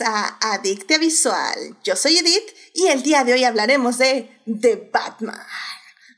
a Adictia Visual. Yo soy Edith y el día de hoy hablaremos de The Batman.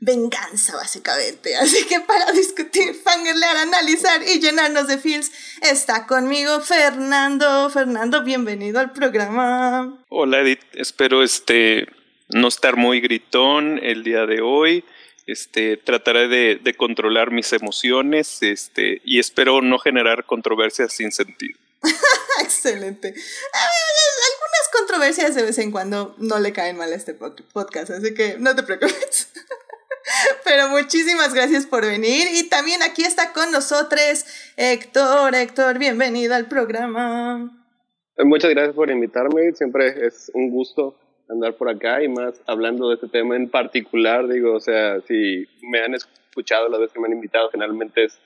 Venganza, básicamente. Así que para discutir, fangirlear, analizar y llenarnos de feels, está conmigo Fernando. Fernando, bienvenido al programa. Hola Edith, espero este no estar muy gritón el día de hoy. Este, trataré de, controlar mis emociones este, y espero no generar controversias sin sentido. Excelente. Algunas controversias de vez en cuando no le caen mal a este podcast, así que no te preocupes. Pero muchísimas gracias por venir y también aquí está con nosotros Héctor. Héctor, bienvenido al programa. Muchas gracias por invitarme, siempre es un gusto andar por acá y más hablando de este tema en particular, digo, o sea, si me han escuchado las veces que me han invitado, generalmente es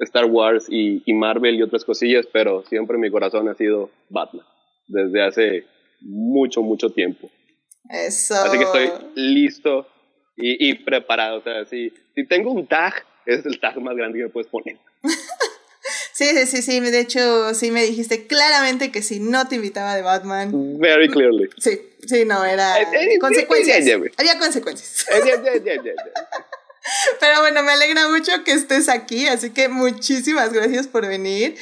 Star Wars y, Marvel y otras cosillas, pero siempre mi corazón ha sido Batman, desde hace mucho, mucho tiempo. Eso. Así que estoy listo y, preparado, o sea, si, si tengo un tag, es el tag más grande que me puedes poner. Sí, sí, sí, de hecho, sí me dijiste claramente que si no te invitaba de Batman. Very clearly. Sí, sí, no, era eh, eh, consecuencias. Había consecuencias. Pero bueno, me alegra mucho que estés aquí, así que muchísimas gracias por venir.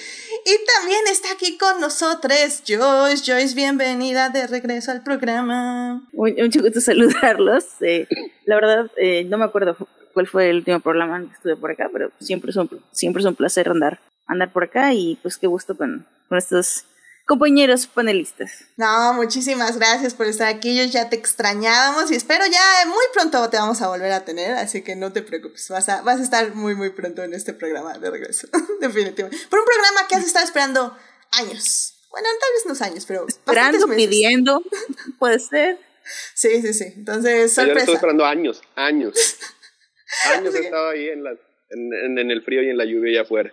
Y también está aquí con nosotros Joyce. Joyce, bienvenida de regreso al programa. mucho gusto saludarlos. Eh, la verdad, no me acuerdo cuál fue el último programa que estuve por acá, pero siempre es un, siempre es un placer andar andar por acá y pues qué gusto con, con estos compañeros panelistas. No, muchísimas gracias por estar aquí. Yo ya te extrañábamos y espero ya muy pronto te vamos a volver a tener, así que no te preocupes. Vas a, vas a estar muy, muy pronto en este programa de regreso. Definitivamente. Por un programa que has estado esperando años. Bueno, tal vez unos años, pero. Esperando, pidiendo. Puede ser. Sí, sí, sí. Entonces, sorpresa. Yo estoy esperando años, años. años he estado ahí en, la, en, en el frío y en la lluvia y afuera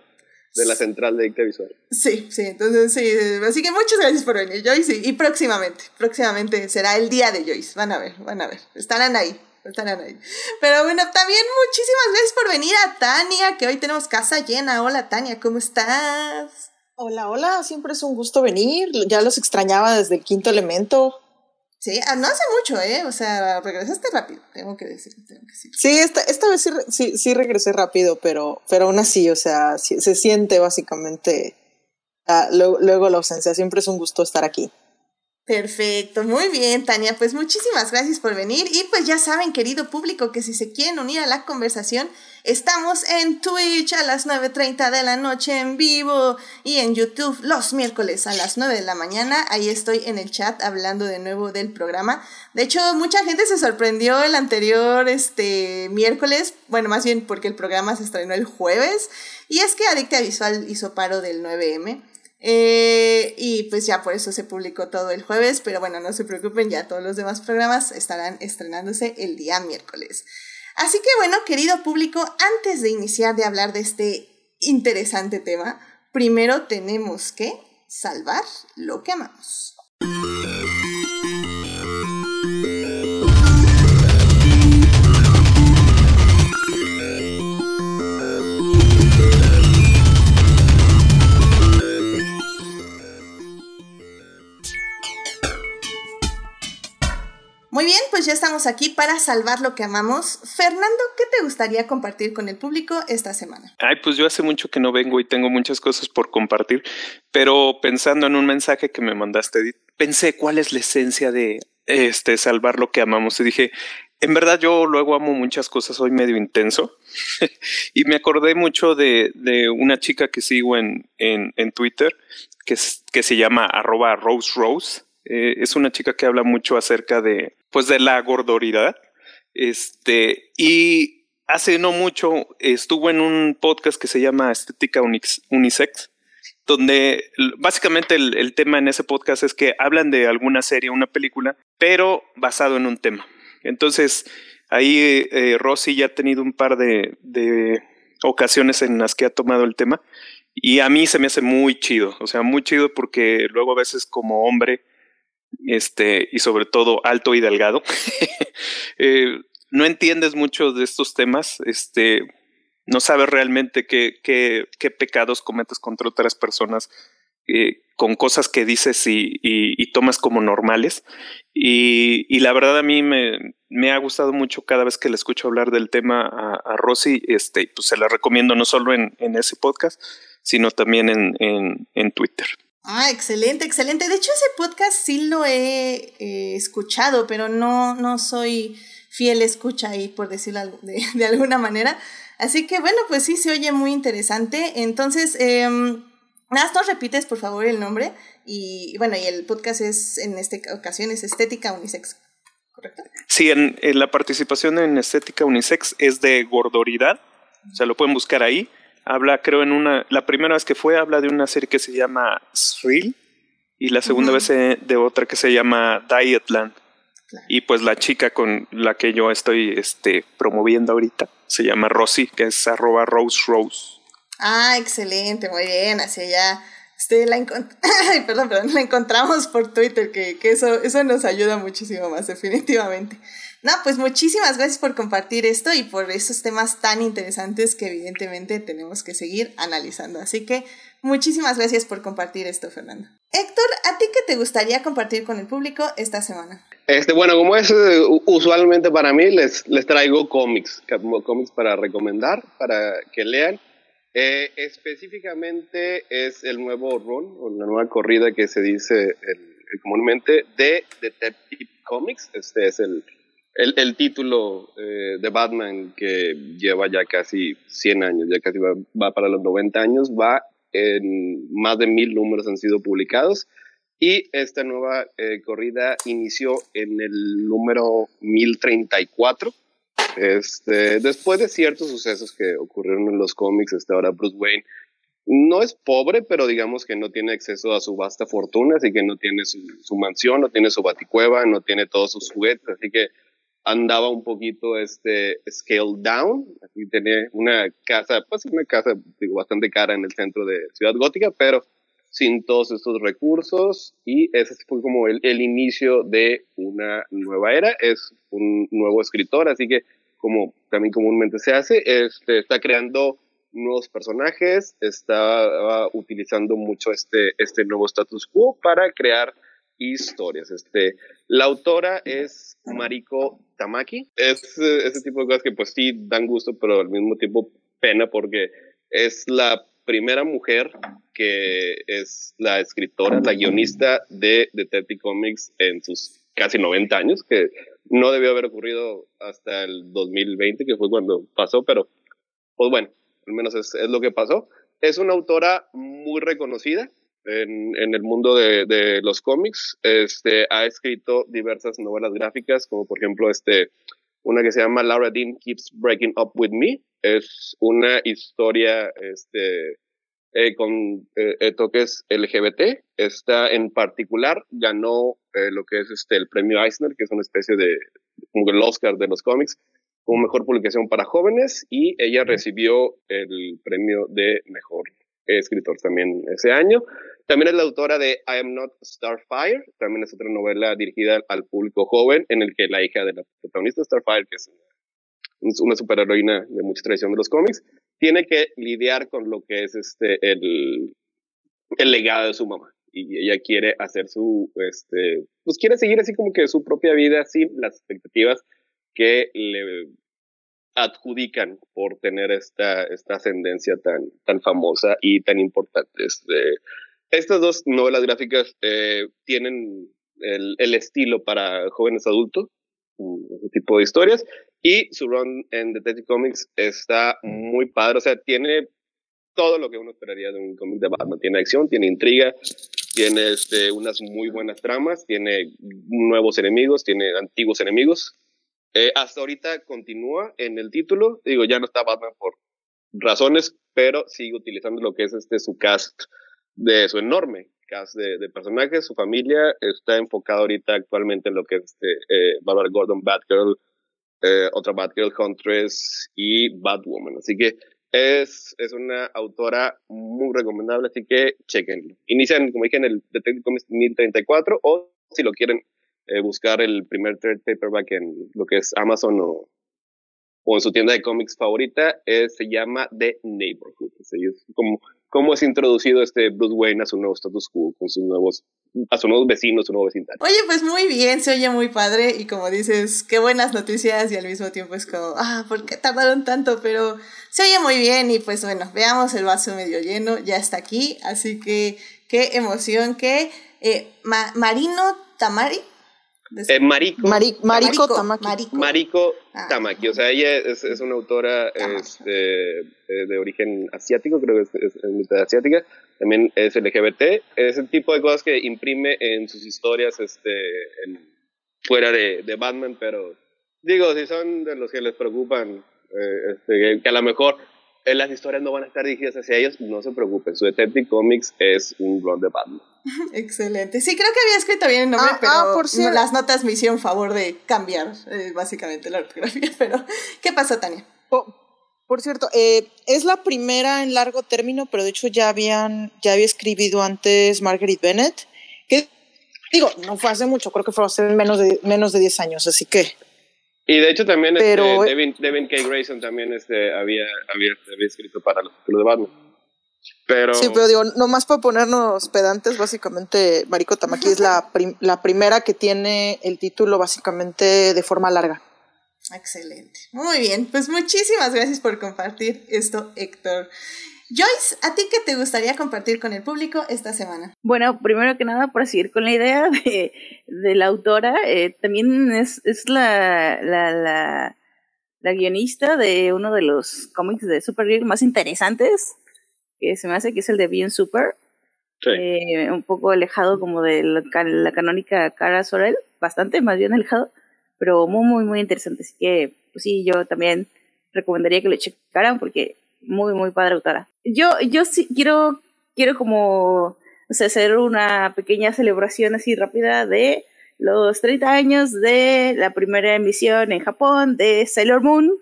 de la central de dicta visual. Sí, sí, entonces sí, así que muchas gracias por venir, Joyce, y, próximamente, próximamente será el día de Joyce, van a ver, van a ver, estarán ahí. Estarán ahí. Pero bueno, también muchísimas gracias por venir a Tania, que hoy tenemos casa llena. Hola Tania, ¿cómo estás? Hola, hola, siempre es un gusto venir. Ya los extrañaba desde el quinto elemento. Sí, ah, no hace mucho, ¿eh? O sea, regresaste rápido, tengo que decir. Sí, esta, esta vez sí, sí, regresé rápido, pero, pero aún así, o sea, se siente básicamente ah, luego, luego la ausencia. Siempre es un gusto estar aquí. Perfecto, muy bien, Tania. Pues muchísimas gracias por venir. Y pues ya saben, querido público, que si se quieren unir a la conversación, estamos en Twitch a las 9.30 de la noche en vivo y en YouTube los miércoles a las 9 de la mañana. Ahí estoy en el chat hablando de nuevo del programa. De hecho, mucha gente se sorprendió el anterior este, miércoles, bueno, más bien porque el programa se estrenó el jueves. Y es que Adicta Visual hizo paro del 9M. Eh, y pues ya por eso se publicó todo el jueves, pero bueno, no se preocupen, ya todos los demás programas estarán estrenándose el día miércoles. Así que bueno, querido público, antes de iniciar de hablar de este interesante tema, primero tenemos que salvar lo que amamos. Muy bien, pues ya estamos aquí para salvar lo que amamos. Fernando, ¿qué te gustaría compartir con el público esta semana? Ay, pues yo hace mucho que no vengo y tengo muchas cosas por compartir, pero pensando en un mensaje que me mandaste, pensé cuál es la esencia de este salvar lo que amamos y dije, en verdad yo luego amo muchas cosas, soy medio intenso y me acordé mucho de, una chica que sigo en, en, Twitter que, que se llama arroba Rose Rose. Eh, es una chica que habla mucho acerca de pues de la gordoridad. Este, y hace no mucho estuvo en un podcast que se llama Estética Unisex, donde básicamente el, tema en ese podcast es que hablan de alguna serie, una película, pero basado en un tema. Entonces, ahí eh, Rosy ya ha tenido un par de, de ocasiones en las que ha tomado el tema y a mí se me hace muy chido, o sea, muy chido porque luego a veces como hombre este, y sobre todo alto y delgado, eh, no entiendes mucho de estos temas, este, no sabes realmente qué, qué, qué, pecados cometes contra otras personas eh, con cosas que dices y, tomas como normales. Y, la verdad a mí me, me, ha gustado mucho cada vez que le escucho hablar del tema a, a Rosy, este, pues se la recomiendo no solo en, en ese podcast, sino también en, en, en, Twitter. Ah, excelente, excelente. De hecho, ese podcast sí lo he eh, escuchado, pero no, no soy fiel escucha ahí, por decirlo de, de, alguna manera. Así que bueno, pues sí, se oye muy interesante. Entonces, eh, Nada, repites por favor el nombre y bueno, y el podcast es en esta ocasión es Estética Unisex, ¿correcto? Sí, en, la participación en Estética Unisex es de gordoridad, o sea, lo pueden buscar ahí. Habla, creo, en una, la primera vez que fue, habla de una serie que se llama Thrill y la segunda vez de otra que se llama Dietland. Y pues la chica con la que yo estoy este, promoviendo ahorita se llama Rosy, que es arroba Rose Rose. Ah, excelente, muy bien, así ya. Este, la, perdón, perdón, la encontramos por Twitter, que, que eso, eso nos ayuda muchísimo más, definitivamente. No, pues muchísimas gracias por compartir esto y por esos temas tan interesantes que evidentemente tenemos que seguir analizando. Así que muchísimas gracias por compartir esto, Fernando. Héctor, ¿a ti qué te gustaría compartir con el público esta semana? Este, bueno, como es eh, usualmente para mí, les, les traigo cómics, cómics para recomendar, para que lean. Eh, específicamente es el nuevo run, o la nueva corrida que se dice comúnmente de Detective Comics. Este es el, el, título eh, de Batman que lleva ya casi 100 años, ya casi va, para los 90 años, va en más de mil números han sido publicados. Y esta nueva eh, corrida inició en el número 1034 este, después de ciertos sucesos que ocurrieron en los cómics, hasta ahora Bruce Wayne no es pobre, pero digamos que no tiene acceso a su vasta fortuna, así que no tiene su, mansión, no tiene su baticueva, no tiene todos sus juguetes, así que andaba un poquito este scale down, así tenía una casa, pues una casa digo, bastante cara en el centro de Ciudad Gótica, pero sin todos estos recursos. Y ese fue como el, el inicio de una nueva era, es un nuevo escritor, así que como también comúnmente se hace, este, está creando nuevos personajes, está utilizando mucho este, este nuevo status quo para crear historias. Este, la autora es Mariko Tamaki. Es ese tipo de cosas que pues sí dan gusto, pero al mismo tiempo pena porque es la primera mujer que es la escritora, la guionista de Detective Comics en sus casi 90 años, que no debió haber ocurrido hasta el 2020, que fue cuando pasó, pero pues bueno, al menos es, es lo que pasó. Es una autora muy reconocida en, en el mundo de, de, los cómics. Este, ha escrito diversas novelas gráficas, como por ejemplo este, una que se llama Laura Dean Keeps Breaking Up With Me. Es una historia este, eh, con eh, toques LGBT. Esta en particular ganó eh, lo que es este, el premio Eisner, que es una especie de, como el Oscar de los cómics, como mejor publicación para jóvenes, y ella recibió el premio de mejor escritor también ese año. También es la autora de I Am Not Starfire, también es otra novela dirigida al público joven, en el que la hija de la protagonista Starfire, que es una superheroína de mucha tradición de los cómics, tiene que lidiar con lo que es este el, legado de su mamá. Y ella quiere hacer su, este, pues quiere seguir así como que su propia vida sin las expectativas que le adjudican por tener esta, esta ascendencia tan, tan famosa y tan importante. Este, estas dos novelas gráficas eh, tienen el, estilo para jóvenes adultos, ese tipo de historias, y su run en Detective Comics está muy padre, o sea, tiene todo lo que uno esperaría de un cómic de Batman. Tiene acción, tiene intriga, tiene este, unas muy buenas tramas, tiene nuevos enemigos, tiene antiguos enemigos. Eh, hasta ahorita continúa en el título, digo, ya no está Batman por razones, pero sigue utilizando lo que es este su cast de su enorme cast de, personajes, su familia está enfocado ahorita actualmente en lo que es este, eh, Barbara Gordon, Batgirl, eh, otra Batgirl Huntress y Batwoman. Así que es, es una autora muy recomendable, así que chequenlo. Inician, como dije, en el Detective Comics 1034 o si lo quieren eh, buscar el primer third paperback en lo que es Amazon o, o en su tienda de cómics favorita, eh, se llama The Neighborhood. Es como cómo es introducido este Bruce Wayne a su nuevo status quo, con sus nuevos, a sus nuevos vecinos, su nuevo vecindario. Oye, pues muy bien, se oye muy padre y como dices, qué buenas noticias y al mismo tiempo es como, ah, ¿por qué tardaron tanto? Pero se oye muy bien y pues bueno, veamos el vaso medio lleno, ya está aquí, así que qué emoción que eh, Marino Tamari eh, Mariko, Mariko, Tamaki. Mariko, ah. Tamaki. O sea, ella es, es una autora este, eh, de origen asiático, creo que es, es, mitad asiática. También es LGBT. Es el tipo de cosas que imprime en sus historias este, fuera de, de Batman, pero digo, si son de los que les preocupan, eh, este, que a lo mejor las historias no van a estar dirigidas hacia ellos, no se preocupen. Su Detective Comics es un blog de Batman. Excelente. Sí, creo que había escrito bien el nombre, ah, pero ah, por las notas me hicieron favor de cambiar eh, básicamente la ortografía. Pero, ¿qué pasó, Tania? por cierto, eh, es la primera en largo término, pero de hecho ya habían, ya había escribido antes Margaret Bennett, que digo, no fue hace mucho, creo que fue hace menos de, menos de 10 años, así que y de hecho también este, Devin, K. Grayson también este, había, había, había escrito para los títulos de Batman. Pero... Sí, pero digo, nomás para ponernos pedantes, básicamente Mariko Tamaki es la, la primera que tiene el título básicamente de forma larga. Excelente. Muy bien, pues muchísimas gracias por compartir esto, Héctor. Joyce, ¿a ti qué te gustaría compartir con el público esta semana? Bueno, primero que nada, por seguir con la idea de, de la autora, eh, también es, es la, la, la, la, guionista de uno de los cómics de Supergirl más interesantes, que se me hace que es el de Bien Super. Eh, un poco alejado como de la, la canónica Cara Sorel, bastante más bien alejado, pero muy, muy, muy interesante. Así que, pues sí, yo también recomendaría que lo checaran porque muy, muy padre autora. Yo, yo sí quiero, quiero como hacer una pequeña celebración así rápida de los 30 años de la primera emisión en Japón de Sailor Moon.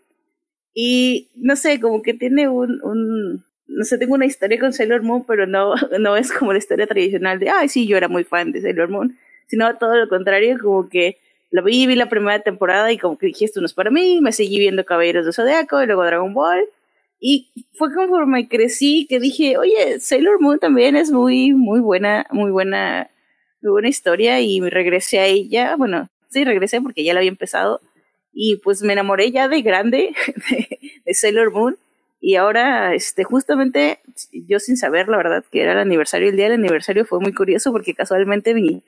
Y no sé, como que tiene un, un no sé, tengo una historia con Sailor Moon, pero no, no es como la historia tradicional de, ay, sí, yo era muy fan de Sailor Moon, sino todo lo contrario, como que lo vi, vi la primera temporada y como que dije, esto no es para mí, me seguí viendo Caballeros de Zodiaco y luego Dragon Ball, y fue conforme crecí que dije, oye, Sailor Moon también es muy, muy buena, muy buena, muy buena historia y me regresé a ella. Bueno, sí, regresé porque ya la había empezado. Y pues me enamoré ya de grande de, Sailor Moon. Y ahora, este, justamente, yo sin saber, la verdad, que era el aniversario, el día del aniversario fue muy curioso porque casualmente mi,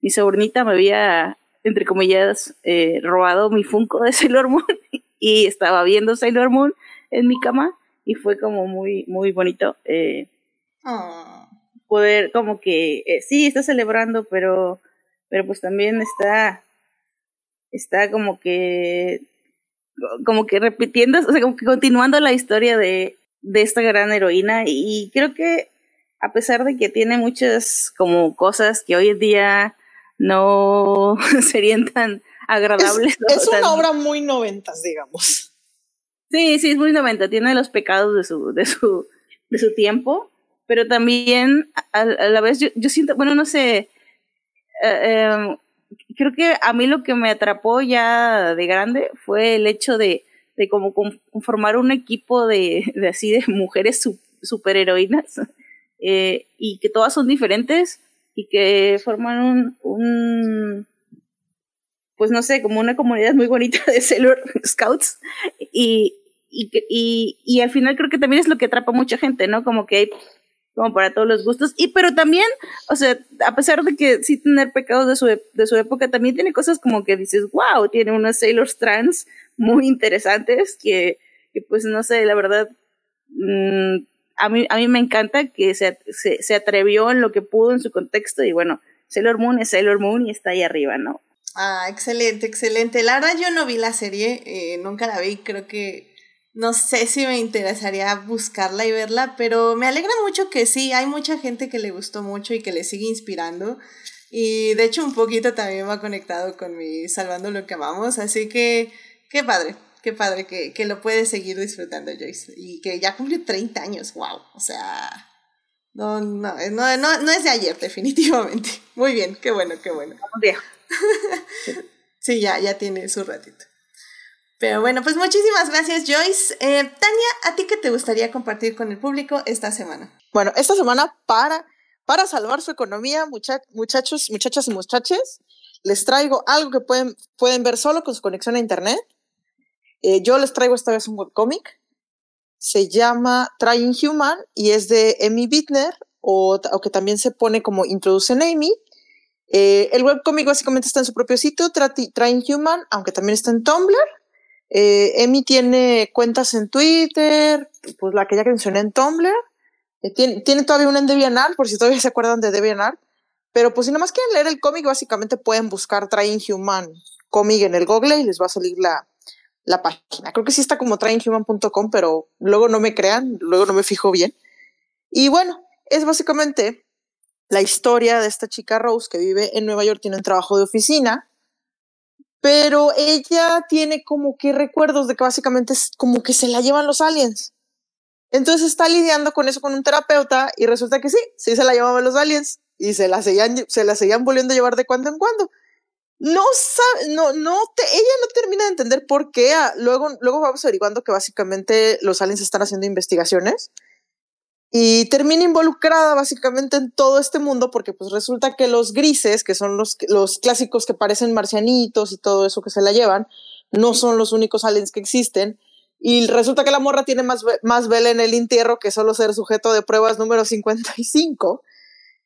mi sobrinita me había, entre comillas, eh, robado mi Funko de Sailor Moon y estaba viendo Sailor Moon en mi cama y fue como muy, muy bonito eh, ah. poder como que, eh, sí, está celebrando, pero, pero pues también está, está como que, como que repitiendo, o sea, como que continuando la historia de, de esta gran heroína y creo que a pesar de que tiene muchas como cosas que hoy en día no serían tan agradables. Es, una obra muy noventas, digamos. Sí, sí, es muy 90, tiene los pecados de su, de su, de su tiempo, pero también a, la vez yo, yo, siento, bueno, no sé, eh, em, creo que a mí lo que me atrapó ya de grande fue el hecho de, de como conformar un equipo de, de así de mujeres superheroínas eh, y que todas son diferentes y que forman un, un pues no sé, como una comunidad muy bonita de Sailor Scouts y, y, y, y al final creo que también es lo que atrapa a mucha gente, ¿no? Como que hay como para todos los gustos. Y pero también, o sea, a pesar de que sí tener pecados de su, de su época, también tiene cosas como que dices, wow, tiene unas Sailors trans muy interesantes que, pues no sé, la verdad, mmm, a, mí, a mí me encanta que se, se, se, atrevió en lo que pudo en su contexto y bueno, Sailor Moon es Sailor Moon y está ahí arriba, ¿no? Ah, excelente, excelente. La verdad yo no vi la serie, eh, nunca la vi, creo que no sé si me interesaría buscarla y verla, pero me alegra mucho que sí, hay mucha gente que le gustó mucho y que le sigue inspirando. Y de hecho un poquito también va conectado con mi Salvando lo que amamos, así que qué padre, qué padre que, que lo puedes seguir disfrutando Joyce. Y que ya cumplió 30 años, wow, o sea, no, no, no, no, no es de ayer definitivamente. Muy bien, qué bueno, qué bueno. Sí, ya, ya tiene su ratito. Pero bueno, pues muchísimas gracias, Joyce. Eh, Tania, ¿a ti qué te gustaría compartir con el público esta semana? Bueno, esta semana para, para salvar su economía, muchachos, muchachas y muchaches, les traigo algo que pueden, pueden ver solo con su conexión a Internet. Eh, yo les traigo esta vez un webcómic. Se llama Trying Human y es de Amy Bittner, o, o que también se pone como Introducen Amy. Eh, el webcómic básicamente está en su propio sitio, Trying Human, aunque también está en Tumblr. Eh, Emi tiene cuentas en Twitter, pues la que ya mencioné en Tumblr. Eh, tiene, todavía una en DeviantArt, por si todavía se acuerdan de DeviantArt. Pero pues si nada más quieren leer el cómic, básicamente pueden buscar Trying Human cómic en el Google y les va a salir la, la página. Creo que sí está como tryinghuman.com, pero luego no me crean, luego no me fijo bien. Y bueno, es básicamente la historia de esta chica Rose que vive en Nueva York, tiene un trabajo de oficina pero ella tiene como que recuerdos de que básicamente es como que se la llevan los aliens. Entonces está lidiando con eso con un terapeuta y resulta que sí, sí se la llevaban los aliens y se la seguían, se la seguían volviendo a llevar de cuando en cuando. No sabe, no, no, te, ella no termina de entender por qué. Ah, luego, luego vamos averiguando que básicamente los aliens están haciendo investigaciones y termina involucrada básicamente en todo este mundo porque pues resulta que los grises, que son los, los clásicos que parecen marcianitos y todo eso que se la llevan, no son los únicos aliens que existen. Y resulta que la morra tiene más, más vela en el entierro que solo ser sujeto de pruebas número 55.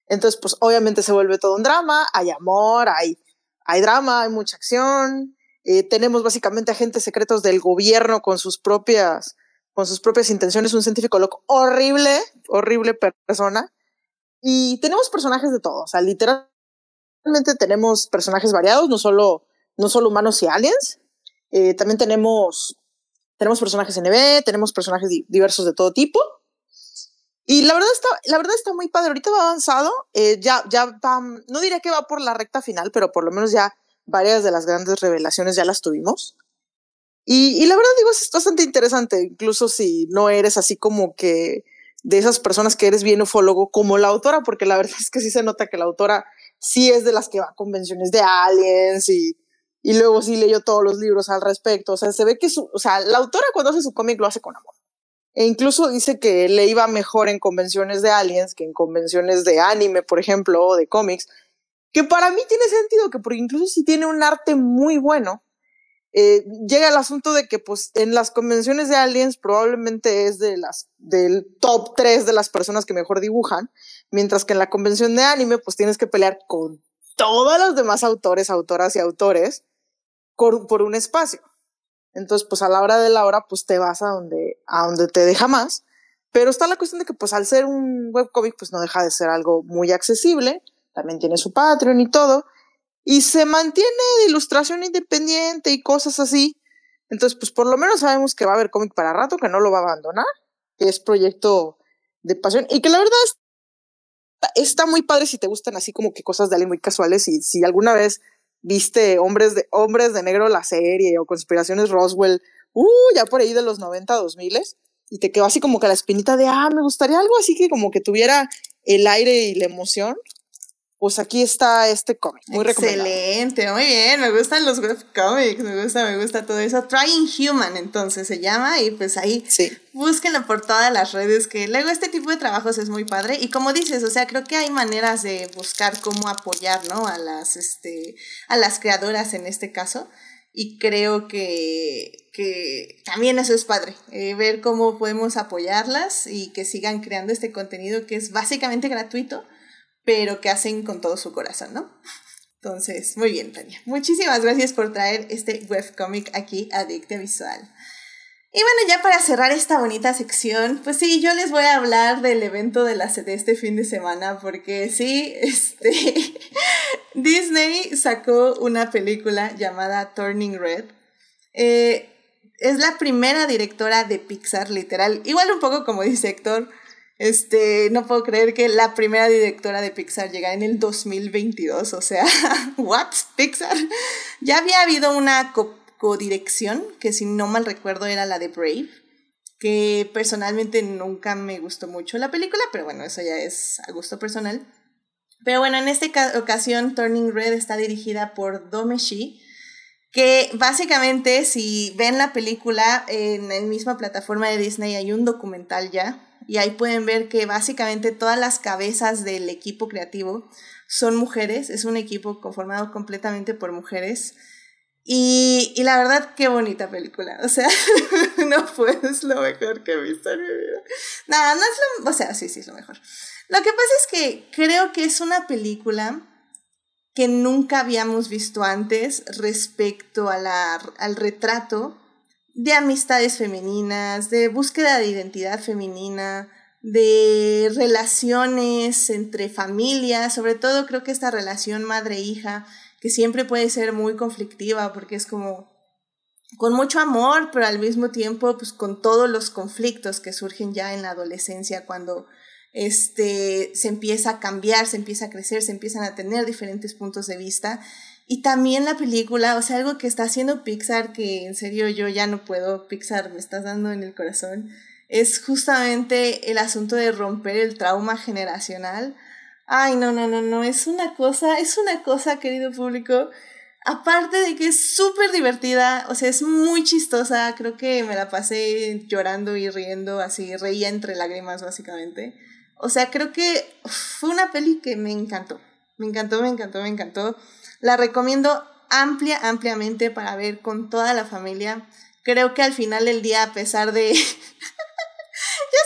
Entonces, pues obviamente se vuelve todo un drama, hay amor, hay, hay drama, hay mucha acción. Eh, tenemos básicamente agentes secretos del gobierno con sus propias con sus propias intenciones, un científico loco horrible, horrible persona. Y tenemos personajes de todo, o sea, literalmente tenemos personajes variados, no solo, no solo humanos y aliens, eh, también tenemos, tenemos personajes NB, tenemos personajes diversos de todo tipo. Y la verdad está, la verdad está muy padre. Ahorita va avanzado. Eh, ya, ya no diré que va por la recta final, pero por lo menos ya varias de las grandes revelaciones ya las tuvimos. Y, y la verdad digo, es bastante interesante, incluso si no eres así como que de esas personas que eres bien ufólogo como la autora, porque la verdad es que sí se nota que la autora sí es de las que va a convenciones de aliens y, y luego sí leyó todos los libros al respecto. O sea, se ve que su, o sea, la autora cuando hace su cómic lo hace con amor. E incluso dice que le iba mejor en convenciones de aliens que en convenciones de anime, por ejemplo, o de cómics, que para mí tiene sentido, que porque incluso si tiene un arte muy bueno, eh, llega el asunto de que pues en las convenciones de aliens probablemente es de las del top 3 de las personas que mejor dibujan, mientras que en la convención de anime pues tienes que pelear con todos los demás autores, autoras y autores por, un espacio. Entonces pues a la hora de la hora pues te vas a donde, a donde te deja más. Pero está la cuestión de que pues al ser un webcomic pues no deja de ser algo muy accesible, también tiene su Patreon y todo, y se mantiene de ilustración independiente y cosas así. Entonces, pues por lo menos sabemos que va a haber cómic para rato, que no lo va a abandonar, que es proyecto de pasión y que la verdad está muy padre si te gustan así como que cosas de alguien muy casuales y si alguna vez viste Hombres de, Hombres de Negro la serie o Conspiraciones Roswell, uh, ya por ahí de los 90, 2000 y te quedó así como que la espinita de, ah, me gustaría algo así que como que tuviera el aire y la emoción pues aquí está este cómic, muy. Excelente, muy bien, me gustan los webcomics, me gusta, me gusta todo eso. Trying Human, entonces se llama, y pues ahí sí. búsquenlo por todas las redes, que luego este tipo de trabajos es muy padre. Y como dices, o sea, creo que hay maneras de buscar cómo apoyar, ¿no? A las, este, a las creadoras en este caso. Y creo que, que también eso es padre, eh, ver cómo podemos apoyarlas y que sigan creando este contenido que es básicamente gratuito pero que hacen con todo su corazón, ¿no? Entonces, muy bien, Tania. Muchísimas gracias por traer este webcomic aquí a Dicte Visual. Y bueno, ya para cerrar esta bonita sección, pues sí, yo les voy a hablar del evento de la de este fin de semana, porque sí, este, Disney sacó una película llamada Turning Red. Eh, es la primera directora de Pixar, literal, igual un poco como dice Héctor, este, no puedo creer que la primera directora de Pixar llega en el 2022, o sea, ¿what? Pixar. Ya había habido una codirección, que si no mal recuerdo era la de Brave, que personalmente nunca me gustó mucho la película, pero bueno, eso ya es a gusto personal. Pero bueno, en esta ocasión Turning Red está dirigida por Domeshi, que básicamente si ven la película en la misma plataforma de Disney hay un documental ya y ahí pueden ver que básicamente todas las cabezas del equipo creativo son mujeres, es un equipo conformado completamente por mujeres. Y, y la verdad, qué bonita película. O sea, no fue, es lo mejor que he visto en mi vida. Nada, no es lo, o sea, sí, sí es lo mejor. Lo que pasa es que creo que es una película que nunca habíamos visto antes respecto a al retrato de amistades femeninas, de búsqueda de identidad femenina, de relaciones entre familias, sobre todo creo que esta relación madre-hija, que siempre puede ser muy conflictiva porque es como con mucho amor, pero al mismo tiempo pues con todos los conflictos que surgen ya en la adolescencia cuando este, se empieza a cambiar, se empieza a crecer, se empiezan a tener diferentes puntos de vista. Y también la película, o sea, algo que está haciendo Pixar, que en serio yo ya no puedo, Pixar me estás dando en el corazón, es justamente el asunto de romper el trauma generacional. Ay, no, no, no, no, es una cosa, es una cosa, querido público. Aparte de que es súper divertida, o sea, es muy chistosa, creo que me la pasé llorando y riendo, así, reía entre lágrimas básicamente. O sea, creo que fue una peli que me encantó. Me encantó, me encantó, me encantó. La recomiendo amplia, ampliamente para ver con toda la familia. Creo que al final del día, a pesar de... ya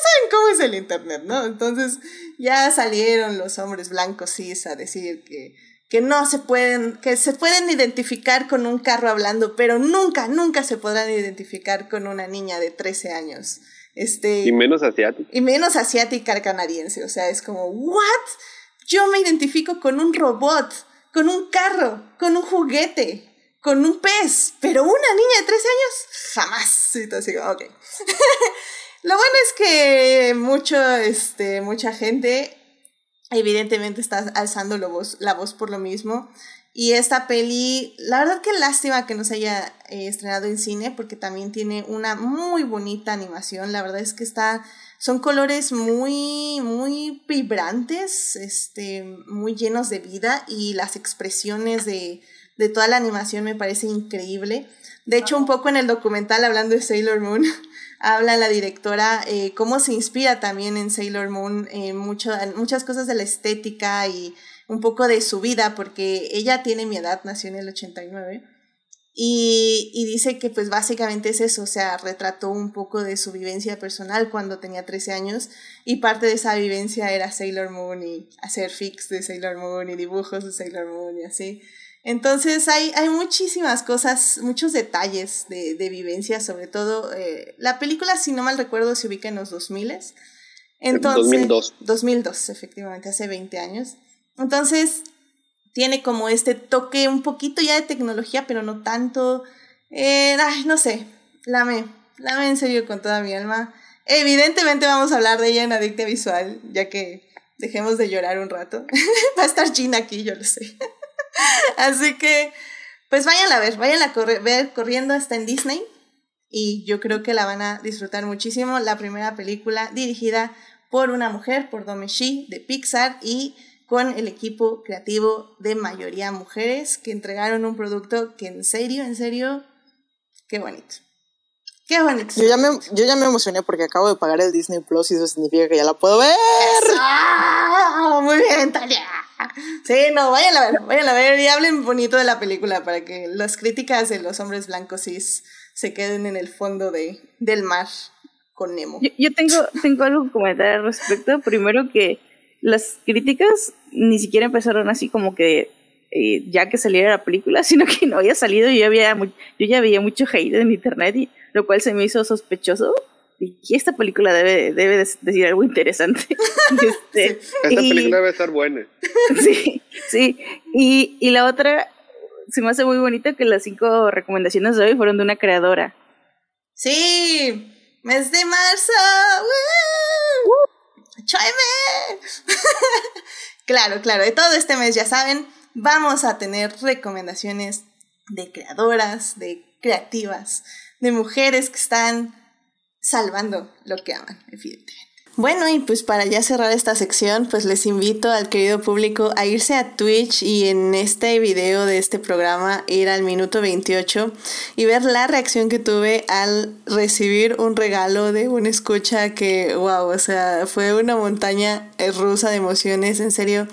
saben cómo es el Internet, ¿no? Entonces ya salieron los hombres blancos cis a decir que, que no se pueden, que se pueden identificar con un carro hablando, pero nunca, nunca se podrán identificar con una niña de 13 años. Este, y menos asiática. Y menos asiática canadiense. O sea, es como, ¿what? Yo me identifico con un robot, con un carro, con un juguete, con un pez, pero una niña de 13 años, jamás. Entonces, ok. Lo bueno es que mucho, este, mucha gente evidentemente está alzando la voz, la voz por lo mismo. Y esta peli, la verdad que lástima que no se haya eh, estrenado en cine porque también tiene una muy bonita animación. La verdad es que está, son colores muy, muy vibrantes, este, muy llenos de vida y las expresiones de, de toda la animación me parece increíble. De hecho, un poco en el documental hablando de Sailor Moon, habla la directora eh, cómo se inspira también en Sailor Moon en muchas cosas de la estética y un poco de su vida, porque ella tiene mi edad, nació en el 89, y, y dice que pues básicamente es eso, o sea, retrató un poco de su vivencia personal cuando tenía 13 años, y parte de esa vivencia era Sailor Moon y hacer fix de Sailor Moon y dibujos de Sailor Moon y así. Entonces hay, hay muchísimas cosas, muchos detalles de, de vivencia, sobre todo eh, la película, si no mal recuerdo, se ubica en los 2000. Entonces, 2002. 2002, efectivamente, hace 20 años. Entonces, tiene como este toque un poquito ya de tecnología, pero no tanto. Eh, ay, no sé, la me, la me en serio con toda mi alma. Evidentemente vamos a hablar de ella en Adicta Visual, ya que dejemos de llorar un rato. Va a estar Gina aquí, yo lo sé. Así que, pues vayan a ver, vayan a ver corriendo hasta en Disney. Y yo creo que la van a disfrutar muchísimo. La primera película dirigida por una mujer, por Domeshi de Pixar. Y con el equipo creativo de mayoría mujeres que entregaron un producto que en serio, en serio, qué bonito. Qué bonito. Yo ya, me, yo ya me emocioné porque acabo de pagar el Disney Plus y eso significa que ya la puedo ver. Muy bien, Tania. Sí, no, vayan a ver, vayan a ver y hablen bonito de la película para que las críticas de los hombres blancos cis se queden en el fondo de, del mar con Nemo. Yo, yo tengo, tengo algo que comentar al respecto. Primero que las críticas ni siquiera empezaron así como que eh, ya que saliera la película, sino que no había salido. Yo ya había, yo ya veía mucho hate en internet, y, lo cual se me hizo sospechoso. Y esta película debe, debe decir algo interesante. este, esta película debe estar buena. sí, sí. Y, y la otra, se me hace muy bonito que las cinco recomendaciones de hoy fueron de una creadora. Sí, mes de marzo. ¡Cháeme! claro, claro, de todo este mes, ya saben, vamos a tener recomendaciones de creadoras, de creativas, de mujeres que están salvando lo que aman, evidentemente. Bueno, y pues para ya cerrar esta sección, pues les invito al querido público a irse a Twitch y en este video de este programa ir al minuto 28 y ver la reacción que tuve al recibir un regalo de una escucha que, wow, o sea, fue una montaña rusa de emociones, en serio.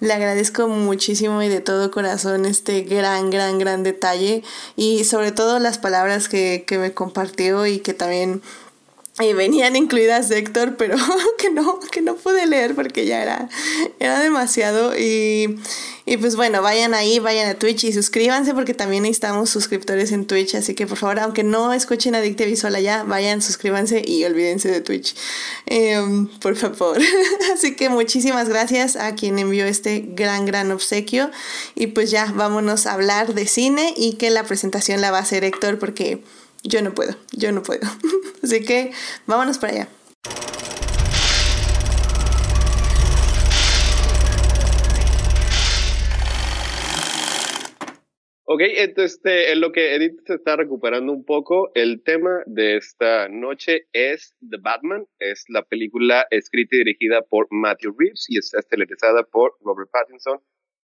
Le agradezco muchísimo y de todo corazón este gran, gran, gran detalle y sobre todo las palabras que, que me compartió y que también y venían incluidas de Héctor, pero que no, que no pude leer porque ya era, era demasiado. Y, y, pues bueno, vayan ahí, vayan a Twitch y suscríbanse porque también necesitamos suscriptores en Twitch. Así que por favor, aunque no escuchen Adicte Visual allá, vayan, suscríbanse y olvídense de Twitch. Em, por favor. Así que muchísimas gracias a quien envió este gran, gran obsequio. Y pues ya, vámonos a hablar de cine y que la presentación la va a hacer Héctor porque yo no puedo, yo no puedo. Así que vámonos para allá. Ok, entonces este, en lo que Edith se está recuperando un poco, el tema de esta noche es The Batman. Es la película escrita y dirigida por Matthew Reeves y está estelarizada por Robert Pattinson,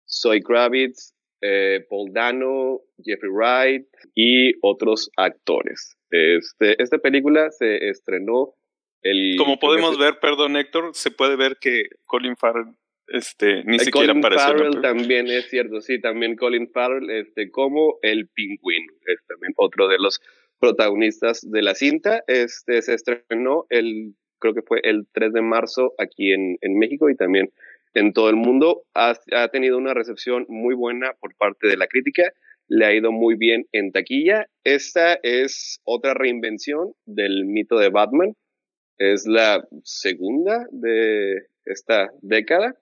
Zoe Kravitz, eh, Paul Dano, Jeffrey Wright y otros actores. Este, esta película se estrenó el... Como podemos ver, perdón Héctor, se puede ver que Colin Farrell este, ni siquiera Colin. Farrell también es cierto, sí, también Colin Farrell este, como el pingüino, es también otro de los protagonistas de la cinta. Este, se estrenó el, creo que fue el 3 de marzo aquí en, en México y también en todo el mundo. Ha, ha, tenido una recepción muy buena por parte de la crítica, le ha ido muy bien en taquilla. Esta es otra reinvención del mito de Batman. Es la segunda de esta década.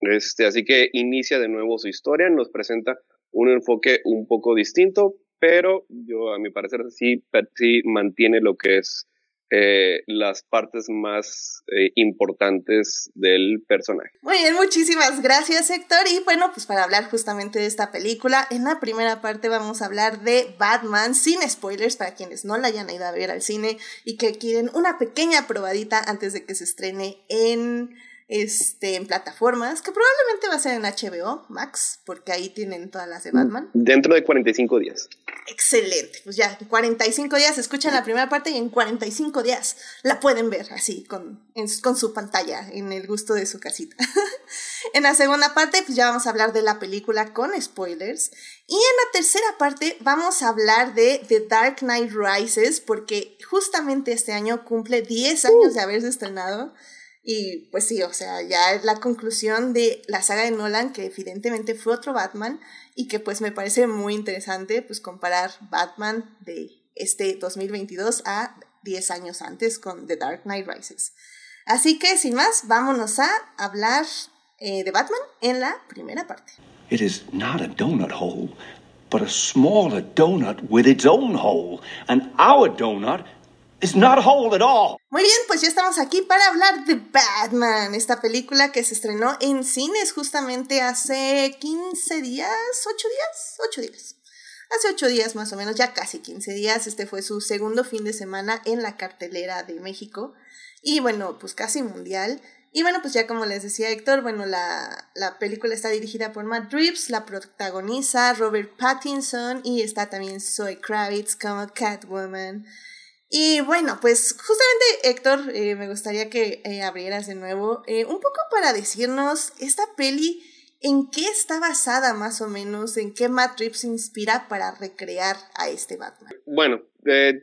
Este, así que inicia de nuevo su historia, nos presenta un enfoque un poco distinto, pero yo a mi parecer sí, sí mantiene lo que es eh, las partes más eh, importantes del personaje. Muy bien, muchísimas gracias Héctor. Y bueno, pues para hablar justamente de esta película, en la primera parte vamos a hablar de Batman sin spoilers para quienes no la hayan ido a ver al cine y que quieren una pequeña probadita antes de que se estrene en este, en plataformas, que probablemente va a ser en HBO Max, porque ahí tienen todas las de Batman. Dentro de 45 días. Excelente, pues ya, en 45 días escuchan la primera parte y en 45 días la pueden ver así, con, en, con su pantalla, en el gusto de su casita. en la segunda parte, pues ya vamos a hablar de la película con spoilers. Y en la tercera parte vamos a hablar de The Dark Knight Rises, porque justamente este año cumple 10 años de haberse estrenado. Y pues sí, o sea, ya es la conclusión de la saga de Nolan, que evidentemente fue otro Batman, y que pues me parece muy interesante pues comparar Batman de este 2022 a 10 años antes con The Dark Knight Rises. Así que sin más, vámonos a hablar eh, de Batman en la primera parte. It is not a donut hole, but a smaller donut with its own hole, and our donut It's not whole at all. Muy bien, pues ya estamos aquí para hablar de Batman, esta película que se estrenó en cines justamente hace 15 días, 8 días, 8 días. Hace 8 días más o menos, ya casi 15 días, este fue su segundo fin de semana en la cartelera de México y bueno, pues casi mundial. Y bueno, pues ya como les decía Héctor, bueno, la, la película está dirigida por Matt Reeves, la protagoniza Robert Pattinson y está también Zoe Kravitz como Catwoman. Y bueno, pues justamente Héctor, eh, me gustaría que eh, abrieras de nuevo eh, un poco para decirnos esta peli, en qué está basada más o menos, en qué Matt Reeves se inspira para recrear a este Batman. Bueno,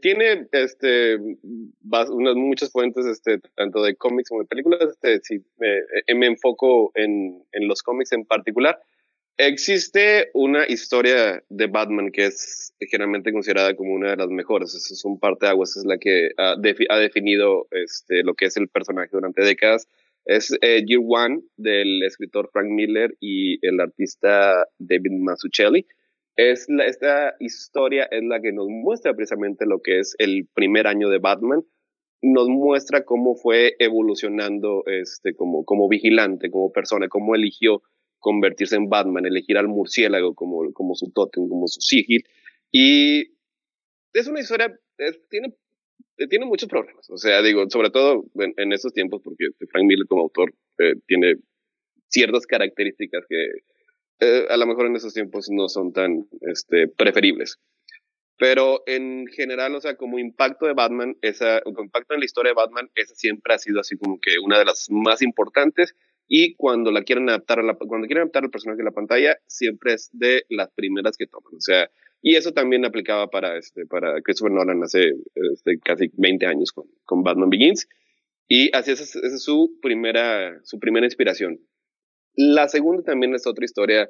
tiene este unas muchas fuentes, este, tanto de cómics como de películas. Este, si me enfoco en, en los cómics en particular. Existe una historia de Batman que es generalmente considerada como una de las mejores. Es un parte de aguas, es la que ha, definido este, lo que es el personaje durante décadas. Es eh, Year One del escritor Frank Miller y el artista David Mazzucchelli. Es esta historia es la que nos muestra precisamente lo que es el primer año de Batman. Nos muestra cómo fue evolucionando este, como, como vigilante, como persona, cómo eligió convertirse en Batman, elegir al murciélago como, su totem, como su sigil. Y es una historia, tiene eh, tiene muchos problemas. O sea, digo, sobre todo en, estos tiempos, porque Frank Miller como autor eh, tiene ciertas características que eh, a lo mejor en esos tiempos no son tan este, preferibles. Pero en general, o sea, como impacto de Batman, esa, como impacto en la historia de Batman, esa siempre ha sido así como que una de las más importantes. Y cuando la quieren adaptar a la, cuando quieren adaptar al personaje a la pantalla, siempre es de las primeras que toman. O sea, y eso también aplicaba para, este, para Christopher Nolan hace este, casi 20 años con, con Batman Begins. Y así es su primera, su primera inspiración. La segunda también es otra historia,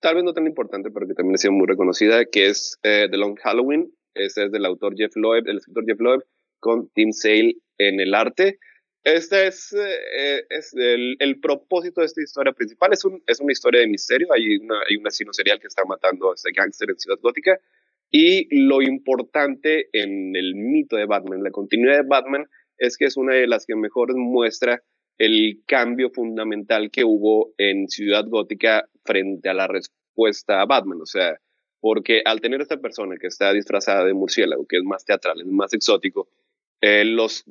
tal vez no tan importante, pero que también ha sido muy reconocida, que es eh, The Long Halloween. Ese es del autor Jeff Loeb, el escritor Jeff Loeb, con Tim Sale en el arte. Este es, eh, es el, el, propósito de esta historia principal. Es, un, es una historia de misterio. Hay, una, hay un asesino serial que está matando a este gángster en Ciudad Gótica. Y lo importante en el mito de Batman, la continuidad de Batman, es que es una de las que mejor muestra el cambio fundamental que hubo en Ciudad Gótica frente a la respuesta a Batman. O sea, porque al tener esta persona que está disfrazada de murciélago, que es más teatral, es más exótico, eh, los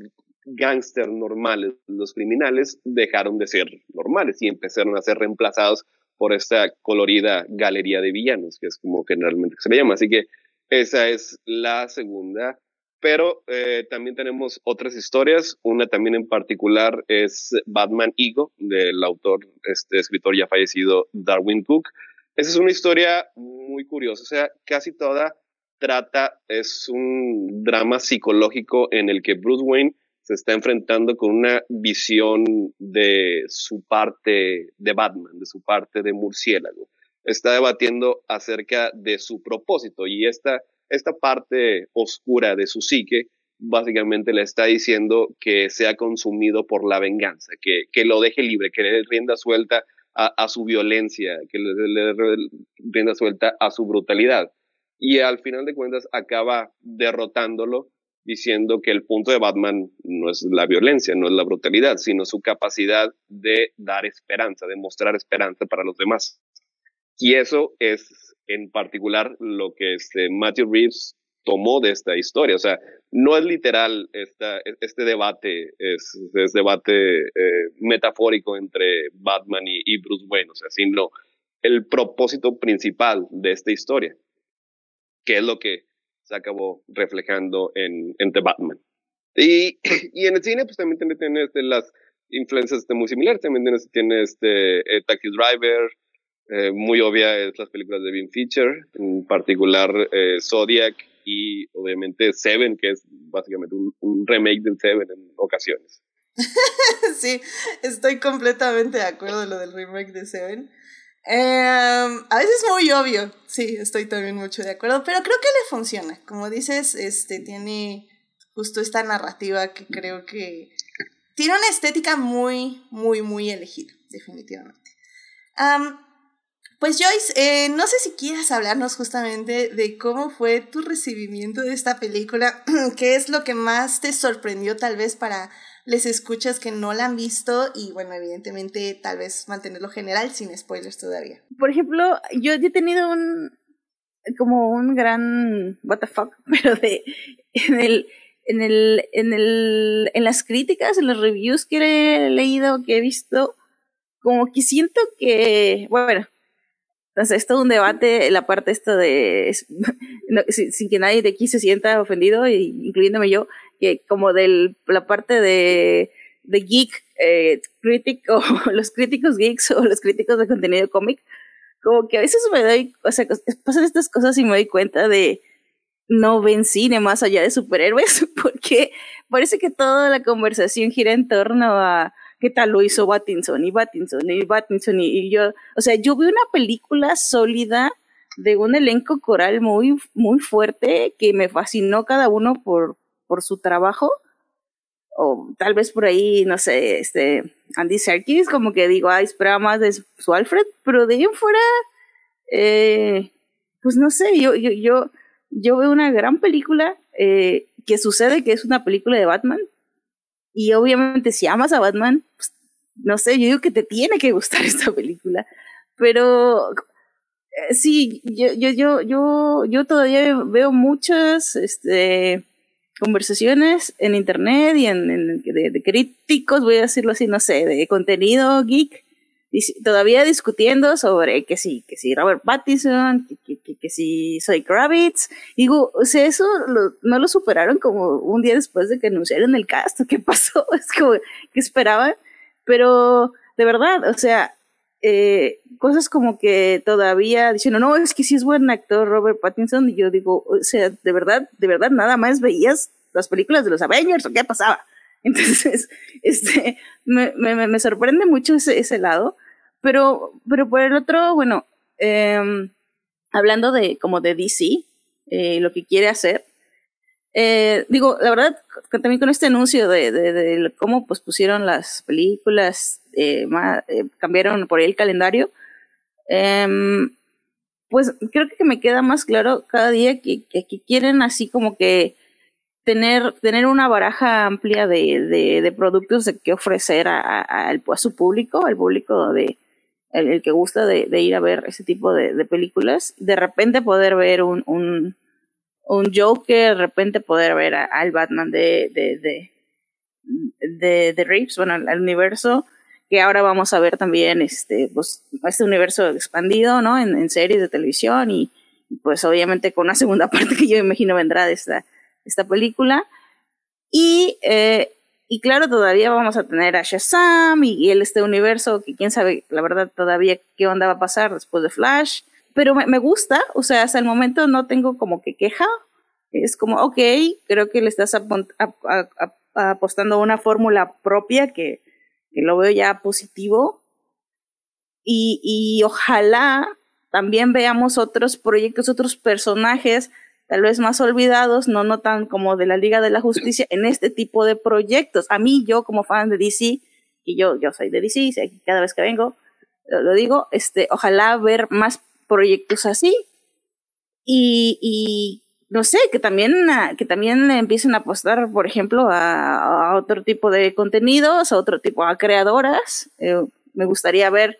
gángster normales, los criminales, dejaron de ser normales y empezaron a ser reemplazados por esta colorida galería de villanos, que es como generalmente se le llama. Así que esa es la segunda. Pero eh, también tenemos otras historias. Una también en particular es Batman Ego, del autor, este escritor ya fallecido, Darwin Cook. Esa es una historia muy curiosa. O sea, casi toda trata, es un drama psicológico en el que Bruce Wayne se está enfrentando con una visión de su parte de Batman, de su parte de murciélago. Está debatiendo acerca de su propósito y esta, esta parte oscura de su psique básicamente le está diciendo que sea consumido por la venganza, que, que lo deje libre, que le rienda suelta a, su violencia, que le, le, rienda suelta a su brutalidad. Y al final de cuentas acaba derrotándolo diciendo que el punto de Batman no es la violencia, no es la brutalidad, sino su capacidad de dar esperanza, de mostrar esperanza para los demás. Y eso es en particular lo que este Matthew Reeves tomó de esta historia. O sea, no es literal este debate, es, es debate eh, metafórico entre Batman y, y Bruce Wayne, o sea, sino el propósito principal de esta historia, que es lo que se acabó reflejando en, en The Batman. Y, y, en el cine, pues también tiene, este, las influencias este, muy similares. También tiene, tiene este, eh, Taxi Driver, eh, muy obvia es las películas de Vin Feature, en particular eh, Zodiac y obviamente Seven, que es básicamente un, un remake del Seven en ocasiones. sí, estoy completamente de acuerdo en lo del remake de Seven. Em, a veces es muy obvio, sí, estoy también mucho de acuerdo, pero creo que le funciona. Como dices, este tiene justo esta narrativa que creo que tiene una estética muy, muy, muy elegida, definitivamente. pues Joyce, eh, no sé si quieras hablarnos justamente de cómo fue tu recibimiento de esta película, qué es lo que más te sorprendió tal vez para les escuchas que no la han visto y bueno, evidentemente tal vez mantenerlo general sin spoilers todavía. Por ejemplo, yo he tenido un como un gran what the fuck, pero de en el en el en el en las críticas, en los reviews que he leído, que he visto, como que siento que bueno, entonces es todo un debate la parte esta de sin, que nadie de aquí se sienta ofendido, incluyéndome yo, que como de la parte de, de geek eh, crítico, los críticos geeks o los críticos de contenido cómic, como que a veces me doy, o sea, pasan estas cosas y me doy cuenta de no ven cine más allá de superhéroes, porque parece que toda la conversación gira en torno a qué tal lo hizo Battinson y Battinson y Battinson y, y yo, o sea, yo vi una película sólida de un elenco coral muy, muy fuerte que me fascinó cada uno por, por su trabajo. O tal vez por ahí, no sé, este, Andy Serkis, como que digo, ay, esperaba más de su Alfred, pero de ahí en fuera, eh, pues no sé, yo, yo, yo, yo veo una gran película eh, que sucede que es una película de Batman. Y obviamente si amas a Batman, pues, no sé, yo digo que te tiene que gustar esta película. Pero eh, sí, yo, yo, yo, yo, yo todavía veo muchas, este, conversaciones en internet y en, de, críticos, voy a decirlo así, no sé, de contenido geek, todavía discutiendo sobre que sí, que sí Robert Pattinson, que, que, que, sí soy Kravitz. Digo, o sea, eso no lo superaron como un día después de que anunciaron el cast, ¿qué pasó? Es como que esperaban, pero de verdad, o sea, eh, cosas como que todavía diciendo, no, es que sí es buen actor Robert Pattinson, y yo digo, o sea, de verdad, de verdad, nada más veías las películas de los Avengers o qué pasaba. Entonces, este, me, me, me sorprende mucho ese, ese lado, pero, pero por el otro, bueno, eh, hablando de como de DC, eh, lo que quiere hacer, eh, digo, la verdad, también con este anuncio de, cómo pues pusieron las películas, eh, eh, cambiaron por ahí el calendario, em, pues creo que me queda más claro cada día que, quieren así como que tener, tener una baraja amplia de, productos de que ofrecer a, su público, al público de el, que gusta de, ir a ver ese tipo de, películas, de repente poder ver un un Joker, de repente poder ver al Batman de, de, de, de, de Reeves, bueno, al, universo, que ahora vamos a ver también este, pues, este universo expandido, ¿no? En, en series de televisión y, pues obviamente con una segunda parte que yo imagino vendrá de esta, esta película. Y, eh, y claro, todavía vamos a tener a Shazam y, y este universo que quién sabe, la verdad, todavía qué onda va a pasar después de Flash pero me, me, gusta, o sea, hasta el momento no tengo como que queja. Es como, ok, creo que le estás apostando a una fórmula propia que, que, lo veo ya positivo. Y, y ojalá también veamos otros proyectos, otros personajes, tal vez más olvidados, no, no tan como de la Liga de la Justicia, en este tipo de proyectos. A mí, yo como fan de DC, y yo, yo soy de DC, cada vez que vengo, lo digo, este, ojalá ver más proyectos así. Y, no sé, que también, que también empiecen a apostar, por ejemplo, a, otro tipo de contenidos, a otro tipo, a creadoras. Eh, me gustaría ver,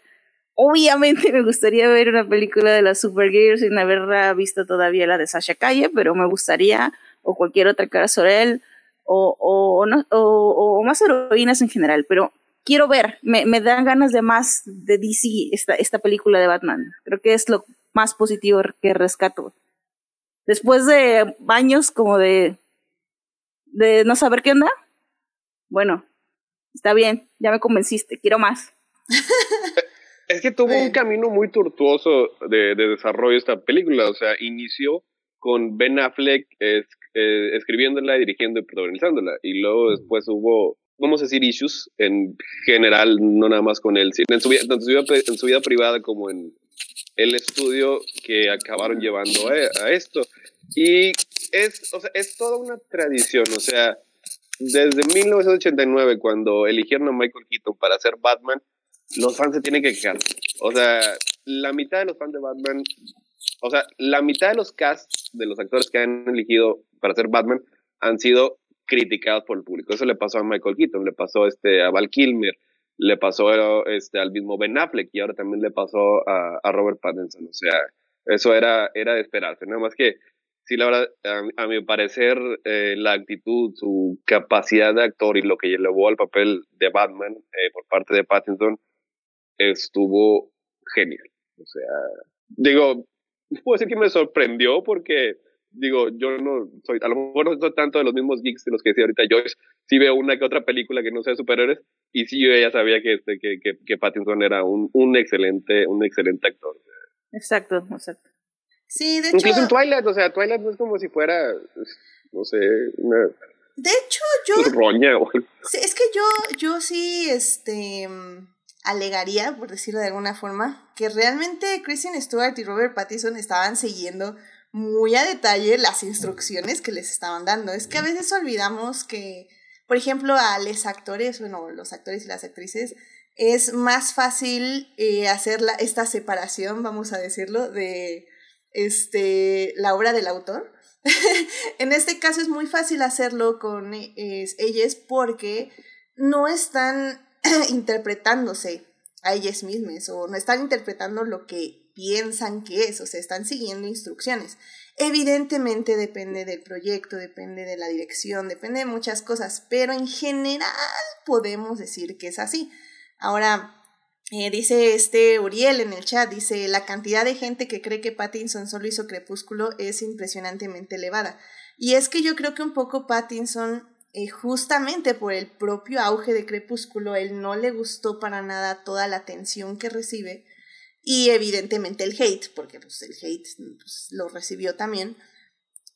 obviamente me gustaría ver una película de las Supergirls sin haberla visto todavía la de Sasha Calle, pero me gustaría, o cualquier otra cara sobre él, o, o, no, o, o más heroínas en general, pero quiero ver, me, me, dan ganas de más de DC, esta, esta película de Batman. Creo que es lo más positivo que rescato. Después de años como de, de no saber qué onda, bueno, está bien, ya me convenciste, quiero más. es que tuvo un camino muy tortuoso de, de, desarrollo esta película, o sea, inició con Ben Affleck es, eh, escribiéndola, dirigiendo y protagonizándola, y luego después hubo vamos a decir, issues en general, no nada más con él, en su, vida, en su, vida, privada como en el estudio que acabaron llevando a, a, esto. Y es, o sea, es toda una tradición, o sea, desde 1989, cuando eligieron a Michael Keaton para hacer Batman, los fans se tienen que quejar. O sea, la mitad de los fans de Batman, o sea, la mitad de los casts de los actores que han elegido para hacer Batman han sido criticados por el público. Eso le pasó a Michael Keaton, le pasó este, a Val Kilmer, le pasó este, al mismo Ben Affleck y ahora también le pasó a, a Robert Pattinson. O sea, eso era, era de esperarse. Nada más que, sí, la verdad, a, a mi parecer, eh, la actitud, su capacidad de actor y lo que llevó al papel de Batman eh, por parte de Pattinson estuvo genial. O sea, digo, puedo decir que me sorprendió porque digo, yo no soy, a lo mejor no soy tanto de los mismos geeks de los que decía ahorita Joyce, sí veo una que otra película que no sea de superhéroes, y sí yo ya sabía que este, que, que, que Pattinson era un, un excelente, un excelente actor. Exacto, exacto. Sí, de hecho. Incluso en Twilight, o sea, Twilight no es como si fuera, no sé, una. De hecho, yo. Roña, sí, es que yo, yo sí, este alegaría, por decirlo de alguna forma, que realmente Kristen Stewart y Robert Pattinson estaban siguiendo muy a detalle las instrucciones que les estaban dando. Es que a veces olvidamos que, por ejemplo, a los actores, bueno, los actores y las actrices, es más fácil eh, hacer la, esta separación, vamos a decirlo, de este, la obra del autor. en este caso es muy fácil hacerlo con ellas porque no están interpretándose a ellas mismas o no están interpretando lo que piensan que es, o sea, están siguiendo instrucciones. Evidentemente depende del proyecto, depende de la dirección, depende de muchas cosas, pero en general podemos decir que es así. Ahora, eh, dice este Uriel en el chat, dice, la cantidad de gente que cree que Pattinson solo hizo Crepúsculo es impresionantemente elevada. Y es que yo creo que un poco Pattinson, eh, justamente por el propio auge de Crepúsculo, él no le gustó para nada toda la atención que recibe y evidentemente el hate, porque pues, el hate pues, lo recibió también.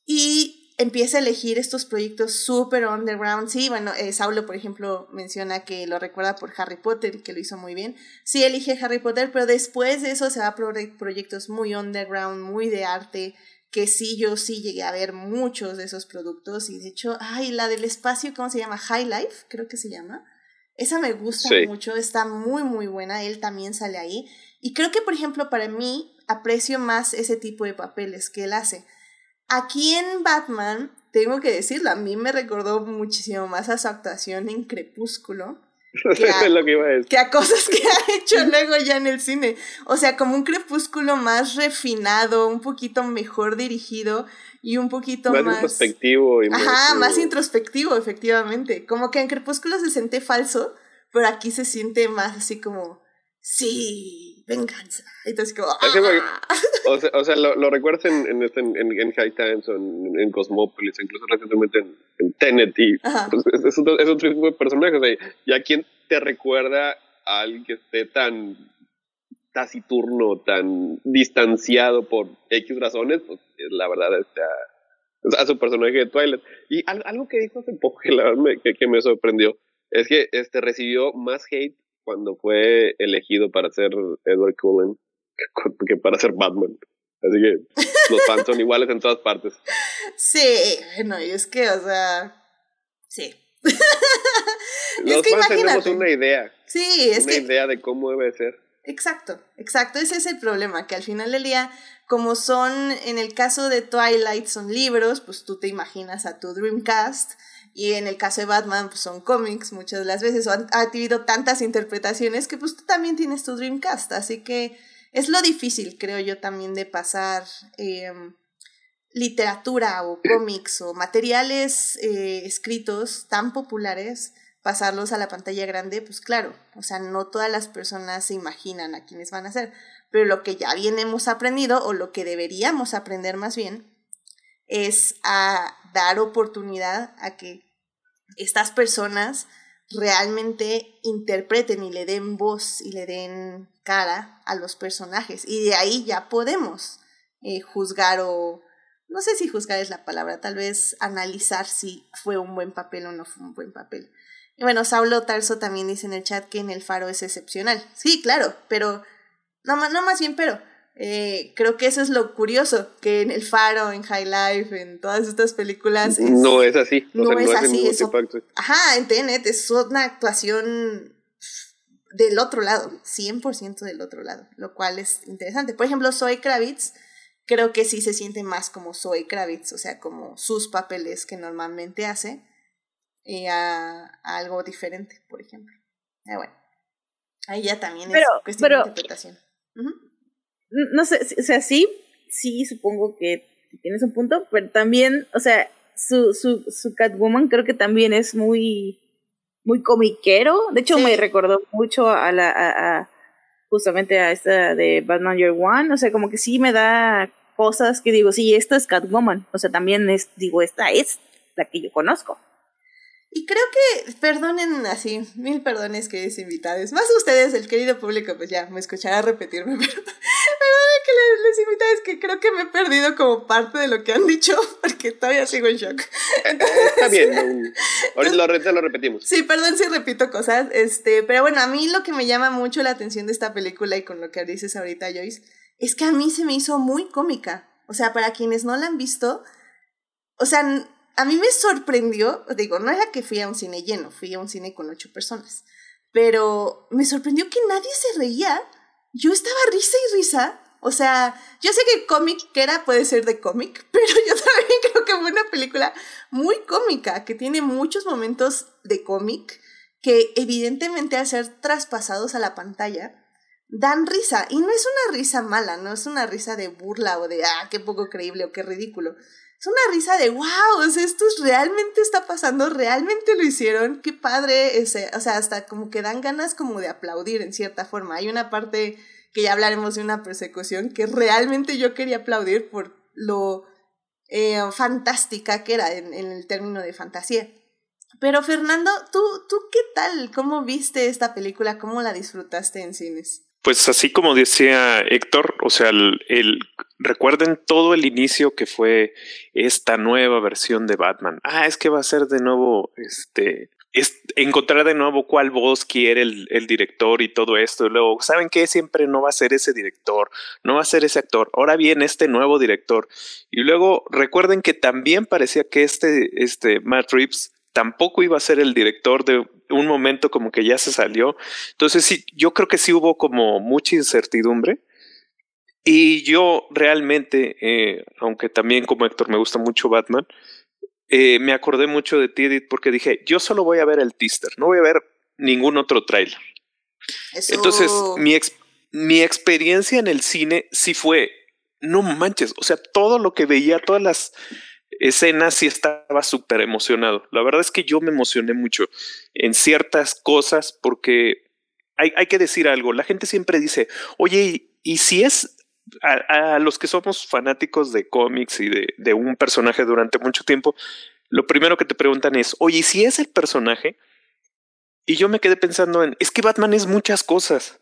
Y empieza a elegir estos proyectos súper underground. Sí, bueno, eh, Saulo, por ejemplo, menciona que lo recuerda por Harry Potter que lo hizo muy bien. Sí, elige Harry Potter, pero después de eso se va a proyectos muy underground, muy de arte, que sí, yo sí llegué a ver muchos de esos productos y de hecho, ay, la del espacio, ¿cómo se llama? High Life, creo que se llama. Esa me gusta mucho, está muy, muy buena, él también sale ahí. Y creo que, por ejemplo, para mí, aprecio más ese tipo de papeles que él hace Aquí en Batman, tengo que decirlo, a mí me recordó muchísimo más a su actuación en Crepúsculo. Que a, lo que, a cosas que ha hecho luego ya en el cine. O sea, como un crepúsculo más refinado, un poquito mejor dirigido y un poquito más. Más introspectivo. Y Ajá, más introspectivo, efectivamente. Como que en Crepúsculo se siente falso, pero aquí se siente más así como. Sí, venganza. Entonces, como, ¡ah! o, sea, o sea, lo, lo recuerdas en, en, este, en, en, High Times o en, en Cosmopolis, incluso recientemente en, en Tenet. Y, pues, es, otro, es, otro, tipo de personaje. O sea, ya quien te recuerda a alguien que esté tan taciturno, tan distanciado por X razones, pues la verdad está a su personaje de Twilight. Y algo que dijo hace poco que, la me, que, que me sorprendió es que este recibió más hate cuando fue elegido para ser Edward Cullen que para ser Batman. Así que los fans son iguales en todas partes. Sí, bueno, y es que, o sea, sí. los es que fans tenemos una idea. Sí, es una idea de cómo debe ser. Exacto, exacto, ese es el problema, que al final del día, como son, en el caso de Twilight son libros, pues tú te imaginas a tu Dreamcast, y en el caso de Batman, pues son cómics muchas de las veces, o han, ha tenido tantas interpretaciones que pues tú también tienes tu Dreamcast, así que es lo difícil, creo yo, también de pasar em, literatura o cómics o materiales eh, escritos tan populares, pasarlos a la pantalla grande, pues claro, o sea, no todas las personas se imaginan a quiénes van a ser, pero lo que ya bien hemos aprendido, o lo que deberíamos aprender más bien, es a dar oportunidad a que estas personas realmente interpreten y le den voz y le den cara a los personajes. Y de ahí ya podemos eh, juzgar o, no sé si juzgar es la palabra, tal vez analizar si fue un buen papel o no fue un buen papel. Y bueno, Saulo Tarso también dice en el chat que en el faro es excepcional. Sí, claro, pero, no, no más bien, pero eh, creo que eso es lo curioso, que en El Faro, en High Life, en todas estas películas... no es así. No, es, así. ajá, en Tenet es una actuación del otro lado, 100% del otro lado, lo cual es interesante. Por ejemplo, Zoe Kravitz, creo que sí se siente más como Zoe Kravitz, o sea, como sus papeles que normalmente hace, y a, algo diferente, por ejemplo. Ah, bueno, ahí ya también es cuestión de interpretación no sé, o sea, sí, sí, supongo que tienes un punto, pero también, o sea, su, su, su Catwoman creo que también es muy, muy comiquero. De hecho, me recordó mucho a la, a, justamente a esta de Batman Year One. O sea, como que sí me da cosas que digo, sí, esta es Catwoman. O sea, también es, digo, esta es la que yo conozco. Y creo que, perdonen así, mil perdones, queridos invitados. Más ustedes, el querido público, pues ya me escuchará repetirme, pero perdonen que les, les invitados que creo que me he perdido como parte de lo que han dicho, porque todavía sigo en shock. Está bien, ahorita lo, lo repetimos. Sí, perdón si repito cosas, este, pero bueno, a mí lo que me llama mucho la atención de esta película y con lo que dices ahorita, Joyce, es que a mí se me hizo muy cómica. O sea, para quienes no la han visto, o sea, a mí me sorprendió, digo, no era que fui a un cine lleno, fui a un cine con ocho personas, pero me sorprendió que nadie se reía. Yo estaba risa y risa. O sea, yo sé que cómic que era puede ser de cómic, pero yo también creo que fue una película muy cómica, que tiene muchos momentos de cómic, que evidentemente al ser traspasados a la pantalla, dan risa. Y no es una risa mala, no es una risa de burla o de, ah, qué poco creíble o qué ridículo. Es una risa de, wow, o sea, esto realmente está pasando, realmente lo hicieron, qué padre, ese, o sea, hasta como que dan ganas como de aplaudir en cierta forma. Hay una parte que ya hablaremos de una persecución que realmente yo quería aplaudir por lo eh, fantástica que era en, en el término de fantasía. Pero Fernando, ¿tú, ¿tú qué tal? ¿Cómo viste esta película? ¿Cómo la disfrutaste en cines? Pues así como decía Héctor, o sea, el, recuerden todo el inicio que fue esta nueva versión de Batman. Ah, es que va a ser de nuevo, este, es encontrar de nuevo cuál voz quiere el, el, director y todo esto. Y luego, ¿saben qué? Siempre no va a ser ese director, no va a ser ese actor. Ahora viene este nuevo director. Y luego recuerden que también parecía que este, este Matt Reeves tampoco iba a ser el director de un momento como que ya se salió. Entonces sí, yo creo que sí hubo como mucha incertidumbre. Y yo realmente, eh, aunque también como Héctor me gusta mucho Batman, eh, me acordé mucho de ti, Edith, porque dije, yo solo voy a ver el teaser, no voy a ver ningún otro tráiler. Entonces, mi, ex mi experiencia en el cine sí fue, no manches, o sea, todo lo que veía, todas las escena sí estaba súper emocionado. La verdad es que yo me emocioné mucho en ciertas cosas porque hay, hay que decir algo. La gente siempre dice, oye, ¿y, si es a, los que somos fanáticos de cómics y de, de un personaje durante mucho tiempo? Lo primero que te preguntan es, oye, ¿y si es el personaje? Y yo me quedé pensando en, es que Batman es muchas cosas.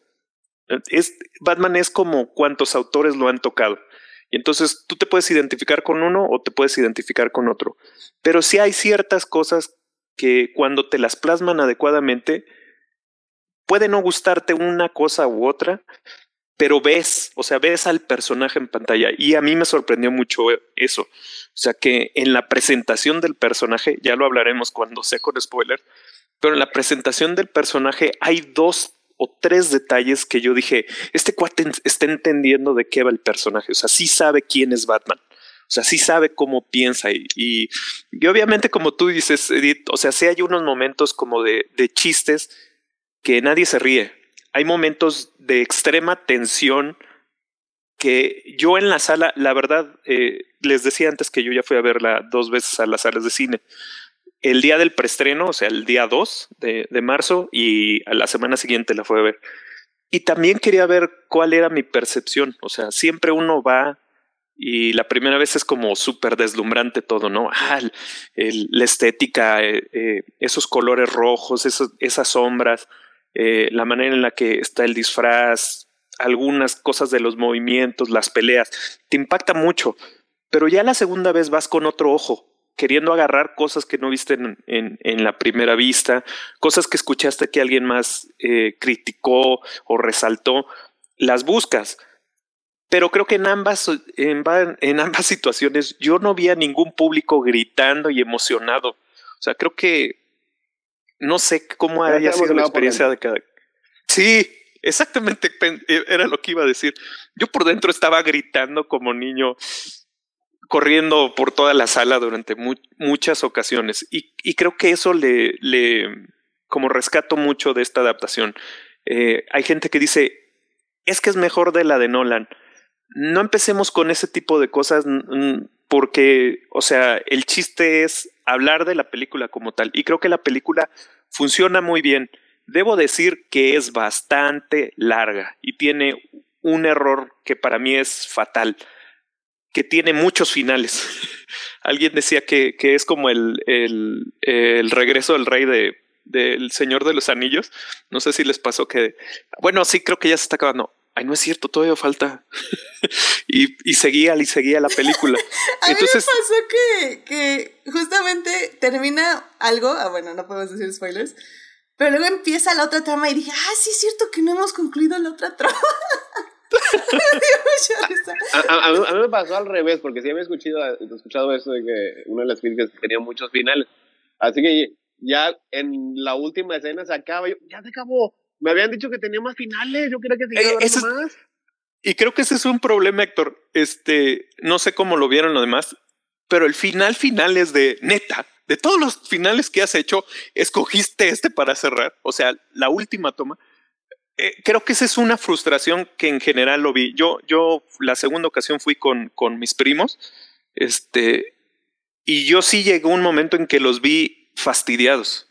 Es, Batman es como cuantos autores lo han tocado. Y entonces tú te puedes identificar con uno o te puedes identificar con otro. Pero sí hay ciertas cosas que cuando te las plasman adecuadamente, puede no gustarte una cosa u otra, pero ves, o sea, ves al personaje en pantalla. Y a mí me sorprendió mucho eso. O sea, que en la presentación del personaje, ya lo hablaremos cuando sea con spoiler, pero en la presentación del personaje hay dos o tres detalles que yo dije, este cuate está entendiendo de qué va el personaje, o sea, sí sabe quién es Batman. O sea, sí sabe cómo piensa y, obviamente como tú dices, Edith, o sea, sí hay unos momentos como de, de chistes que nadie se ríe. Hay momentos de extrema tensión que yo en la sala, la verdad, eh, les decía antes que yo ya fui a verla dos veces a las salas de cine el día del preestreno, o sea, el día 2 de, de, marzo, y a la semana siguiente la fue a ver. Y también quería ver cuál era mi percepción. O sea, siempre uno va y la primera vez es como súper deslumbrante todo, ¿no? Ah, la estética, eh, eh, esos colores rojos, esos, esas sombras, eh, la manera en la que está el disfraz, algunas cosas de los movimientos, las peleas, te impacta mucho. Pero ya la segunda vez vas con otro ojo, queriendo agarrar cosas que no viste en, en, en, la primera vista, cosas que escuchaste que alguien más eh, criticó o resaltó, las buscas. Pero creo que en ambas, en, en ambas situaciones yo no vi a ningún público gritando y emocionado. O sea, creo que no sé cómo haya sido la experiencia de cada. Sí, exactamente era lo que iba a decir. Yo por dentro estaba gritando como niño corriendo por toda la sala durante mu muchas ocasiones y, creo que eso le, le, como rescato mucho de esta adaptación. Eh, hay gente que dice, es que es mejor de la de Nolan. No empecemos con ese tipo de cosas porque, o sea, el chiste es hablar de la película como tal y creo que la película funciona muy bien. Debo decir que es bastante larga y tiene un error que para mí es fatal que tiene muchos finales. Alguien decía que, que es como el, el, el, regreso del rey de del Señor de los Anillos. No sé si les pasó que, bueno, sí creo que ya se está acabando. Ay, no es cierto, todavía falta. y, y, seguía y seguía la película. A Entonces, mí me pasó que, que justamente termina algo, ah, bueno, no podemos decir spoilers, pero luego empieza la otra trama y dije, ah, sí es cierto que no hemos concluido la otra trama. a, a, a, mí me pasó al revés, porque sí había escuchado, escuchado eso de que una de las críticas tenía muchos finales. Así que ya en la última escena se acaba, yo, ya se acabó. Me habían dicho que tenía más finales, yo quería que siguiera eh, más. Y creo que ese es un problema, Héctor. Este, no sé cómo lo vieron los demás, pero el final final es de neta. de todos los finales que has hecho, escogiste este para cerrar. O sea, la última toma. Eh, creo que esa es una frustración que en general lo vi. Yo, yo la segunda ocasión fui con, con mis primos, este, y yo sí llegó un momento en que los vi fastidiados.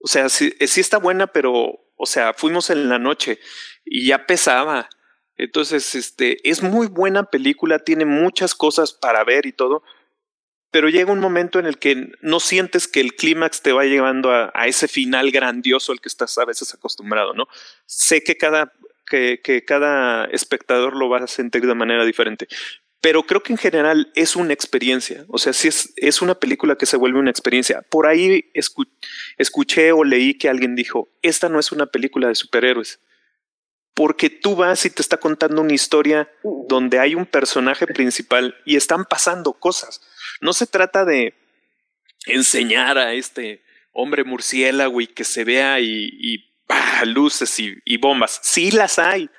O sea, sí, sí está buena, pero, o sea, fuimos en la noche y ya pesaba. Entonces, este, es muy buena película, tiene muchas cosas para ver y todo, pero llega un momento en el que no sientes que el clímax te va llevando a, a, ese final grandioso al que estás a veces acostumbrado, ¿no? Sé que cada, que, que cada espectador lo va a sentir de manera diferente, pero creo que en general es una experiencia, o sea, sí es, es una película que se vuelve una experiencia. Por ahí escu escuché o leí que alguien dijo, esta no es una película de superhéroes, porque tú vas y te está contando una historia donde hay un personaje principal y están pasando cosas. No se trata de enseñar a este hombre murciélago y que se vea y, luces y, bombas. Sí las hay,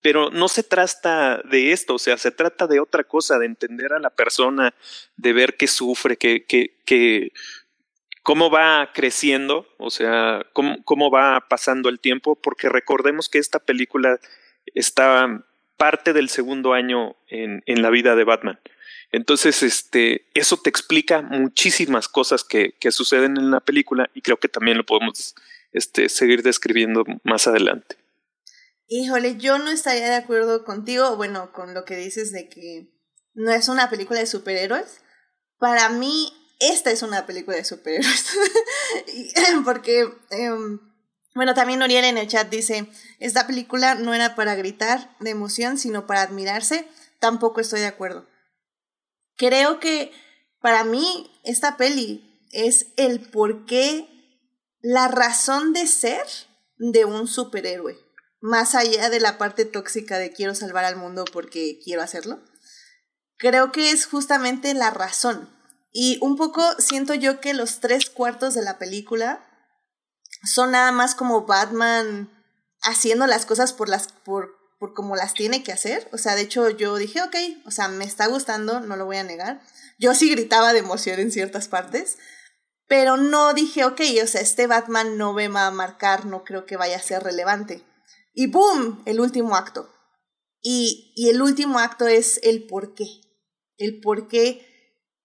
pero no se trata de esto, o sea, se trata de otra cosa, de entender a la persona, de ver qué sufre, que cómo va creciendo, o sea, cómo, cómo va pasando el tiempo, porque recordemos que esta película está parte del segundo año en, en la vida de Batman. Entonces, este, eso te explica muchísimas cosas que, suceden en la película y creo que también lo podemos este, seguir describiendo más adelante. Híjole, yo no estaría de acuerdo contigo, bueno, con lo que dices de que no es una película de superhéroes. Para mí, esta es una película de superhéroes. Porque, um, bueno, también Oriel en el chat dice, esta película no era para gritar de emoción, sino para admirarse. Tampoco estoy de acuerdo. Creo que para mí esta peli es el porqué, la razón de ser de un superhéroe. Más allá de la parte tóxica de quiero salvar al mundo porque quiero hacerlo. Creo que es justamente la razón y un poco siento yo que los tres cuartos de la película son nada más como Batman haciendo las cosas por las por, por como las tiene que hacer. O sea, de hecho yo dije, ok, o sea, me está gustando, no lo voy a negar. Yo sí gritaba de emoción en ciertas partes, pero no dije, ok, o sea, este Batman no me va a marcar, no creo que vaya a ser relevante. Y boom, el último acto. Y, y el último acto es el por qué. El por qué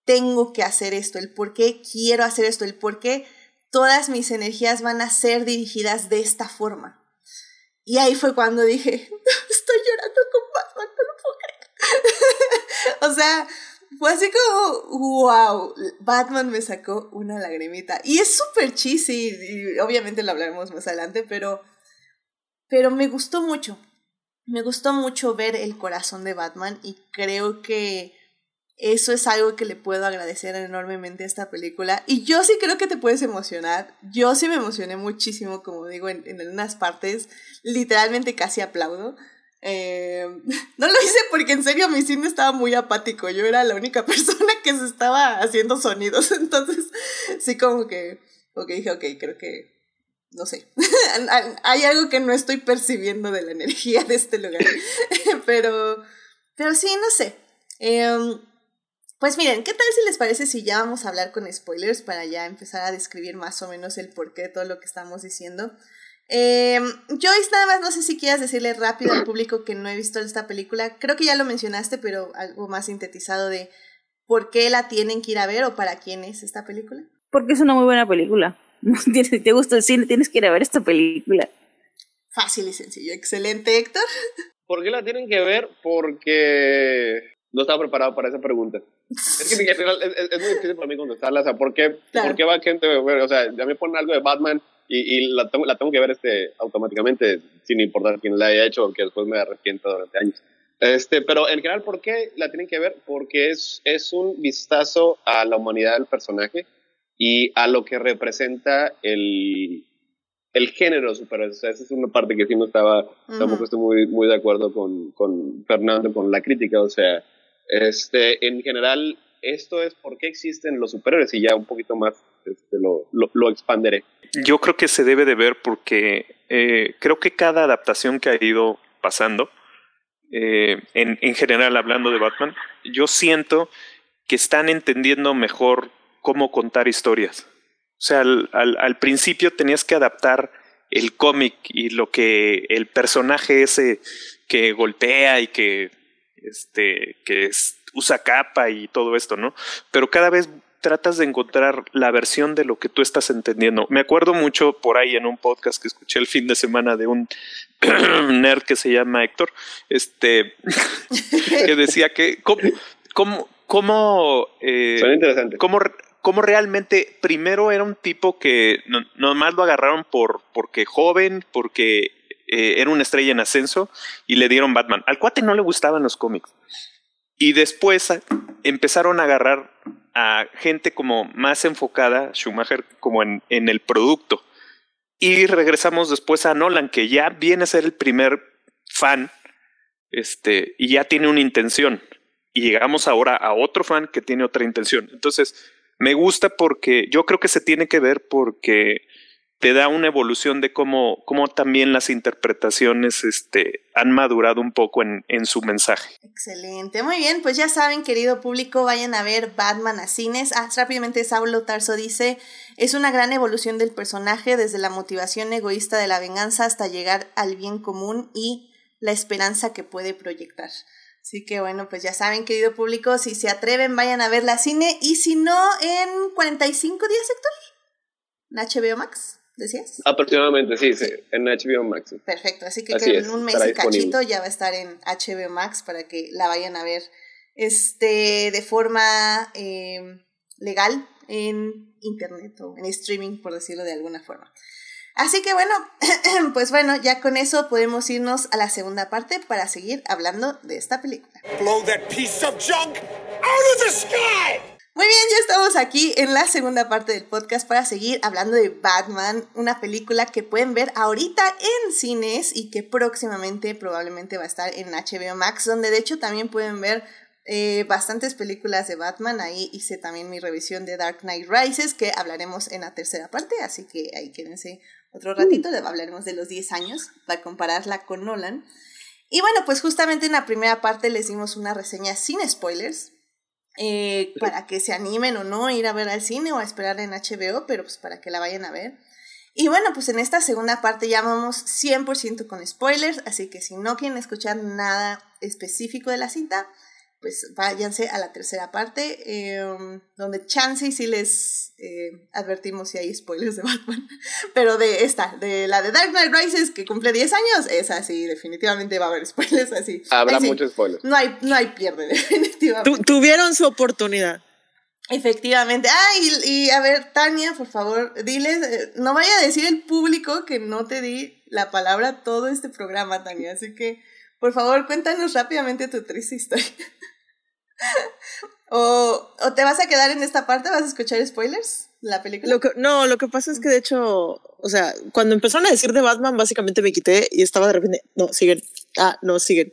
tengo que hacer esto, el por qué quiero hacer esto, el por qué todas mis energías van a ser dirigidas de esta forma. Y ahí fue cuando dije, estoy llorando con Batman, no lo puedo creer. o sea, fue así como, wow, Batman me sacó una lagrimita. Y es súper cheesy, y obviamente lo hablaremos más adelante, pero, pero me gustó mucho. Me gustó mucho ver el corazón de Batman y creo que eso es algo que le puedo agradecer enormemente a esta película. Y yo sí creo que te puedes emocionar. Yo sí me emocioné muchísimo, como digo, en, en unas partes. Literalmente casi aplaudo. Eh, no lo hice porque en serio mi cine estaba muy apático. Yo era la única persona que se estaba haciendo sonidos. Entonces, sí, como que, okay, dije, ok, creo que, no sé. Hay algo que no estoy percibiendo de la energía de este lugar. pero, pero sí, no sé. Eh, pues miren, ¿qué tal si les parece si ya vamos a hablar con spoilers para ya empezar a describir más o menos el porqué de todo lo que estamos diciendo? Eh, Joyce, nada más no sé si quieras decirle rápido al público que no he visto esta película. Creo que ya lo mencionaste, pero algo más sintetizado de por qué la tienen que ir a ver o para quién es esta película. Porque es una muy buena película. Si te gusta el cine, tienes que ir a ver esta película. Fácil y sencillo. Excelente, Héctor. ¿Por qué la tienen que ver? Porque no estaba preparado para esa pregunta. Es que es, es, es, muy difícil para mí contestarla. O sea, ¿por qué, claro. ¿por qué va gente a ver? O sea, a mí ponen algo de Batman y, y la, tengo, la tengo que ver este, automáticamente, sin importar quién la haya hecho, porque después me arrepiento durante años. Este, pero en general, ¿por qué la tienen que ver? Porque es, es un vistazo a la humanidad del personaje y a lo que representa el, el género superhéroes. O sea, esa es una parte que sí no estaba, uh -huh. tampoco estoy muy, muy de acuerdo con, con Fernando, con la crítica. O sea, este, en general, esto es por qué existen los superhéroes y ya un poquito más este, lo, lo, expanderé. Yo creo que se debe de ver porque eh, creo que cada adaptación que ha ido pasando, eh, en, en general hablando de Batman, yo siento que están entendiendo mejor cómo contar historias. O sea, al, al principio tenías que adaptar el cómic y lo que el personaje ese que golpea y que este que es, usa capa y todo esto, ¿no? Pero cada vez tratas de encontrar la versión de lo que tú estás entendiendo. Me acuerdo mucho por ahí en un podcast que escuché el fin de semana de un nerd que se llama Héctor, este, que decía que cómo, cómo, cómo, eh, cómo, cómo realmente primero era un tipo que no, nomás lo agarraron por porque joven, porque eh, era una estrella en ascenso y le dieron Batman. Al cuate no le gustaban los cómics. Y después a- empezaron a agarrar a gente como más enfocada, Schumacher, como en, en el producto. Y regresamos después a Nolan, que ya viene a ser el primer fan, este, y ya tiene una intención. Y llegamos ahora a otro fan que tiene otra intención. Entonces, me gusta porque yo creo que se tiene que ver porque te da una evolución de cómo, cómo también las interpretaciones este, han madurado un poco en, en su mensaje. Excelente, muy bien, pues ya saben, querido público, vayan a ver Batman a cines. Ah, rápidamente Saulo Tarso dice, es una gran evolución del personaje desde la motivación egoísta de la venganza hasta llegar al bien común y la esperanza que puede proyectar. Así que bueno, pues ya saben, querido público, si se atreven, vayan a verla a cine y si no, en 45 días, Héctor, HBO Max, decías. Aproximadamente, sí, sí, en HBO Max. Perfecto, así que, Así que es, en un mes y cachito disponible. ya va a estar en HBO Max para que la vayan a ver este de forma eh, legal en internet o en streaming, por decirlo de alguna forma. Así que bueno, pues bueno, ya con eso podemos irnos a la segunda parte para seguir hablando de esta película. Blow that piece of junk out of the sky! Muy bien, ya estamos aquí en la segunda parte del podcast para seguir hablando de Batman, una película que pueden ver ahorita en cines y que próximamente probablemente va a estar en HBO Max, donde de hecho también pueden ver eh, bastantes películas de Batman. Ahí hice también mi revisión de Dark Knight Rises, que hablaremos en la tercera parte, así que ahí quédense otro ratito, hablaremos de los 10 años para compararla con Nolan. Y bueno, pues justamente en la primera parte les dimos una reseña sin spoilers, eh, para que se animen o no a ir a ver al cine o a esperar en HBO, pero pues para que la vayan a ver. Y bueno, pues en esta segunda parte ya vamos 100% con spoilers, así que si no quieren escuchar nada específico de la cinta, pues váyanse a la tercera parte, eh, donde chance y sí les eh, advertimos si hay spoilers de Batman. Pero de esta, de la de Dark Knight Rises, que cumple 10 años, esa sí, definitivamente va a haber spoilers así. Habrá muchos spoilers. No hay, no hay pierde, definitivamente. Tu- tuvieron su oportunidad. Efectivamente. Ah, y, y a ver, Tania, por favor, diles, eh, no vaya a decir el público que no te di la palabra todo este programa, Tania. Así que, por favor, cuéntanos rápidamente tu triste historia. o, o te vas a quedar en esta parte, vas a escuchar spoilers la película. Lo que, no, lo que pasa es que de hecho, o sea, cuando empezaron a decir de Batman, básicamente me quité y estaba de repente, no, siguen, ah, no, siguen.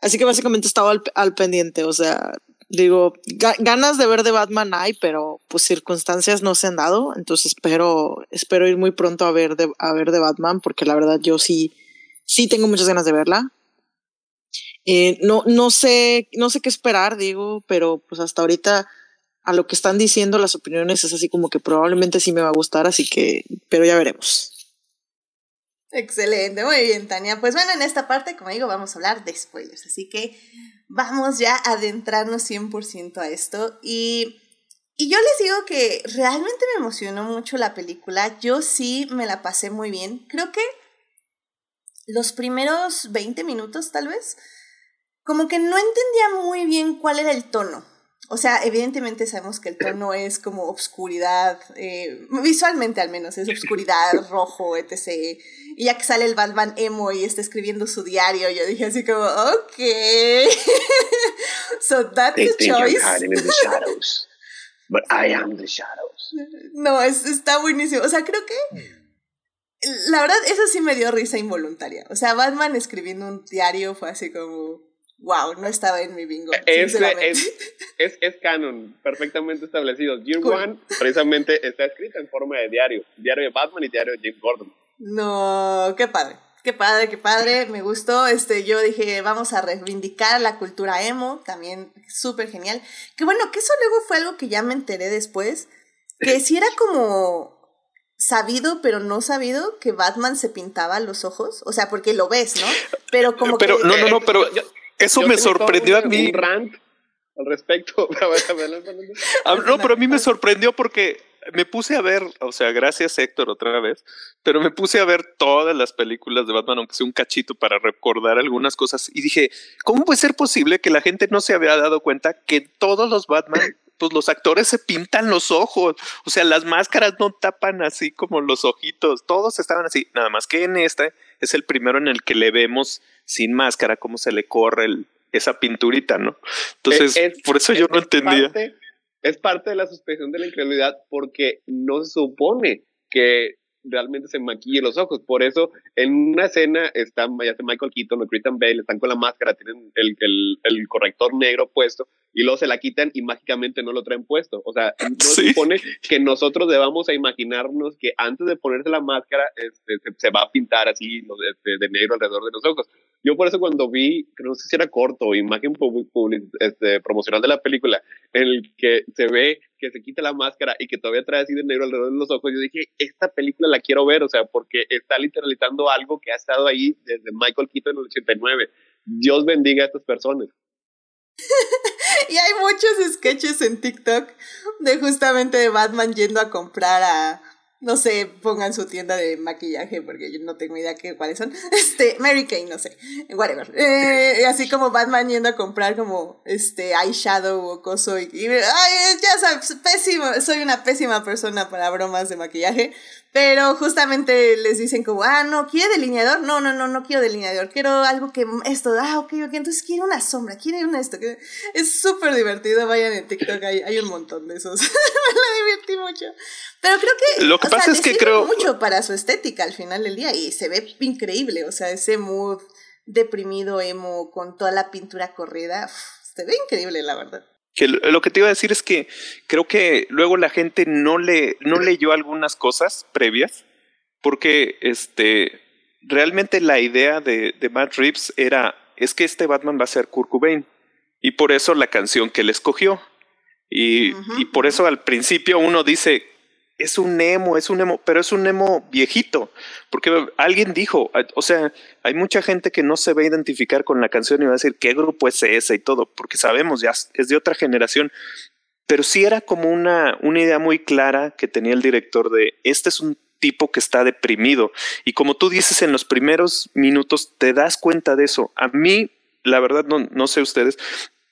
Así que básicamente estaba al, al pendiente, o sea, digo, ga- ganas de ver de Batman hay, pero pues circunstancias no se han dado, entonces espero, espero ir muy pronto a ver de, a ver de Batman, porque la verdad yo sí, sí tengo muchas ganas de verla. Eh, no, no sé, no sé qué esperar, digo, pero pues hasta ahorita a lo que están diciendo las opiniones es así como que probablemente sí me va a gustar, así que, pero ya veremos. Excelente, muy bien, Tania. Pues bueno, en esta parte, como digo, vamos a hablar de spoilers. Así que vamos ya a adentrarnos 100% a esto. Y, y yo les digo que realmente me emocionó mucho la película. Yo sí me la pasé muy bien. Creo que los primeros 20 minutos, tal vez, como que no entendía muy bien cuál era el tono. O sea, evidentemente sabemos que el tono es como obscuridad, eh, visualmente al menos, es obscuridad, rojo, etc. Y ya que sale el Batman emo y está escribiendo su diario, yo dije así como, ok. so that's They the choice. hiding in the shadows, but I am the shadows. No, es, está buenísimo. O sea, creo que. La verdad, eso sí me dio risa involuntaria. O sea, Batman escribiendo un diario fue así como. Wow, no estaba en mi bingo. Sinceramente. es, es, es canon, perfectamente establecido. Year Cool. One precisamente está escrita en forma de diario. Diario de Batman y diario de Jim Gordon. No, qué padre. Qué padre, qué padre, me gustó. Este, yo dije, vamos a reivindicar la cultura emo, también súper genial. Que bueno, que eso luego fue algo que ya me enteré después, que si era como sabido, pero no sabido, que Batman se pintaba los ojos. O sea, porque lo ves, ¿no? Pero como pero, que. No, no, no, pero eso me sorprendió a mí. Un rant al respecto. Ah, no, pero a mí me sorprendió porque me puse a ver, o sea, gracias Héctor otra vez, pero me puse a ver todas las películas de Batman, aunque sea un cachito para recordar algunas cosas, y dije, ¿cómo puede ser posible que la gente no se había dado cuenta que todos los Batman, pues los actores se pintan los ojos, o sea, las máscaras no tapan así como los ojitos, todos estaban así, nada más que en este es el primero en el que le vemos sin máscara cómo se le corre el, esa pinturita, ¿no? Entonces, Es- por eso yo no es entendía. parte- es parte de la suspensión de la incredulidad porque no se supone que realmente se maquille los ojos. Por eso, en una escena está ya sea Michael Keaton o Christian Bale, están con la máscara, tienen el, el, el corrector negro puesto y luego se la quitan y mágicamente no lo traen puesto. O sea, no se Sí. supone que nosotros debamos a imaginarnos que antes de ponerse la máscara este, se, se va a pintar así lo de, negro alrededor de los ojos. Yo por eso cuando vi, creo no sé si era corto imagen este, promocional de la película, en el que se ve que se quita la máscara y que todavía trae así de negro alrededor de los ojos, yo dije, esta película la quiero ver, o sea, porque está literalizando algo que ha estado ahí desde Michael Keaton en el 89. Dios bendiga a estas personas. Y hay muchos sketches en TikTok de justamente de Batman yendo a comprar a, no sé, pongan su tienda de maquillaje porque yo no tengo idea qué cuáles son. Este, Mary Kay, no sé, whatever. Eh, así como Batman yendo a comprar como este eyeshadow o coso y, ay, ya sabes, pésimo, soy una pésima persona para bromas de maquillaje. Pero justamente les dicen como, ah, no, ¿quiere delineador? No, no, no, no quiero delineador. Quiero algo que esto, ah, ok, ok, entonces quiere una sombra, quiere una esto. Es súper divertido, vayan en TikTok, hay, hay un montón de esos. Me la divertí mucho. Pero creo que... Lo que o sea, pasa es que creo- mucho para su estética al final del día y se ve increíble, o sea, ese mood deprimido, emo, con toda la pintura corrida, uf, se ve increíble, la verdad. Que lo que te iba a decir es que creo que luego la gente no le no leyó algunas cosas previas porque este realmente la idea de, de Matt Reeves era es que este Batman va a ser Kurt Cobain y por eso la canción que él escogió. Y, por eso al principio uno dice es un emo, es un emo, pero es un emo viejito, porque alguien dijo, o sea, hay mucha gente que no se va a identificar con la canción y va a decir qué grupo es ese y todo, porque sabemos ya es de otra generación, pero sí era como una, una idea muy clara que tenía el director de este es un tipo que está deprimido y como tú dices en los primeros minutos te das cuenta de eso. A mí, la verdad, no, no sé ustedes,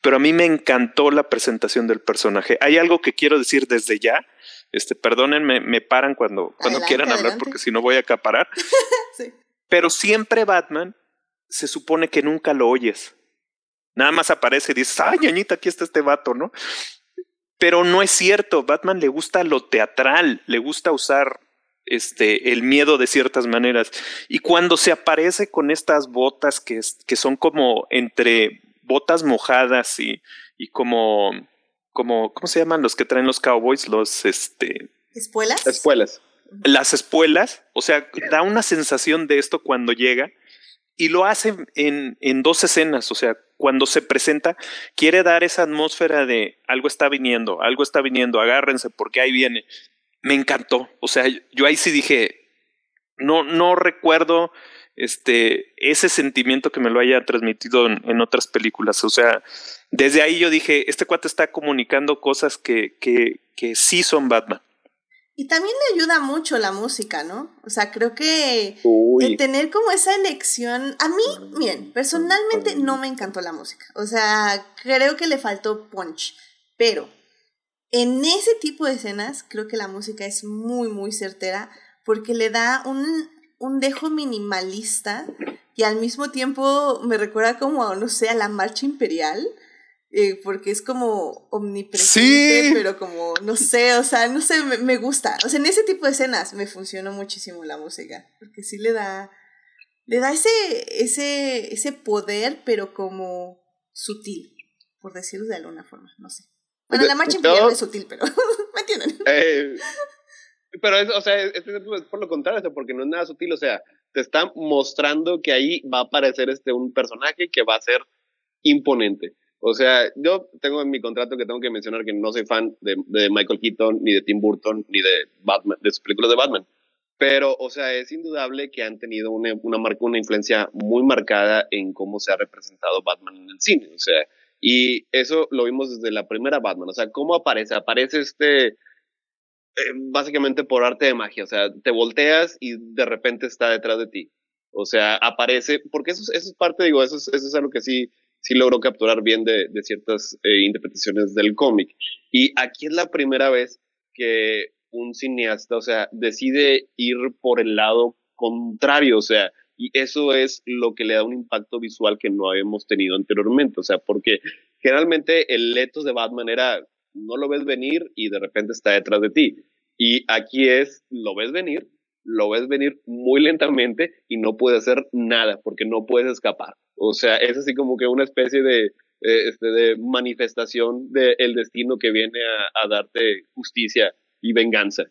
pero a mí me encantó la presentación del personaje. Hay algo que quiero decir desde ya. Este, perdónenme, me paran cuando, cuando Adelante, quieran hablar adelante. porque si no voy a acaparar. Sí. Pero siempre Batman se supone que nunca lo oyes. Nada más aparece y dices, ay, ñañita, aquí está este vato, ¿no? Pero no es cierto. Batman le gusta lo teatral, le gusta usar este el miedo de ciertas maneras. Y cuando se aparece con estas botas que, que son como entre botas mojadas y, y como, como, ¿cómo se llaman los que traen los cowboys? Los este ¿Espuelas? Espuelas. las espuelas, o sea, da una sensación de esto cuando llega y lo hace en, en dos escenas, o sea, cuando se presenta, quiere dar esa atmósfera de algo está viniendo, algo está viniendo, agárrense porque ahí viene. Me encantó, o sea, yo ahí sí dije, no, no recuerdo este, ese sentimiento que me lo haya transmitido en, en otras películas, o sea, desde ahí yo dije, este cuate está comunicando cosas que, que, que sí son Batman. Y también le ayuda mucho la música, ¿no? O sea, creo que el tener como esa elección, a mí, miren, personalmente no me encantó la música. O sea, creo que le faltó punch. Pero en ese tipo de escenas, creo que la música es muy, muy certera porque le da un, un dejo minimalista y al mismo tiempo me recuerda como, no sé, a la marcha imperial. eh, porque es como omnipresente, Sí. pero como, no sé, o sea, no sé, me, me gusta. O sea, en ese tipo de escenas me funcionó muchísimo la música, porque sí le da, le da ese, ese, ese poder, pero como sutil, por decirlo de alguna forma, no sé. Bueno, la marcha imperial no es sutil, pero ¿me entienden? Eh, pero es, o sea, es, es por lo contrario, o sea, porque no es nada sutil, o sea, te está mostrando que ahí va a aparecer este un personaje que va a ser imponente. O sea, yo tengo en mi contrato que tengo que mencionar que no soy fan de, de Michael Keaton, ni de Tim Burton, ni de Batman, de sus películas de Batman. Pero, o sea, es indudable que han tenido una, una, marca, una influencia muy marcada en cómo se ha representado Batman en el cine. O sea, y eso lo vimos desde la primera Batman. O sea, ¿cómo aparece? Aparece este, eh, básicamente por arte de magia. O sea, te volteas y de repente está detrás de ti. O sea, aparece, porque eso, es parte, digo, eso es, eso es algo que sí sí logró capturar bien de, de ciertas eh, interpretaciones del cómic. Y aquí es la primera vez que un cineasta, o sea, decide ir por el lado contrario, o sea, y eso es lo que le da un impacto visual que no habíamos tenido anteriormente, o sea, porque generalmente el letos de Batman era, no lo ves venir y de repente está detrás de ti. Y aquí es, lo ves venir, lo ves venir muy lentamente y no puedes hacer nada porque no puedes escapar. O sea, es así como que una especie de, eh, este, de manifestación del destino que viene a, a, darte justicia y venganza.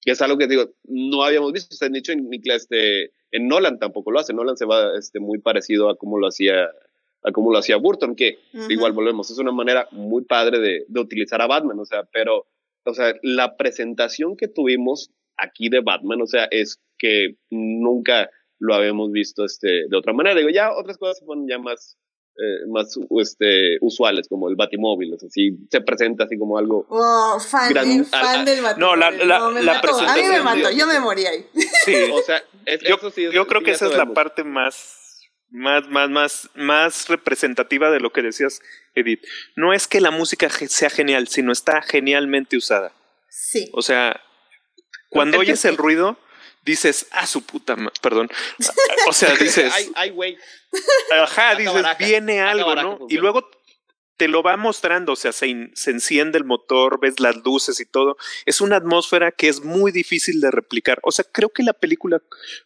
Que es algo que digo, no habíamos visto. Se han dicho en, este, en Nolan tampoco lo hace. Nolan se va este, muy parecido a cómo lo hacía a cómo lo hacía Burton, que uh -huh. igual volvemos, es una manera muy padre de, de, utilizar a Batman, o sea, pero, o sea, la presentación que tuvimos aquí de Batman, o sea, es que nunca lo habíamos visto este, de otra manera. Digo, ya otras cosas son ya más, eh, más este, usuales, como el Batimóvil, o sea, sí, se presenta así como algo... Oh, fan, gran, fan del Batimóvil. No, la, la, no, la presentación... A mí me mató, yo me morí ahí. Sí, o sea, es, yo, eso sí, es, yo creo que esa es la parte más, más, más, más, más representativa de lo que decías, Edith. No es que la música sea genial, sino está genialmente usada. Sí. O sea, cuando oyes el ruido, dices, ah, su puta, perdón. O sea, dices, ay, ay, güey. Ajá, dices, viene algo, ¿no? Y luego te lo va mostrando, o sea, se, enciende el motor, ves las luces y todo. Es una atmósfera que es muy difícil de replicar. O sea, creo que la película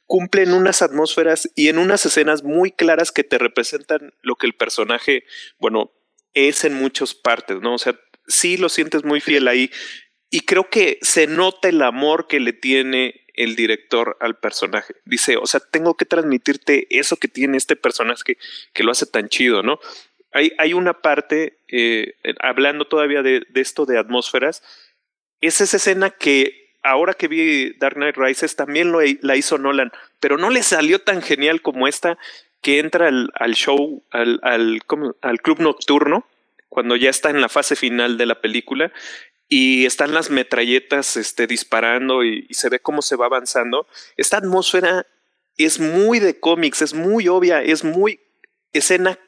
cumple en unas atmósferas y en unas escenas muy claras que te representan lo que el personaje, bueno, es en muchas partes, ¿no? O sea, sí lo sientes muy fiel ahí. Y creo que se nota el amor que le tiene el director al personaje. Dice, o sea, tengo que transmitirte eso que tiene este personaje que lo hace tan chido, ¿no? Hay, hay una parte, eh, hablando todavía de, de, esto de atmósferas, es esa escena que ahora que vi Dark Knight Rises también lo, la hizo Nolan, pero no le salió tan genial como esta que entra al, al show, al, al, al club nocturno, cuando ya está en la fase final de la película y están las metralletas este, disparando y, y, se ve cómo se va avanzando. Esta atmósfera es muy de cómics, es muy obvia, es muy escena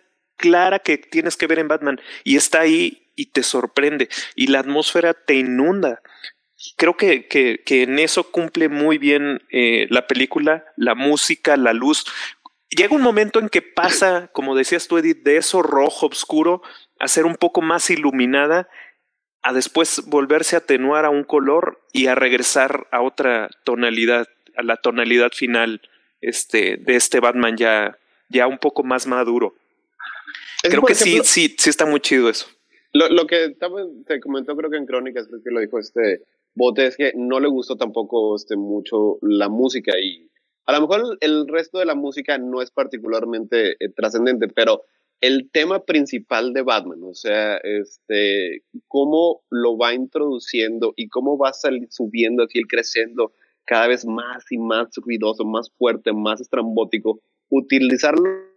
clara que tienes que ver en Batman y está ahí y te sorprende y la atmósfera te inunda. Creo que, que, que en eso cumple muy bien eh, la película, la música, la luz. Llega un momento en que pasa, como decías tú, Edith, de eso rojo oscuro a ser un poco más iluminada a después volverse a atenuar a un color y a regresar a otra tonalidad, a la tonalidad final este, de este Batman ya, ya un poco más maduro. Creo que ejemplo, sí, sí, sí está muy chido eso. Lo, lo que se comentó creo que en Crónicas, creo que lo dijo este Bote, es que no le gustó tampoco este, mucho la música y a lo mejor el resto de la música no es particularmente eh, trascendente, pero el tema principal de Batman, o sea, este, cómo lo va introduciendo y cómo va salir, subiendo aquí, el creciendo cada vez más y más ruidoso, más fuerte, más estrambótico, utilizarlo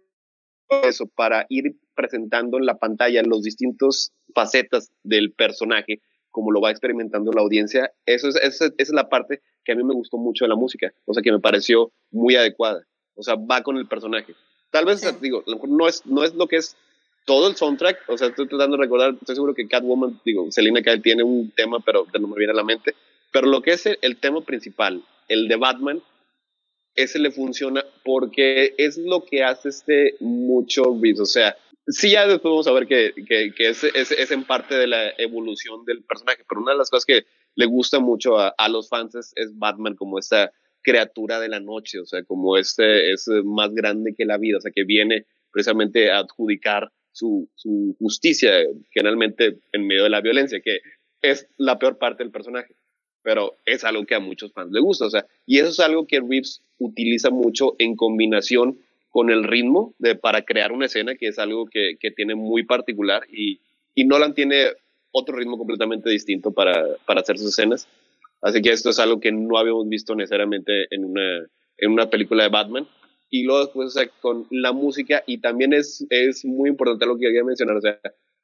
eso para ir presentando en la pantalla los distintos facetas del personaje, como lo va experimentando la audiencia, eso es, esa, esa es la parte que a mí me gustó mucho de la música, o sea, que me pareció muy adecuada, o sea, va con el personaje. Tal vez, sí. digo, no es, no es lo que es todo el soundtrack, o sea, estoy tratando de recordar, estoy seguro que Catwoman, digo, Selina Kyle tiene un tema, pero no me viene a la mente, pero lo que es el, el tema principal, el de Batman, ese le funciona porque es lo que hace este mucho Reeves, o sea, sí ya después vamos a ver que, que, es, es, en parte de la evolución del personaje, pero una de las cosas que le gusta mucho a, a los fans es, es Batman como esta criatura de la noche, o sea, como este es más grande que la vida, o sea, que viene precisamente a adjudicar su, su justicia, generalmente en medio de la violencia, que es la peor parte del personaje. Pero es algo que a muchos fans les gusta, o sea, y eso es algo que Reeves utiliza mucho en combinación con el ritmo de, para crear una escena, que es algo que, que tiene muy particular y, y Nolan tiene otro ritmo completamente distinto para, para hacer sus escenas. Así que esto es algo que no habíamos visto necesariamente en una, en una película de Batman. Y luego después, o sea, con la música, y también es, es muy importante lo que quería mencionar, o sea,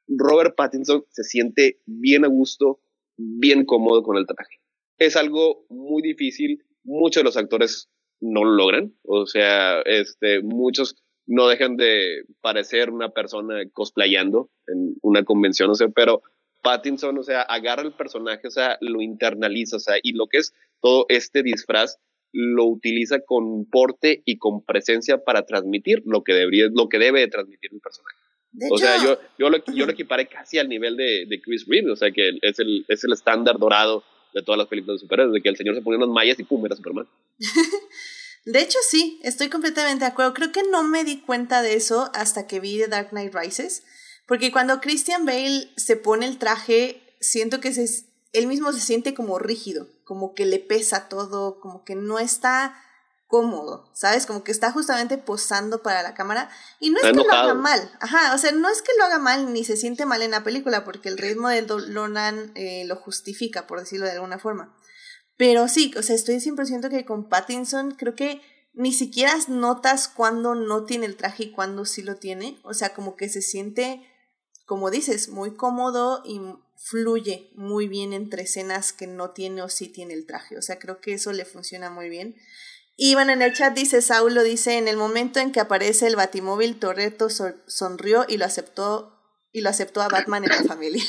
Robert Pattinson se siente bien a gusto, bien cómodo con el traje. Es algo muy difícil, muchos de los actores no lo logran, o sea, este, muchos no dejan de parecer una persona cosplayando en una convención, o sea, pero Pattinson, o sea, agarra el personaje, o sea, lo internaliza, o sea, y lo que es todo este disfraz lo utiliza con porte y con presencia para transmitir lo que debería, lo que debe de transmitir el personaje. o sea, yo, yo, lo, yo lo equiparé casi al nivel de, de Chris Reeve, o sea, que es el, es el estándar dorado de todas las películas de superhéroes, de que el señor se ponía unas mallas y pum, era Superman. de hecho, sí, estoy completamente de acuerdo. Creo que no me di cuenta de eso hasta que vi The Dark Knight Rises, porque cuando Christian Bale se pone el traje, siento que se, él mismo se siente como rígido, como que le pesa todo, como que no está cómodo, ¿sabes? Como que está justamente posando para la cámara. Y no es que lo haga mal, ajá, o sea, no es que lo haga mal ni se siente mal en la película, porque el ritmo del Lonan eh, lo justifica, por decirlo de alguna forma. Pero sí, o sea, estoy 100% que con Pattinson creo que ni siquiera notas cuando no tiene el traje y cuando sí lo tiene. O sea, como que se siente, como dices, muy cómodo y fluye muy bien entre escenas que no tiene o sí tiene el traje. O sea, creo que eso le funciona muy bien. Y bueno, en el chat dice, Saulo dice, en el momento en que aparece el batimóvil, Torreto sonrió y lo aceptó y lo aceptó a Batman en la familia.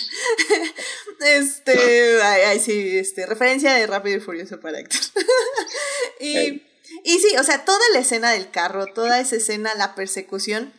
este, ay, sí, este, referencia de Rápido y Furioso para Héctor. y, y sí, o sea, toda la escena del carro, toda esa escena, la persecución,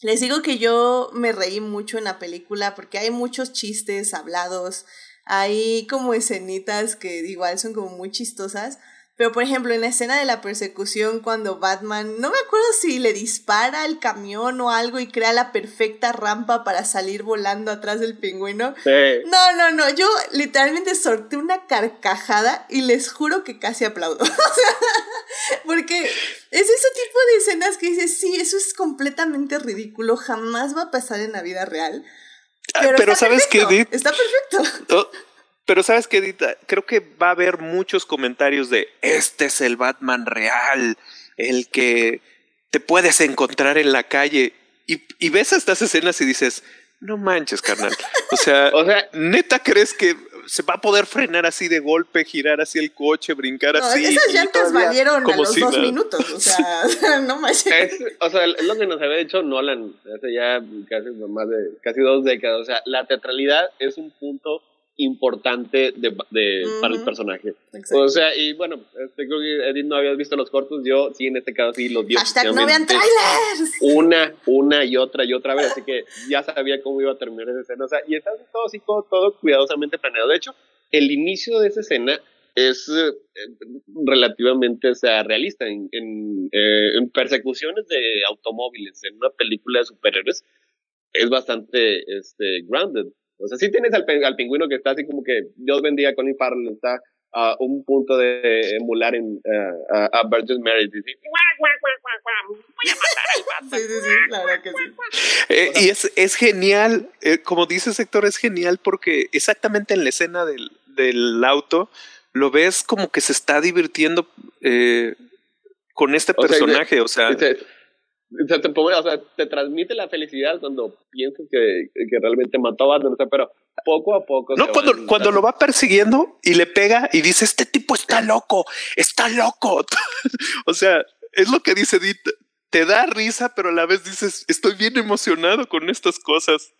les digo que yo me reí mucho en la película porque hay muchos chistes hablados, hay como escenitas que igual son como muy chistosas, pero por ejemplo, en la escena de la persecución, cuando Batman, no me acuerdo si le dispara al camión o algo y crea la perfecta rampa para salir volando atrás del pingüino. No, no, no, yo literalmente sorté una carcajada y les juro que casi aplaudo. porque es ese tipo de escenas que dices, sí, eso es completamente ridículo, jamás va a pasar en la vida real. Ah, pero, ¿sabes qué, Está perfecto. Pero sabes qué, Edita, creo que va a haber muchos comentarios de este es el Batman real, el que te puedes encontrar en la calle. Y, y ves estas escenas y dices, no manches, carnal. O sea, o sea, neta crees que se va a poder frenar así de golpe, girar así el coche, brincar no, así. Esas llantas valieron como a los dos minutos, o sea, no manches. o sea, es lo que nos había dicho Nolan hace ya casi más de casi dos décadas. O sea, la teatralidad es un punto importante de, de para el personaje. O sea, y bueno, este, creo que Edith no habías visto los cortos, yo sí, en este caso sí los vi. Hashtag no vean trailers. Una, una y otra y otra vez, así que ya sabía cómo iba a terminar esa escena. O sea, y está todo así, todo, todo cuidadosamente planeado. De hecho, el inicio de esa escena es eh, relativamente o sea, realista en, en, eh, en, persecuciones de automóviles en una película de superhéroes es bastante este, grounded o sea, sí tienes al, al pingüino que está así como que Dios bendiga con Farrell, está a un punto de emular en, uh, a Virgin Mary. Dice, voy a matar al Sí, sí, sí, la verdad que sí. Eh, y es, es genial, eh, como dice Sector, es genial porque exactamente en la escena del, del auto lo ves como que se está divirtiendo eh, con este personaje, o sea, o sea, te, o sea, te transmite la felicidad cuando piensas que, que realmente mató a Batman, o sea, pero poco a poco. No, cuando, cuando lo va persiguiendo y le pega y dice, este tipo está loco, está loco. o sea, es lo que dice Edith, te da risa, pero a la vez dices, estoy bien emocionado con estas cosas.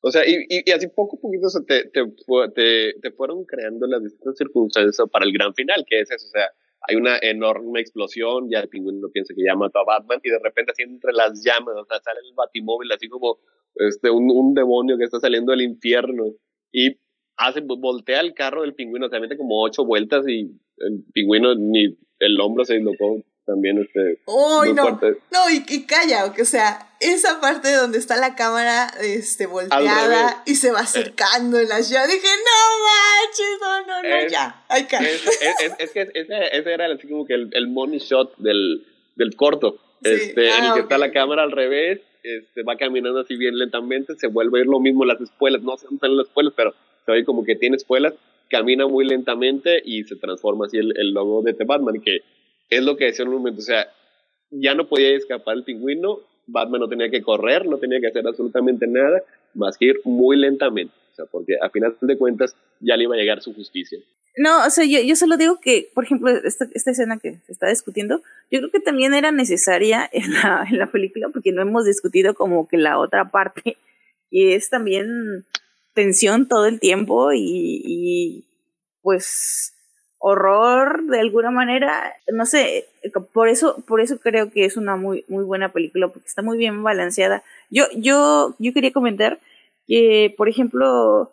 O sea, y, y, así poco a poquito te, te, te, te, fueron creando las distintas circunstancias para el gran final, que es eso, o sea, hay una enorme explosión, ya el pingüino piensa que ya mató a Batman y de repente así entre las llamas, o sea, sale el batimóvil así como este, un, demonio que está saliendo del infierno y hace, voltea el carro del pingüino, se mete como ocho vueltas y el pingüino ni el hombro se dislocó también este ¡Uy, no! fuerte. No, y, y calla, o sea, esa parte donde está la cámara este, volteada y se va acercando en las llaves, dije, no manches, no, no, no, Es- ya, hay. Es, es, que ese, ese era así como que el, el money shot del, del corto. Sí. Este, en el Ah, que está la cámara al revés, este, va caminando así bien lentamente, se vuelve a ir lo mismo las espuelas, no sé dónde están las espuelas, pero se ve como que tiene espuelas, camina muy lentamente y se transforma así el, el logo de The Batman, que es lo que decía en un momento, o sea, ya no podía escapar el pingüino, Batman no tenía que correr, no tenía que hacer absolutamente nada, más que ir muy lentamente, o sea, porque a final de cuentas ya le iba a llegar su justicia. No, o sea, yo, yo solo digo que, por ejemplo, esta, esta escena que se está discutiendo, yo creo que también era necesaria en la, en la película porque no hemos discutido como que la otra parte, y es también tensión todo el tiempo y, y pues horror de alguna manera, no sé, por eso, por eso creo que es una muy, muy buena película, porque está muy bien balanceada. Yo, yo, yo quería comentar que, por ejemplo,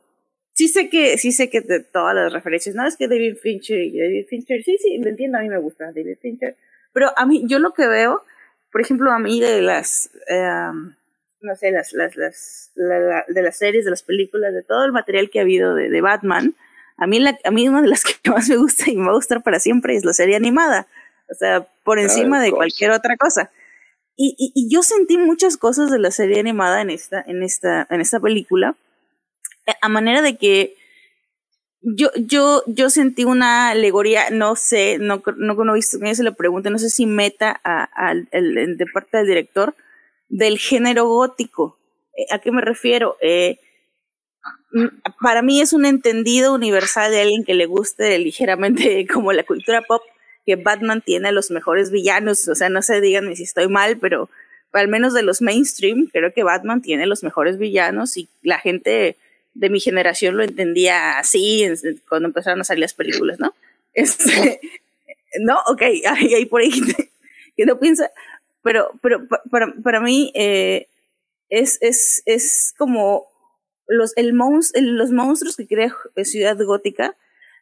sí sé que, sí sé que de todas las referencias, no es que David Fincher y David Fincher, sí, sí, lo entiendo, a mí me gusta David Fincher, pero a mí, yo lo que veo, por ejemplo, a mí de las, em, no sé, las, las, las, la- la- de las series, de las películas, de todo el material que ha habido de, de Batman, a mí, la, a mí una de las que más me gusta y me va a gustar para siempre es la serie animada, o sea, por encima de cualquier otra cosa. Y, y, y yo sentí muchas cosas de la serie animada en esta, en esta, en esta película, eh, a manera de que yo, yo, yo sentí una alegoría, no sé, no, no, no he visto, se lo pregunte, no sé si meta a, al- el- de parte del director del género gótico. Eh, ¿A qué me refiero? Eh, para mí es un entendido universal de alguien que le guste ligeramente como la cultura pop, que Batman tiene a los mejores villanos, o sea, no se digan si estoy mal, pero al menos de los mainstream, creo que Batman tiene los mejores villanos y la gente de mi generación lo entendía así cuando empezaron a salir las películas, ¿no? Este, no, ok, hay, hay por ahí que no piensa, pero, pero pa- para, para mí eh, es, es, es como los, el monst- los monstruos que crea Ciudad Gótica,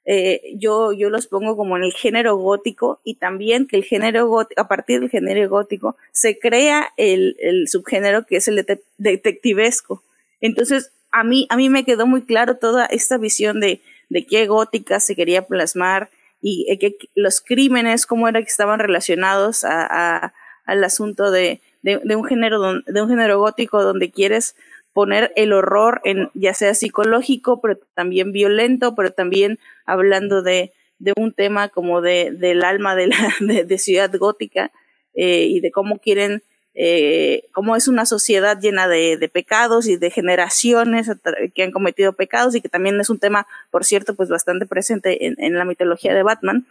eh, yo, yo los pongo como en el género gótico y también que el género gótico, a partir del género gótico, se crea el, el subgénero que es el dete- detectivesco. Entonces, a mí, a mí me quedó muy claro toda esta visión de, de qué gótica se quería plasmar y eh, que los crímenes, cómo era que estaban relacionados a, a- al asunto de, de, de un género don- de un género gótico donde quieres poner el horror en ya sea psicológico, pero también violento, pero también hablando de, de un tema como de, del alma de, la, de, de Ciudad Gótica eh, y de cómo quieren, eh, cómo es una sociedad llena de, de pecados y de generaciones que han cometido pecados y que también es un tema, por cierto, pues bastante presente en, en la mitología de Batman.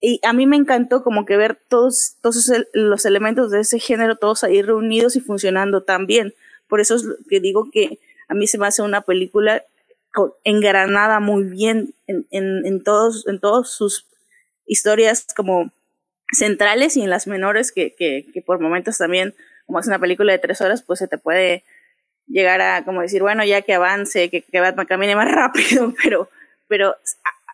Y a mí me encantó como que ver todos, todos los elementos de ese género, todos ahí reunidos y funcionando tan bien. Por eso es que digo que a mí se me hace una película engranada muy bien en, en, en todos, todas sus historias como centrales y en las menores que, que, por momentos también, como es una película de tres horas, pues se te puede llegar a como decir, bueno, ya que avance, que, que Batman camine más rápido, pero, pero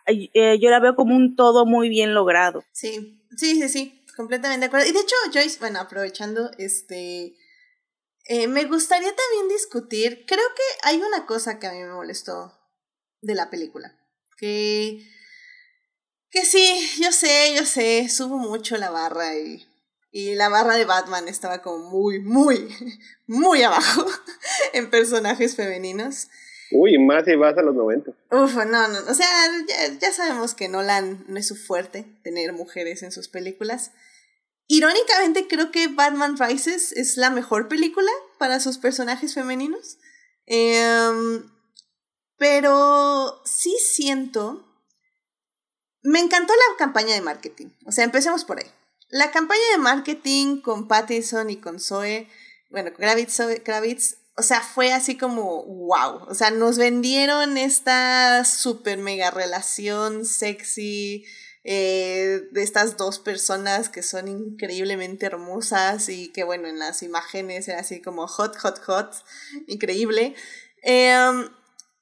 eh, yo la veo como un todo muy bien logrado. Sí, sí, sí, sí, completamente de acuerdo. Y de hecho, Joyce, bueno, aprovechando, este, eh, me gustaría también discutir, creo que hay una cosa que a mí me molestó de la película, que, que sí, yo sé, yo sé, subo mucho la barra y, y la barra de Batman estaba como muy, muy, muy abajo en personajes femeninos. Uy, más si vas a los 90. Uf, no, no, o sea, ya, ya sabemos que Nolan no es su fuerte tener mujeres en sus películas. Irónicamente, creo que Batman Rises es la mejor película para sus personajes femeninos. Em, pero sí siento. Me encantó la campaña de marketing. O sea, empecemos por ahí. La campaña de marketing con Pattinson y con Zoe, bueno, con Kravitz, Zoe Kravitz, o sea, fue así como wow. O sea, nos vendieron esta super mega relación sexy eh, de estas dos personas que son increíblemente hermosas y que, bueno, en las imágenes era así como hot, hot, hot, increíble. Em,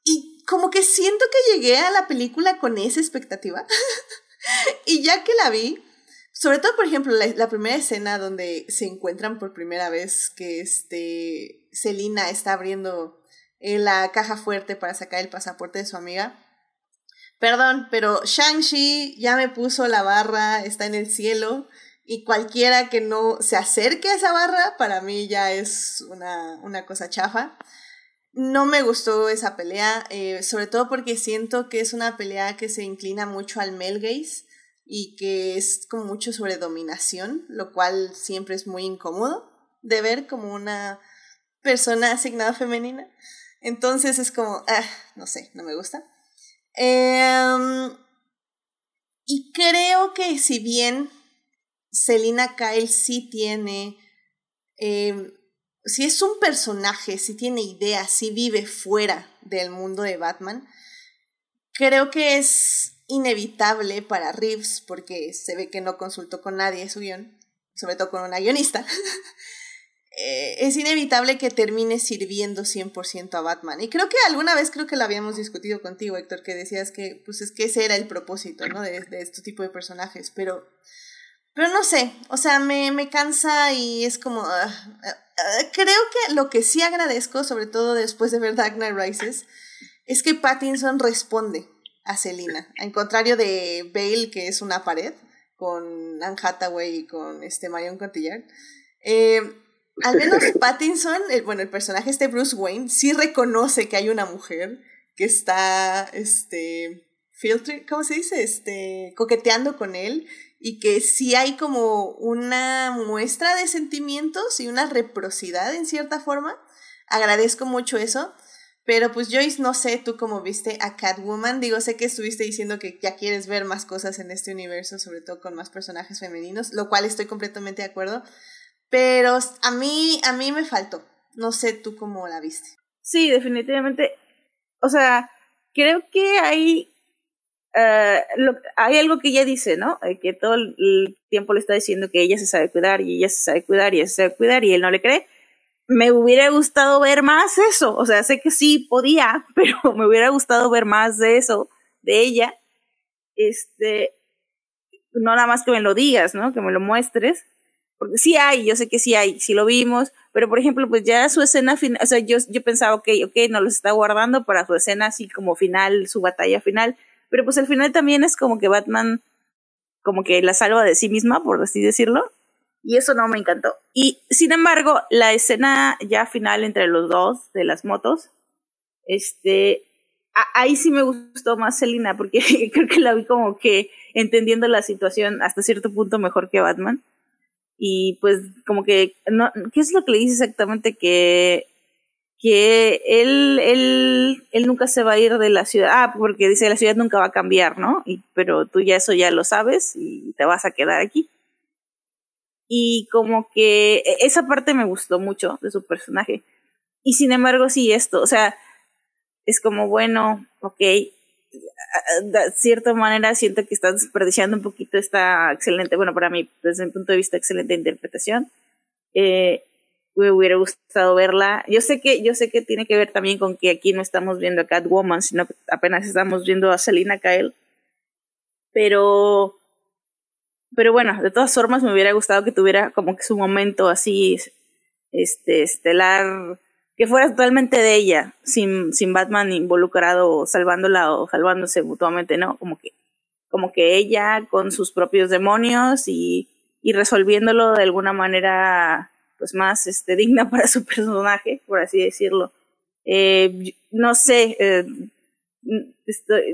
y como que siento que llegué a la película con esa expectativa. y ya que la vi, Sobre todo, por ejemplo, la, primera escena donde se encuentran por primera vez que este Selina está abriendo eh, la caja fuerte para sacar el pasaporte de su amiga. Perdón, pero Shang-Chi ya me puso la barra, está en el cielo, y cualquiera que no se acerque a esa barra, para mí ya es una, una cosa chafa. No me gustó esa pelea, eh, sobre todo porque siento que es una pelea que se inclina mucho al male y que es como mucho sobre dominación, lo cual siempre es muy incómodo de ver como una persona asignada femenina. Entonces es como, ah, no sé, no me gusta. Em, y creo que si bien Selina Kyle sí tiene, eh, si es un personaje, si tiene ideas, si vive fuera del mundo de Batman, creo que es inevitable para Reeves, porque se ve que no consultó con nadie su guion, sobre todo con una guionista, eh, es inevitable que termine sirviendo 100% a Batman. Y creo que alguna vez creo que lo habíamos discutido contigo, Héctor, que decías que pues es que ese era el propósito, ¿no? De, de este tipo de personajes, pero... Pero no sé, o sea, me, me cansa y es como... Uh, uh, creo que lo que sí agradezco, sobre todo después de ver Dark Knight Rises, es que Pattinson responde a Selina. En contrario de Bale, que es una pared, con Anne Hathaway y con este Marion Cotillard. Eh, al menos Pattinson, el, bueno, el personaje este Bruce Wayne, sí reconoce que hay una mujer que está, este, filter, ¿cómo se dice? Este, coqueteando con él y que sí hay como una muestra de sentimientos y una reciprocidad en cierta forma. Agradezco mucho eso. Pero pues Joyce, no sé tú cómo viste a Catwoman. Digo, sé que estuviste diciendo que ya quieres ver más cosas en este universo, sobre todo con más personajes femeninos, lo cual estoy completamente de acuerdo. Pero a mí, a mí me faltó. No sé tú cómo la viste. Sí, definitivamente. O sea, creo que hay, uh, hay algo que ella dice, ¿no? Eh, que todo el tiempo le está diciendo que ella se sabe cuidar y ella se sabe cuidar y ella se sabe cuidar y él no le cree me hubiera gustado ver más eso. O sea, sé que sí podía, pero me hubiera gustado ver más de eso, de ella. Este, no nada más que me lo digas, ¿no? Que me lo muestres. Porque sí hay, yo sé que sí hay, sí lo vimos, pero por ejemplo, pues ya su escena final, o sea, yo, yo pensaba, ok, ok, nos los está guardando para su escena así como final, su batalla final, pero pues al final también es como que Batman como que la salva de sí misma, por así decirlo, y eso no me encantó. Y sin embargo, la escena ya final entre los dos de las motos, este, ahí sí me gustó más Selina, porque creo que la vi como que entendiendo la situación hasta cierto punto mejor que Batman. Y pues como que, no, ¿qué es lo que le dice exactamente? Que, que él, él, él nunca se va a ir de la ciudad. Ah, porque dice la ciudad nunca va a cambiar, ¿no? Y, pero tú ya eso ya lo sabes y te vas a quedar aquí y como que e, esa parte me gustó mucho de su personaje. Y sin embargo, sí, esto, o sea, es como, bueno, ok, de cierta manera siento que estás desperdiciando un poquito esta excelente, bueno, para mí, desde mi punto de vista, excelente interpretación. Eh, me hubiera gustado verla. Yo sé que, yo sé que tiene que ver también con que aquí no estamos viendo a Catwoman, sino que apenas estamos viendo a Selina Kyle. Pero pero bueno, de todas formas me hubiera gustado que tuviera como que su momento así, este, estelar, que fuera totalmente de ella, sin, sin Batman involucrado salvándola o salvándose mutuamente, ¿no? Como que, como que ella con sus propios demonios y, y resolviéndolo de alguna manera pues más este, digna para su personaje, por así decirlo. Eh, no sé, eh,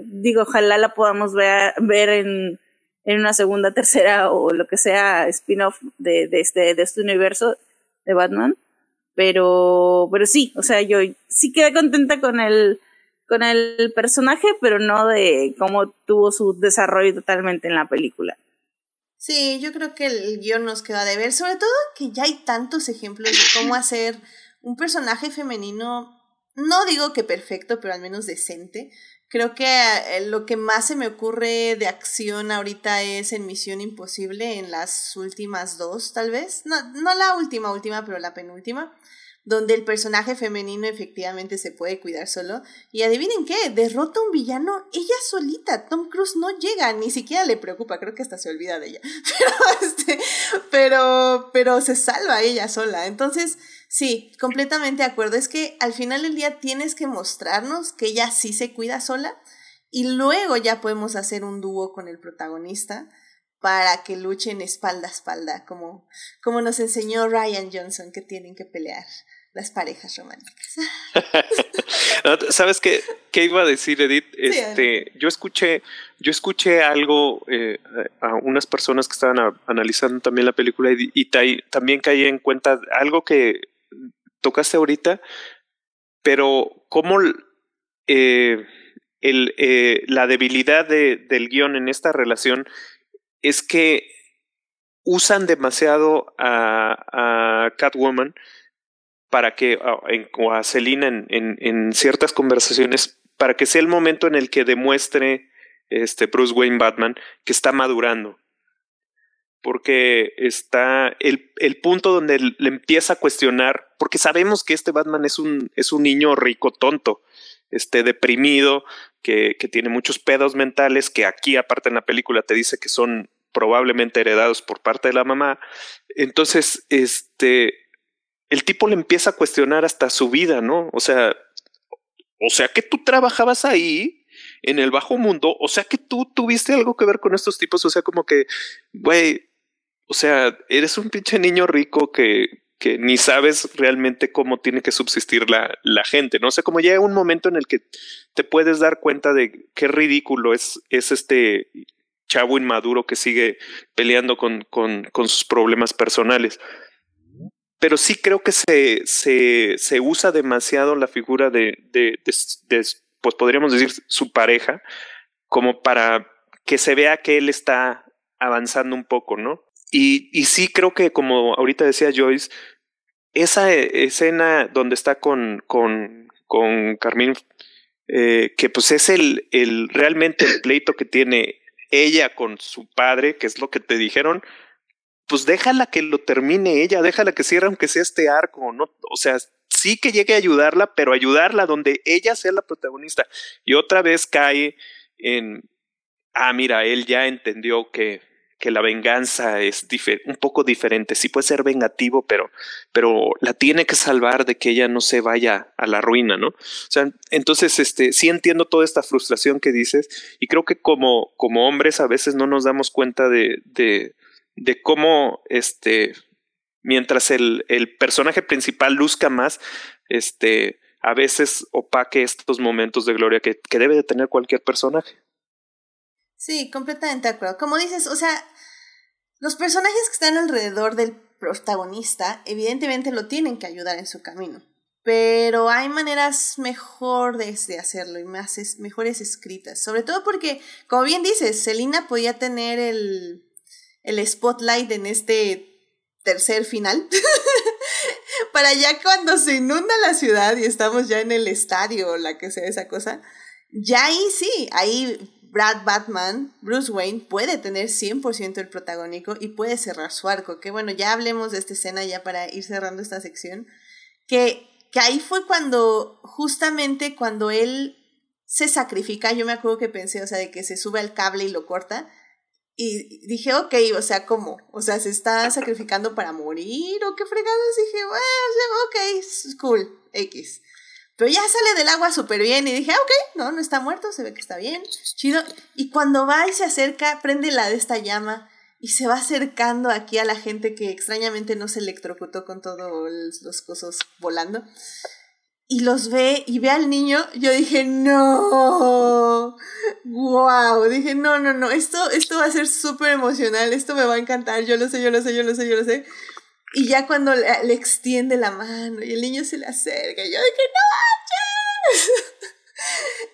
digo, ojalá la podamos ver, ver en en una segunda, tercera o lo que sea spin-off de, de, este, de este universo de Batman. Pero, pero sí, o sea, yo sí quedé contenta con el, con el personaje, pero no de cómo tuvo su desarrollo totalmente en la película. Sí, yo creo que el guion nos queda de ver, sobre todo que ya hay tantos ejemplos de cómo hacer un personaje femenino, no digo que perfecto, pero al menos decente, Creo que eh, lo que más se me ocurre de acción ahorita es en Misión Imposible, en las últimas dos, tal vez. No, no la última, última, pero la penúltima. donde el personaje femenino efectivamente se puede cuidar solo. Y adivinen qué, derrota a un villano ella solita. Tom Cruise no llega, ni siquiera le preocupa, creo que hasta se olvida de ella. Pero, este, pero, pero se salva ella sola. Entonces, sí, completamente de acuerdo. Es que al final del día tienes que mostrarnos que ella sí se cuida sola y luego ya podemos hacer un dúo con el protagonista para que luchen espalda a espalda, como, como nos enseñó Ryan Johnson que tienen que pelear las parejas románticas. ¿Sabes qué, qué, iba a decir, Edith? Este, yo escuché, yo escuché algo eh, a unas personas que estaban analizando también la película y, también caí en cuenta algo que tocaste ahorita, pero cómo eh, eh, la debilidad de, del guion en esta relación es que usan demasiado a, Catwoman para que, o a Selina en, en, en, ciertas conversaciones, para que sea el momento en el que demuestre este Bruce Wayne Batman que está madurando. Porque está el, el punto donde le empieza a cuestionar, porque sabemos que este Batman es un, es un niño rico tonto, este deprimido, que, que tiene muchos pedos mentales, que aquí aparte en la película te dice que son probablemente heredados por parte de la mamá. Entonces, este, el tipo le empieza a cuestionar hasta su vida, ¿no? O sea, o sea que tú trabajabas ahí en el bajo mundo, o sea que tú tuviste algo que ver con estos tipos, o sea, como que, güey, o sea, eres un pinche niño rico que, que ni sabes realmente cómo tiene que subsistir la, la gente, ¿no? O sea, como llega un momento en el que te puedes dar cuenta de qué ridículo es, es este chavo inmaduro que sigue peleando con, con, con sus problemas personales pero sí creo que se, se, se usa demasiado la figura de, de, pues podríamos decir, su pareja, como para que se vea que él está avanzando un poco, ¿no? Y, sí creo que, como ahorita decía Joyce, esa escena donde está con, con, con Carmín, eh, que pues es el, el realmente el pleito que tiene ella con su padre, que es lo que te dijeron, pues déjala que lo termine ella, déjala que cierre aunque sea este arco, ¿no? O sea, sí que llegue a ayudarla, pero ayudarla donde ella sea la protagonista. Y otra vez cae en, ah, mira, él ya entendió que, que la venganza es un poco diferente. Sí puede ser vengativo, pero, pero la tiene que salvar de que ella no se vaya a la ruina, ¿no? O sea, entonces, este, sí entiendo toda esta frustración que dices y creo que como, como hombres a veces no nos damos cuenta de, de cómo este mientras el, el, personaje principal luzca más, este, a veces opaque estos momentos de gloria que, que, debe de tener cualquier personaje. Sí, completamente de acuerdo. Como dices, o sea, los personajes que están alrededor del protagonista, evidentemente lo tienen que ayudar en su camino. Pero hay maneras mejor de, hacerlo y más mejores escritas. Sobre todo porque, como bien dices, Selina podía tener el, el spotlight en este tercer final. Para ya cuando se inunda la ciudad y estamos ya en el estadio o la que sea esa cosa, ya ahí sí, ahí Brad Batman, Bruce Wayne, puede tener 100% el protagónico y puede cerrar su arco. Que bueno, ya hablemos de esta escena ya para ir cerrando esta sección. Que, que ahí fue cuando, justamente cuando él se sacrifica, yo me acuerdo que pensé, o sea, de que se sube al cable y lo corta y dije, ok, o sea, ¿cómo? O sea, ¿se está sacrificando para morir o qué fregados? Dije, bueno, ok, cool, X. Pero ya sale del agua súper bien y dije, ah, ok, no, no está muerto, se ve que está bien, chido. Y cuando va y se acerca, prende la de esta llama y se va acercando aquí a la gente que extrañamente no se electrocutó con todos los cosas volando y los ve y ve al niño, yo dije, no, wow, dije, no, no, no, esto, esto va a ser súper emocional, esto me va a encantar, yo lo sé, yo lo sé, yo lo sé, yo lo sé. Y ya cuando le, extiende la mano y el niño se le acerca, yo dije, no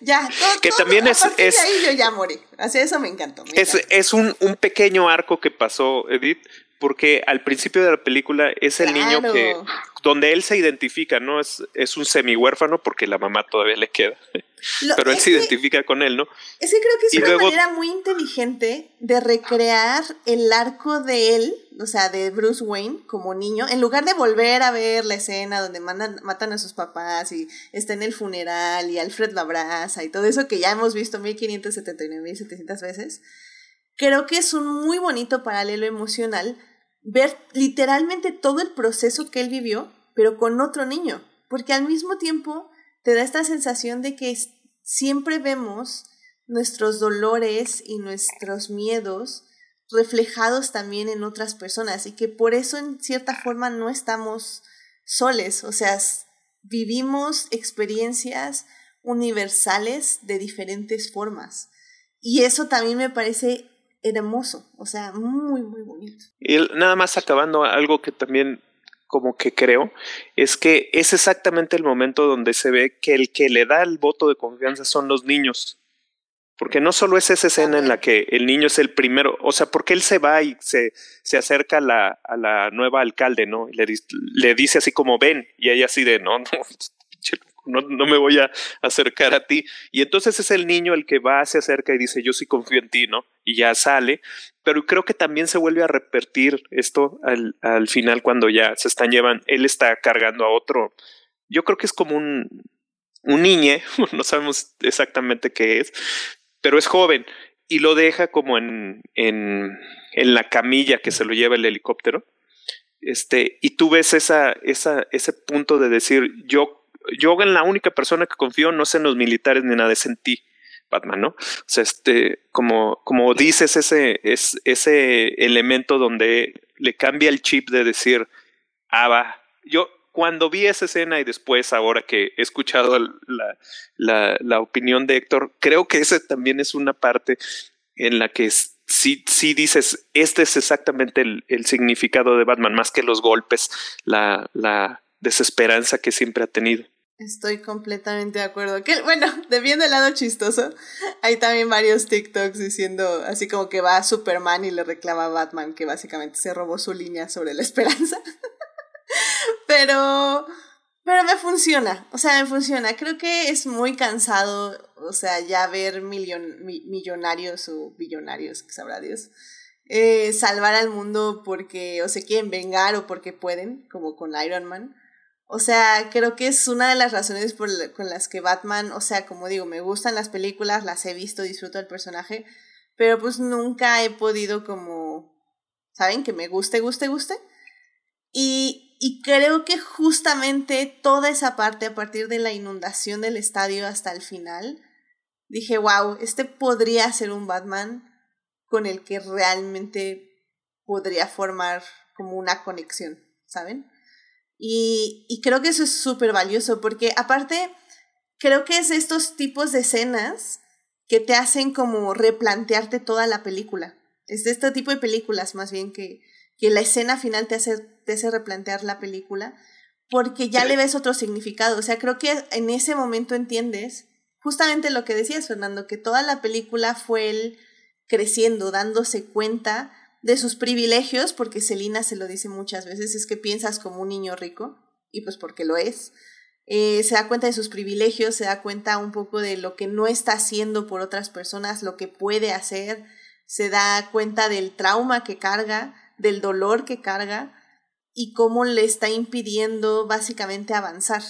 ya, todo, que también es, es ahí yo ya morí. Así eso me encantó. es, es un, un pequeño arco que pasó, Edith, porque al principio de la película es el niño que donde él se identifica, ¿no? Es, es un semi huérfano porque la mamá todavía le queda. Pero él se identifica con él, ¿no? Es que creo que es una manera muy inteligente de recrear el arco de él, o sea, de Bruce Wayne como niño, en lugar de volver a ver la escena donde mandan, matan a sus papás y está en el funeral y Alfred lo abraza y todo eso que ya hemos visto 1579, 1700 veces. Creo que es un muy bonito paralelo emocional ver literalmente todo el proceso que él vivió, pero con otro niño, porque al mismo tiempo te da esta sensación de que siempre vemos nuestros dolores y nuestros miedos reflejados también en otras personas y que por eso en cierta forma no estamos soles, o sea, vivimos experiencias universales de diferentes formas. Y eso también me parece hermoso, o sea, muy, muy bonito. Y nada más acabando, algo que también como que creo, es que es exactamente el momento donde se ve que el que le da el voto de confianza son los niños. Porque no solo es esa escena en la que el niño es el primero, o sea, porque él se va y se, se acerca a la, a la nueva alcalde, ¿no? Y le, dice así como ven, y ella así de no, no, no, no, me voy a acercar a ti. Y entonces es el niño el que va, se acerca y dice, yo sí confío en ti, ¿no? Y ya sale. Pero creo que también se vuelve a repetir esto al, al final cuando ya se están llevando, él está cargando a otro. Yo creo que es como un, un no sabemos exactamente qué es, pero es joven y lo deja como en, en, en la camilla que se lo lleva el helicóptero. Este, y tú ves esa, esa, ese punto de decir, yo yo en la única persona que confío no sé en los militares ni nada, es en ti, Batman, ¿no? O sea, este, como, como dices, ese, es, ese elemento donde le cambia el chip de decir, ah, va, yo cuando vi esa escena y después ahora que he escuchado la, la, la opinión de Héctor, creo que esa también es una parte en la que sí, sí dices, este es exactamente el, el significado de Batman, más que los golpes, la, la desesperanza que siempre ha tenido. Estoy completamente de acuerdo. Que, bueno, de viendo el lado chistoso, hay también varios TikToks diciendo así como que va a Superman y le reclama a Batman que básicamente se robó su línea sobre la esperanza. pero, pero me funciona, o sea, me funciona. Creo que es muy cansado, o sea, ya ver millonarios o billonarios, que sabrá Dios, eh, salvar al mundo porque o se quieren vengar o porque pueden, como con Iron Man o sea, creo que es una de las razones por con las que Batman, o sea, como digo, me gustan las películas, las he visto, disfruto del personaje, pero pues nunca he podido como, ¿saben? Que me guste, guste, guste. Y, y creo que justamente toda esa parte, a partir de la inundación del estadio hasta el final, dije, wow, este podría ser un Batman con el que realmente podría formar como una conexión, ¿saben? Y, y creo que eso es súper valioso porque aparte, creo que es estos tipos de escenas que te hacen como replantearte toda la película. Es de este tipo de películas más bien que, que la escena final te hace, te hace replantear la película porque ya le ves otro significado. O sea, creo que en ese momento entiendes justamente lo que decías, Fernando, que toda la película fue él creciendo, dándose cuenta de sus privilegios, porque Selina se lo dice muchas veces, es que piensas como un niño rico, y pues porque lo es. Eh, se da cuenta de sus privilegios, se da cuenta un poco de lo que no está haciendo por otras personas, lo que puede hacer, se da cuenta del trauma que carga, del dolor que carga y cómo le está impidiendo básicamente avanzar.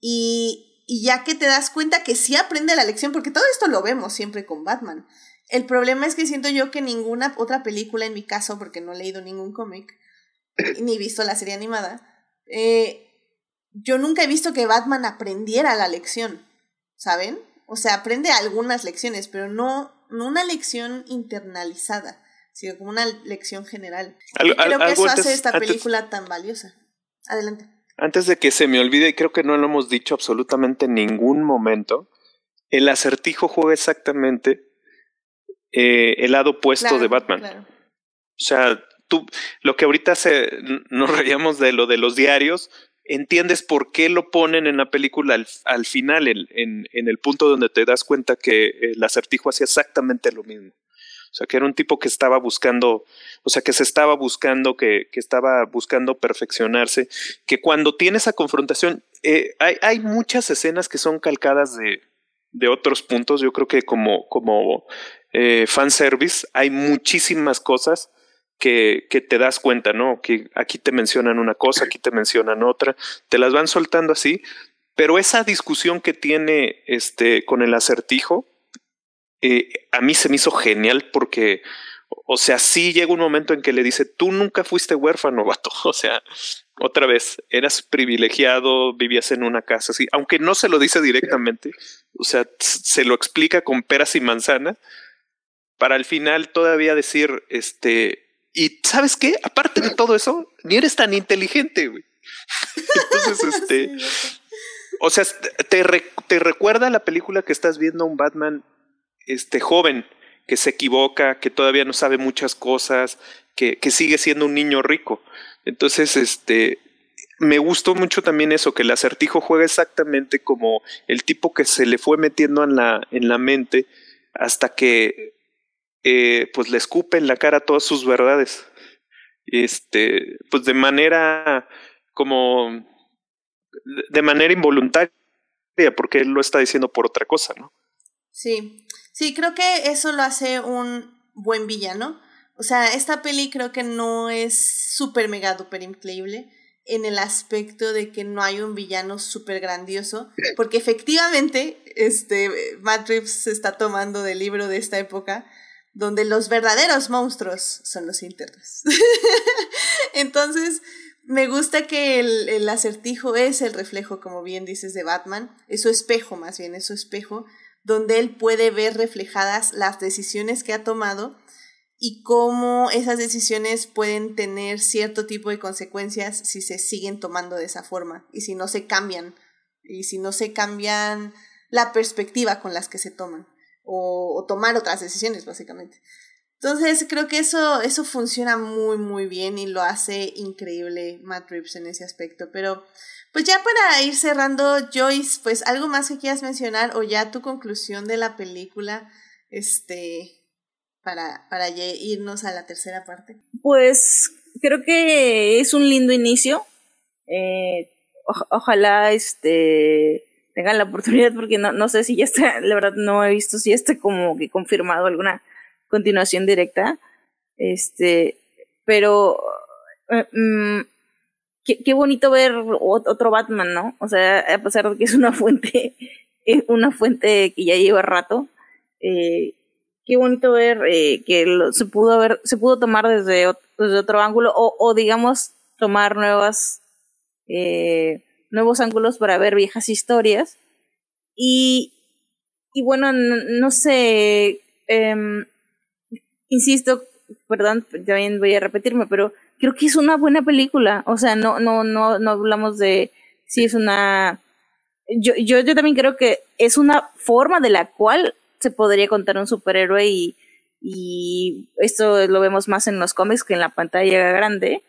Y, y ya que te das cuenta que sí aprende la lección, porque todo esto lo vemos siempre con Batman, el problema es que siento yo que ninguna otra película, en mi caso, porque no he leído ningún cómic, ni visto la serie animada, eh, yo nunca he visto que Batman aprendiera la lección, ¿saben? O sea, aprende algunas lecciones, pero no, no una lección internalizada, sino como una lección general. creo que eso hace esta película tan valiosa. Adelante. Antes de que se me olvide, creo que no lo hemos dicho absolutamente en ningún momento, el acertijo juega exactamente eh, el lado opuesto de Batman. O sea, tú, lo que ahorita se, nos reíamos de lo de los diarios, entiendes por qué lo ponen en la película al, al final, en, en, el punto donde te das cuenta que el acertijo hacía exactamente lo mismo. O sea, que era un tipo que estaba buscando, o sea, que se estaba buscando, que, que estaba buscando perfeccionarse, que cuando tiene esa confrontación, eh, hay, hay muchas escenas que son calcadas de, de otros puntos. Yo creo que como, como eh, fanservice hay muchísimas cosas que, que te das cuenta, ¿no? Que aquí te mencionan una cosa, aquí te mencionan otra, te las van soltando así, pero esa discusión que tiene este con el acertijo, eh, a mí se me hizo genial porque, o sea, sí llega un momento en que le dice, tú nunca fuiste huérfano, vato, o sea, otra vez, eras privilegiado, vivías en una casa así, aunque no se lo dice directamente, o sea, se lo explica con peras y manzanas, para al final todavía decir, este, y ¿sabes qué? Aparte de todo eso, ni eres tan inteligente, güey. Entonces, este, o sea, te, te recuerda la película que estás viendo un Batman, este, joven, que se equivoca, que todavía no sabe muchas cosas, que, que sigue siendo un niño rico. Entonces, este, me gustó mucho también eso, que el acertijo juega exactamente como el tipo que se le fue metiendo en la, en la mente hasta que eh, pues le escupe en la cara todas sus verdades. Este, pues de manera como de manera involuntaria, porque él lo está diciendo por otra cosa, ¿no? Sí, sí, creo que eso lo hace un buen villano. O sea, esta peli creo que no es súper mega duper increíble en el aspecto de que no hay un villano súper grandioso, porque efectivamente este, Matt Reeves se está tomando del libro de esta época donde los verdaderos monstruos son los internos. Entonces, me gusta que el, el, acertijo es el reflejo, como bien dices, de Batman, es su espejo más bien, es su espejo, donde él puede ver reflejadas las decisiones que ha tomado y cómo esas decisiones pueden tener cierto tipo de consecuencias si se siguen tomando de esa forma y si no se cambian y si no se cambian la perspectiva con las que se toman o, tomar otras decisiones, básicamente. Entonces creo que eso, eso funciona muy, muy bien y lo hace increíble Matt Reeves en ese aspecto. Pero pues ya para ir cerrando, Joyce, pues algo más que quieras mencionar o ya tu conclusión de la película, este, para, para irnos a la tercera parte. Pues creo que es un lindo inicio. Eh, ojalá este tengan la oportunidad, porque no, no sé si ya está, la verdad no he visto si ya está como que confirmado alguna continuación directa. Este, pero eh, mm, qué, qué, bonito ver otro Batman, ¿no? O sea, a pesar de que es una fuente, una fuente que ya lleva rato, eh, qué bonito ver eh, que lo, se pudo ver, se pudo tomar desde, desde otro ángulo, o, o digamos, tomar nuevas eh, nuevos ángulos para ver viejas historias. Y, y bueno, no, sé, eh, insisto, perdón, también voy a repetirme, pero creo que es una buena película. O sea, no, no, no, no hablamos de si es una... Yo, yo, yo también creo que es una forma de la cual se podría contar un superhéroe y, y esto lo vemos más en los cómics que en la pantalla grande,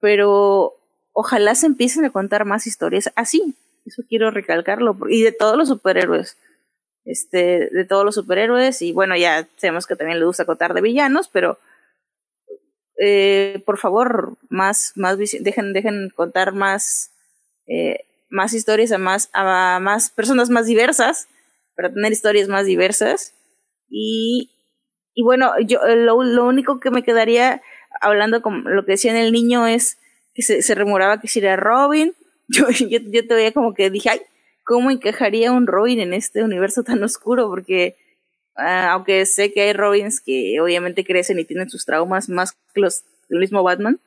pero ojalá se empiecen a contar más historias así. Eso quiero recalcarlo. Y de todos los superhéroes. Este, de todos los superhéroes. Y bueno, ya sabemos que también le gusta contar de villanos, pero eh, por favor, más, más dejen, dejen contar más, eh, más historias a más, a más personas más diversas, para tener historias más diversas. Y, y bueno, yo lo, lo único que me quedaría hablando con lo que decía en el niño es que se, se rumoraba que si era Robin. Yo, yo, yo todavía como que dije, ay, ¿cómo encajaría un Robin en este universo tan oscuro? Porque ah, aunque sé que hay Robins que obviamente crecen y tienen sus traumas más que los el mismo Batman.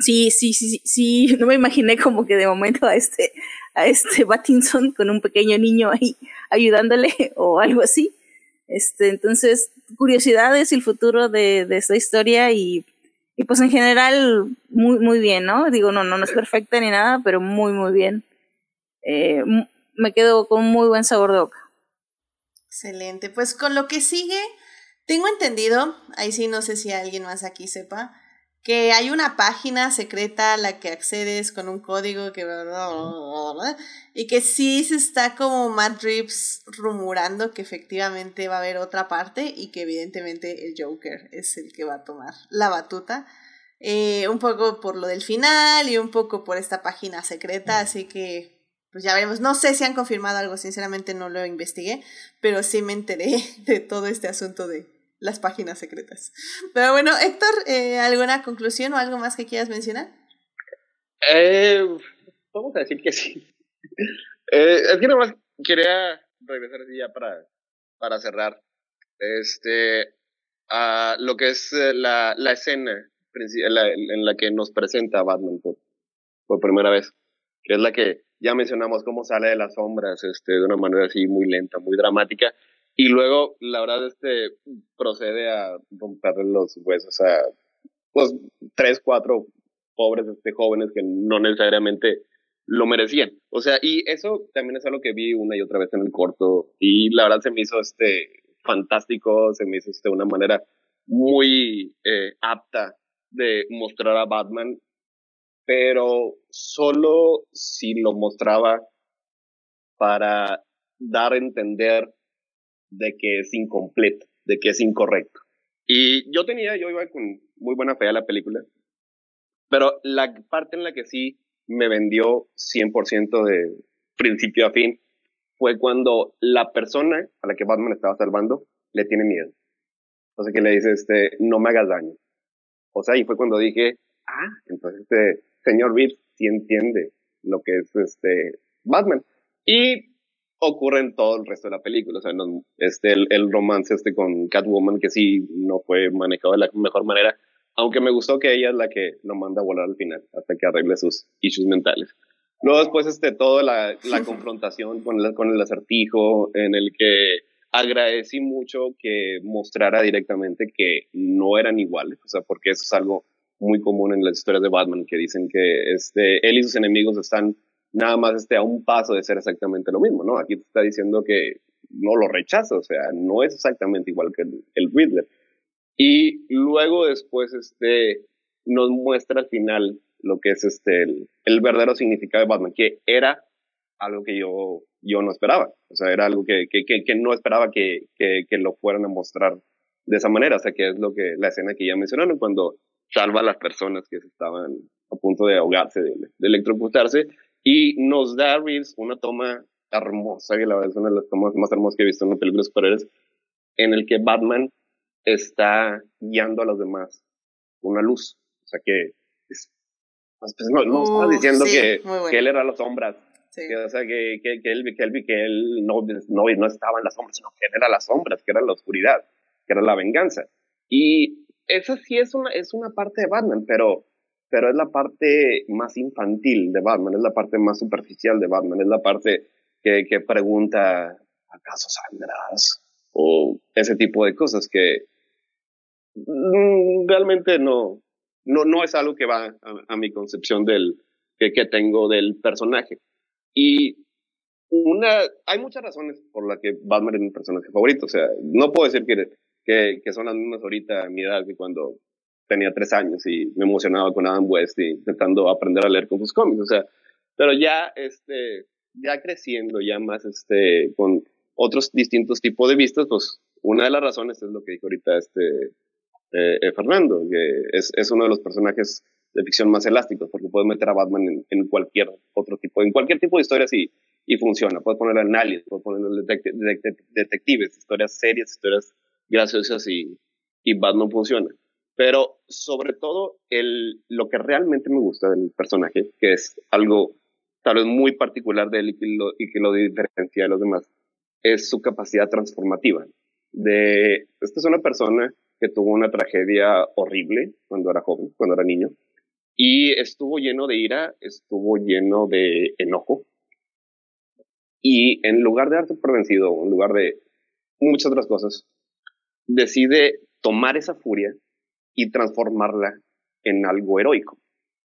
Sí, sí, sí, sí, no me imaginé como que de momento a este, a este Batinson con un pequeño niño ahí ayudándole o algo así. Este, entonces, curiosidades y el futuro de, de esta historia y y pues en general, muy, muy bien, ¿no? Digo, no, no, no es perfecta ni nada, pero muy, muy bien. Eh, me quedo con muy buen sabor de boca. Excelente. Pues con lo que sigue, tengo entendido, ahí sí no sé si alguien más aquí sepa, que hay una página secreta a la que accedes con un código que... Y que sí se está como Matt Reeves rumorando que efectivamente va a haber otra parte y que evidentemente el Joker es el que va a tomar la batuta. Eh, un poco por lo del final y un poco por esta página secreta, así que pues ya veremos. No sé si han confirmado algo, sinceramente no lo investigué, pero sí me enteré de todo este asunto de las páginas secretas. Pero bueno, Héctor, eh, ¿alguna conclusión o algo más que quieras mencionar? Eh, vamos a decir que sí. Eh, es que nomás quería regresar así ya para, para cerrar. Este, a lo que es eh, la, la escena en la que nos presenta Batman por, por primera vez, que es la que ya mencionamos cómo sale de las sombras este, de una manera así muy lenta, muy dramática, y luego, la verdad, este procede a romperle los huesos a pues tres, cuatro pobres este, jóvenes que no necesariamente lo merecían. O sea, y eso también es algo que vi una y otra vez en el corto. Y la verdad se me hizo este fantástico, se me hizo este una manera muy eh, apta de mostrar a Batman, pero solo si lo mostraba para dar a entender de que es incompleto, de que es incorrecto. Y yo tenía, yo iba con muy buena fe a la película, pero la parte en la que sí me vendió 100% de principio a fin fue cuando la persona a la que Batman estaba salvando le tiene miedo. Sea, que le dice, este, no me hagas daño. O sea, y fue cuando dije, ah, entonces este señor Reeves sí entiende lo que es este Batman. Y ocurre en todo el resto de la película. O sea, este, el, romance este con Catwoman, que sí no fue manejado de la mejor manera, aunque me gustó que ella es la que lo manda a volar al final, hasta que arregle sus issues mentales. Luego después, este, toda la, la confrontación con el, con el acertijo, en el que agradecí mucho que mostrara directamente que no eran iguales, o sea, porque eso es algo muy común en las historias de Batman, que dicen que este, él y sus enemigos están nada más esté a un paso de ser exactamente lo mismo, ¿no? Aquí te está diciendo que no lo rechaza, o sea, no es exactamente igual que el, el. Y luego después este, nos muestra al final lo que es este, el, verdadero significado de Batman, que era algo que yo, yo no esperaba, o sea, era algo que, que, no esperaba que, que, que, lo fueran a mostrar de esa manera, o sea, que es lo que, la escena que ya mencionaron, cuando salva a las personas que estaban a punto de ahogarse, de, de electrocutarse, y nos da Reeves una toma hermosa, que la verdad es una de las tomas más hermosas que he visto en una película de superhéroes, en el que Batman está guiando a los demás una luz. O sea que es, pues, pues no, no estaba diciendo que, que, él era las sombras. Que, o sea, que, que, que, él, que él, que él no, no, no estaba en las sombras, sino que él era las sombras, que era la oscuridad, que era la venganza. Y esa sí es una, es una parte de Batman, pero pero es la parte más infantil de Batman, es la parte más superficial de Batman, es la parte que, pregunta, ¿acaso saldrás? O ese tipo de cosas que mm, realmente no, no, no es algo que va a, mi concepción del, que, que, tengo del personaje. Y una, hay muchas razones por las que Batman es mi personaje favorito, o sea, no puedo decir que, que, que son las mismas ahorita a mi edad que cuando tenía tres años y me emocionaba con Adam West y intentando aprender a leer con sus cómics, o sea, pero ya, este, ya creciendo, ya más, este, con otros distintos tipos de vistas, pues una de las razones es lo que dijo ahorita este eh, eh, Fernando, que es, es, uno de los personajes de ficción más elásticos, porque puedes meter a Batman en, en cualquier otro tipo, en cualquier tipo de historias y, y funciona. Puedes poner en aliens, puedes poner detectives, historias serias, historias graciosas y, y Batman funciona. Pero sobre todo, el, lo que realmente me gusta del personaje, que es algo tal vez muy particular de él y que lo, y que lo diferencia de los demás, es su capacidad transformativa. De, esta es una persona que tuvo una tragedia horrible cuando era joven, cuando era niño, y estuvo lleno de ira, estuvo lleno de enojo, y en lugar de darse por vencido, en lugar de muchas otras cosas, decide tomar esa furia y transformarla en algo heroico,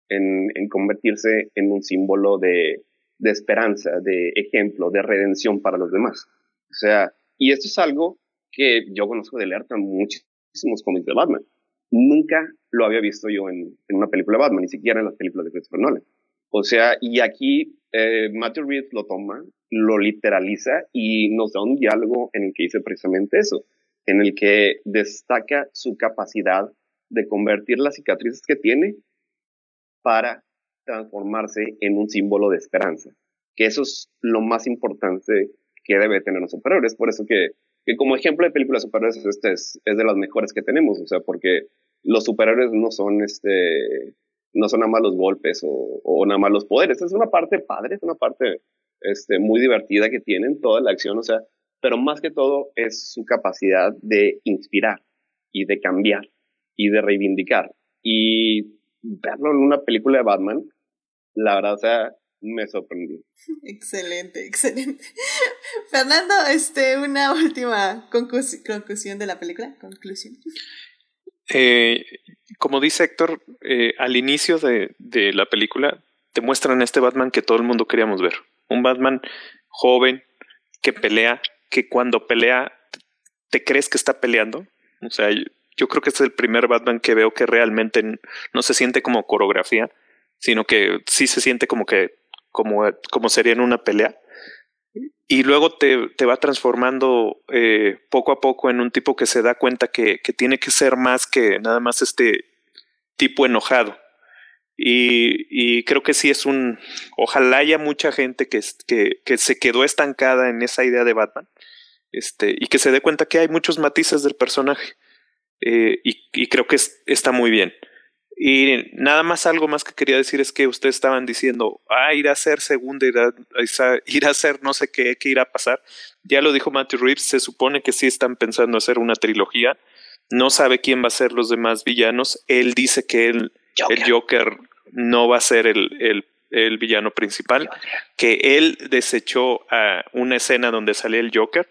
en, en convertirse en un símbolo de, de, esperanza, de ejemplo, de redención para los demás. O sea, y esto es algo que yo conozco de leer tan muchísimos cómics de Batman. Nunca lo había visto yo en, en una película de Batman, ni siquiera en las películas de Christopher Nolan. O sea, y aquí eh, Matthew Reeves lo toma, lo literaliza y nos da un diálogo en el que dice precisamente eso, en el que destaca su capacidad de convertir las cicatrices que tiene para transformarse en un símbolo de esperanza. Que eso es lo más importante que debe tener los superhéroes. Por eso que, que como ejemplo de películas superhéroes, este es, es de las mejores que tenemos. O sea, porque los superhéroes no son este no son nada más los golpes o, o, nada más los poderes. Es una parte padre, es una parte este, muy divertida que tienen toda la acción, o sea, pero más que todo es su capacidad de inspirar y de cambiar y de reivindicar. Y verlo en una película de Batman, la verdad, o sea, me sorprendió. Excelente, excelente. Fernando, este, una última conclusión de la película. Conclusión. Eh, como dice Héctor, eh, al inicio de, de, la película te muestran este Batman que todo el mundo queríamos ver. Un Batman joven que pelea, que cuando pelea te crees que está peleando. O sea, yo creo que este es el primer Batman que veo que realmente no se siente como coreografía, sino que sí se siente como que como, como sería en una pelea y luego te, te va transformando eh, poco a poco en un tipo que se da cuenta que, que, tiene que ser más que nada más este tipo enojado. Y, y creo que sí es un... Ojalá haya mucha gente que, que, que, se quedó estancada en esa idea de Batman este, y que se dé cuenta que hay muchos matices del personaje. Eh, y, y, creo que es, está muy bien. Y nada más algo más que quería decir es que ustedes estaban diciendo, ah, ir a ser segunda, ir a, ir a hacer no sé qué, qué irá a pasar. Ya lo dijo Matthew Reeves, se supone que sí están pensando hacer una trilogía. No sabe quién va a ser los demás villanos. Él dice que él, Joker. el Joker no va a ser el, el, el villano principal, que él desechó a una escena donde salía el Joker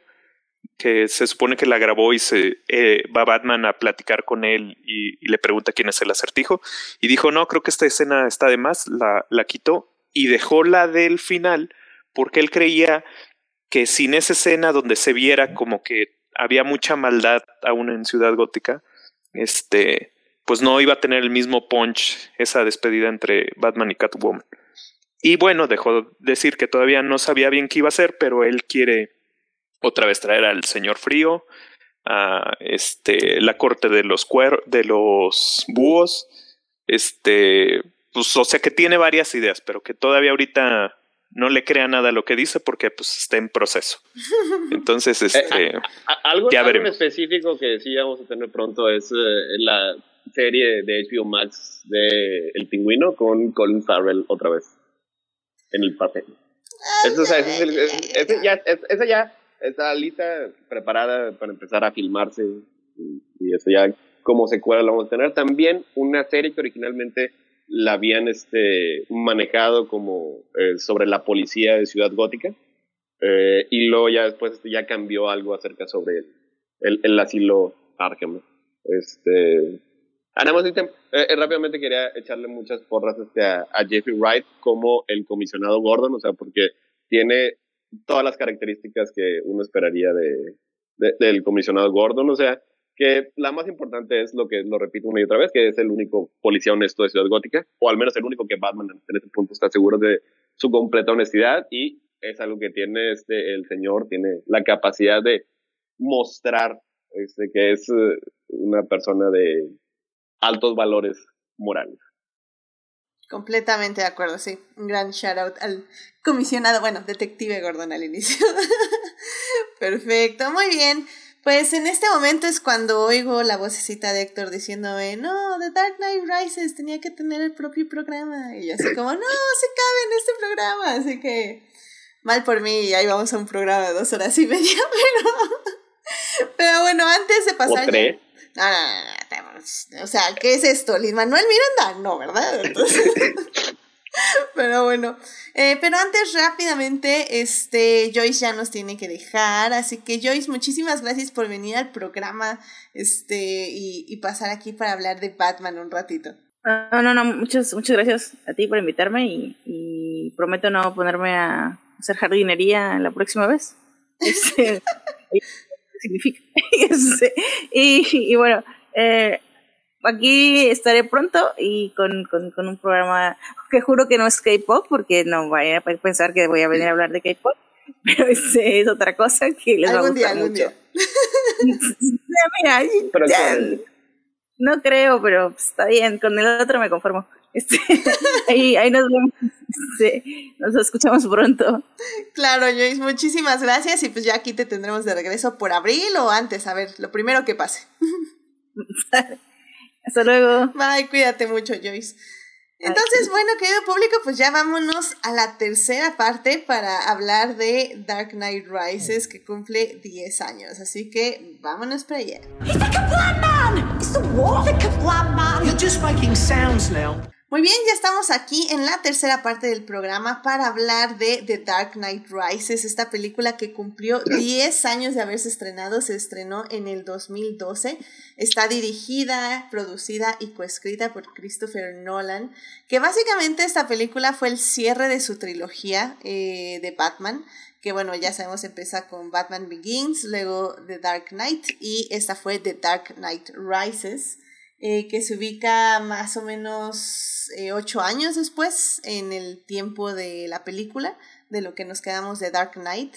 que se supone que la grabó y se eh, va Batman a platicar con él y, le pregunta quién es el acertijo. Y dijo no creo que esta escena está de más la, la quitó y dejó la del final porque él creía que sin esa escena donde se viera como que había mucha maldad aún en Ciudad Gótica este pues no iba a tener el mismo punch esa despedida entre Batman y Catwoman. Y bueno dejó decir que todavía no sabía bien qué iba a hacer pero él quiere otra vez traer al señor frío, a este, la corte de los cuer de los búhos, este, pues, o sea que tiene varias ideas, pero que todavía ahorita no le crea nada a lo que dice porque pues está en proceso. Entonces, este, eh, a, a, algo, ya algo específico que sí vamos a tener pronto es eh, la serie de HBO Max de El Pingüino con Colin Farrell otra vez en el papel. Eso, o sea, ese, ese, ese, ya, ese ya está lista, preparada para empezar a filmarse. Y, eso ya como secuela lo vamos a tener. También una serie que originalmente la habían este, manejado como eh, sobre la policía de Ciudad Gótica. Eh, y luego ya después este, ya cambió algo acerca sobre el, el, asilo Arkham. Este, ah, nada más eh, eh, rápidamente quería echarle muchas porras este, a, a Jeffrey Wright como el comisionado Gordon, o sea, porque tiene todas las características que uno esperaría de, de, del comisionado Gordon. O sea, que la más importante es lo que lo repito una y otra vez, que es el único policía honesto de Ciudad Gótica, o al menos el único que Batman en este punto está seguro de su completa honestidad y es algo que tiene este el señor, tiene la capacidad de mostrar este, que es una persona de altos valores morales. Completamente de acuerdo, sí. Un gran shout out al comisionado, bueno, detective Gordon al inicio. Perfecto, muy bien. Pues en este momento es cuando oigo la vocecita de Héctor diciéndome, no, The Dark Knight Rises tenía que tener el propio programa. Y yo así como, no, se cabe en este programa. Así que, mal por mí, y ahí vamos a un programa de dos horas y media, pero... Pero bueno, antes de pasar... no, no, no, no, o sea, ¿qué es esto? ¿Lin Manuel Miranda? No, ¿verdad? Entonces, pero bueno, eh, pero antes rápidamente, este, Joyce ya nos tiene que dejar, así que Joyce, muchísimas gracias por venir al programa, este, y, y pasar aquí para hablar de Batman un ratito. No, no, no, muchas, muchas gracias a ti por invitarme y, y prometo no ponerme a hacer jardinería la próxima vez. Significa. y, y, bueno, eh, aquí estaré pronto y con, con, con un programa que juro que no es K-pop, porque no vaya a pensar que voy a venir a hablar de K-pop, pero es, es, otra cosa que les va a gustar mucho. Mira, ya, no creo, pero está bien, con el otro me conformo. Este, ahí, ahí nos vemos. Este, nos escuchamos pronto. Claro, Joyce, muchísimas gracias y pues ya aquí te tendremos de regreso por abril o antes, a ver, lo primero que pase. Hasta luego. Bye, cuídate mucho, Joyce. Entonces, bueno, querido público, pues ya vámonos a la tercera parte para hablar de Dark Knight Rises, que cumple 10 años. Así que vámonos para allá. Muy bien, ya estamos aquí en la tercera parte del programa para hablar de The Dark Knight Rises, esta película que cumplió 10 años de haberse estrenado, se estrenó en el 2012, está dirigida, producida y coescrita por Christopher Nolan, que básicamente esta película fue el cierre de su trilogía eh, de Batman, que bueno, ya sabemos empieza con Batman Begins, luego The Dark Knight y esta fue The Dark Knight Rises. Eh, que se ubica más o menos eh, ocho años después en el tiempo de la película, de lo que nos quedamos de Dark Knight.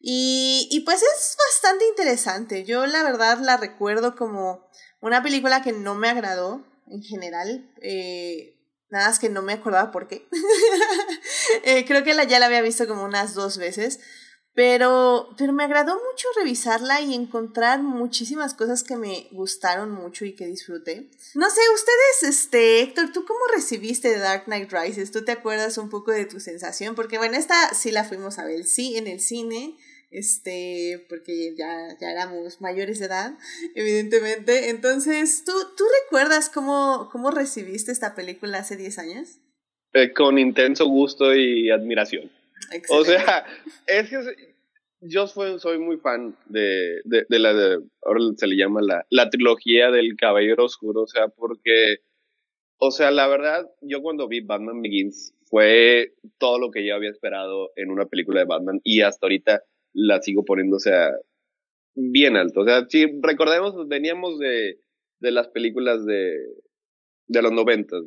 Y, y pues es bastante interesante. Yo la verdad la recuerdo como una película que no me agradó en general. Eh, nada más que no me acordaba por qué. creo que la, ya la había visto como unas dos veces. Pero, pero me agradó mucho revisarla y encontrar muchísimas cosas que me gustaron mucho y que disfruté. No sé, ustedes, este, Héctor, ¿tú cómo recibiste The Dark Knight Rises? ¿Tú te acuerdas un poco de tu sensación? Porque bueno, esta sí la fuimos a ver, sí, en el cine, este, porque ya, ya éramos mayores de edad, evidentemente. Entonces, ¿tú, tú recuerdas cómo, cómo recibiste esta película hace 10 años? Eh, con intenso gusto y admiración. O sea, es que yo soy, soy muy fan de, de, de la, de, ahora se le llama la, la trilogía del Caballero Oscuro, o sea, porque, o sea, la verdad, yo cuando vi Batman Begins fue todo lo que yo había esperado en una película de Batman y hasta ahorita la sigo poniendo, o sea, bien alto. O sea, si recordemos, veníamos de, de las películas de, de los noventas,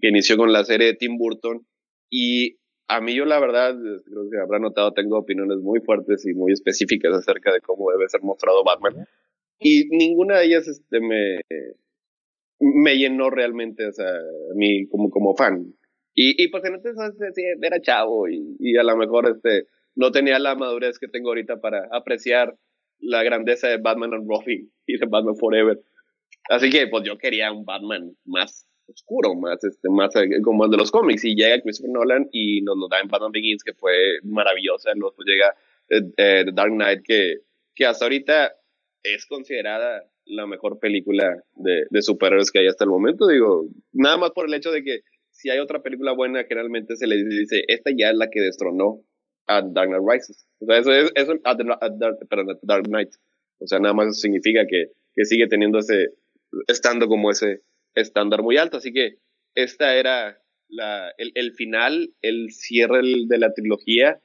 que inició con la serie de Tim Burton y a mí yo la verdad, creo que habrá notado, tengo opiniones muy fuertes y muy específicas acerca de cómo debe ser mostrado Batman. Y ninguna de ellas este, me, llenó realmente, o sea, a mí como, como fan. Y, y pues en este era chavo y, y a lo mejor este, no tenía la madurez que tengo ahorita para apreciar la grandeza de Batman and Robin y de Batman Forever. Así que pues yo quería un Batman más oscuro, más, este, más eh, como de los cómics. Y llega Christopher Nolan y nos lo da en Batman Begins, que fue maravillosa. Luego pues llega eh, eh, The Dark Knight, que, que hasta ahorita es considerada la mejor película de, de superhéroes que hay hasta el momento. Digo, nada más por el hecho de que si hay otra película buena, generalmente se le dice, esta ya es la que destronó a Dark Knight Rises. O sea, eso es, eso, a, Dark, Dark Knight. O sea, nada más eso significa que, que sigue teniendo ese, estando como ese, estándar muy alto. Así que esta era la, el, el final, el cierre de la trilogía.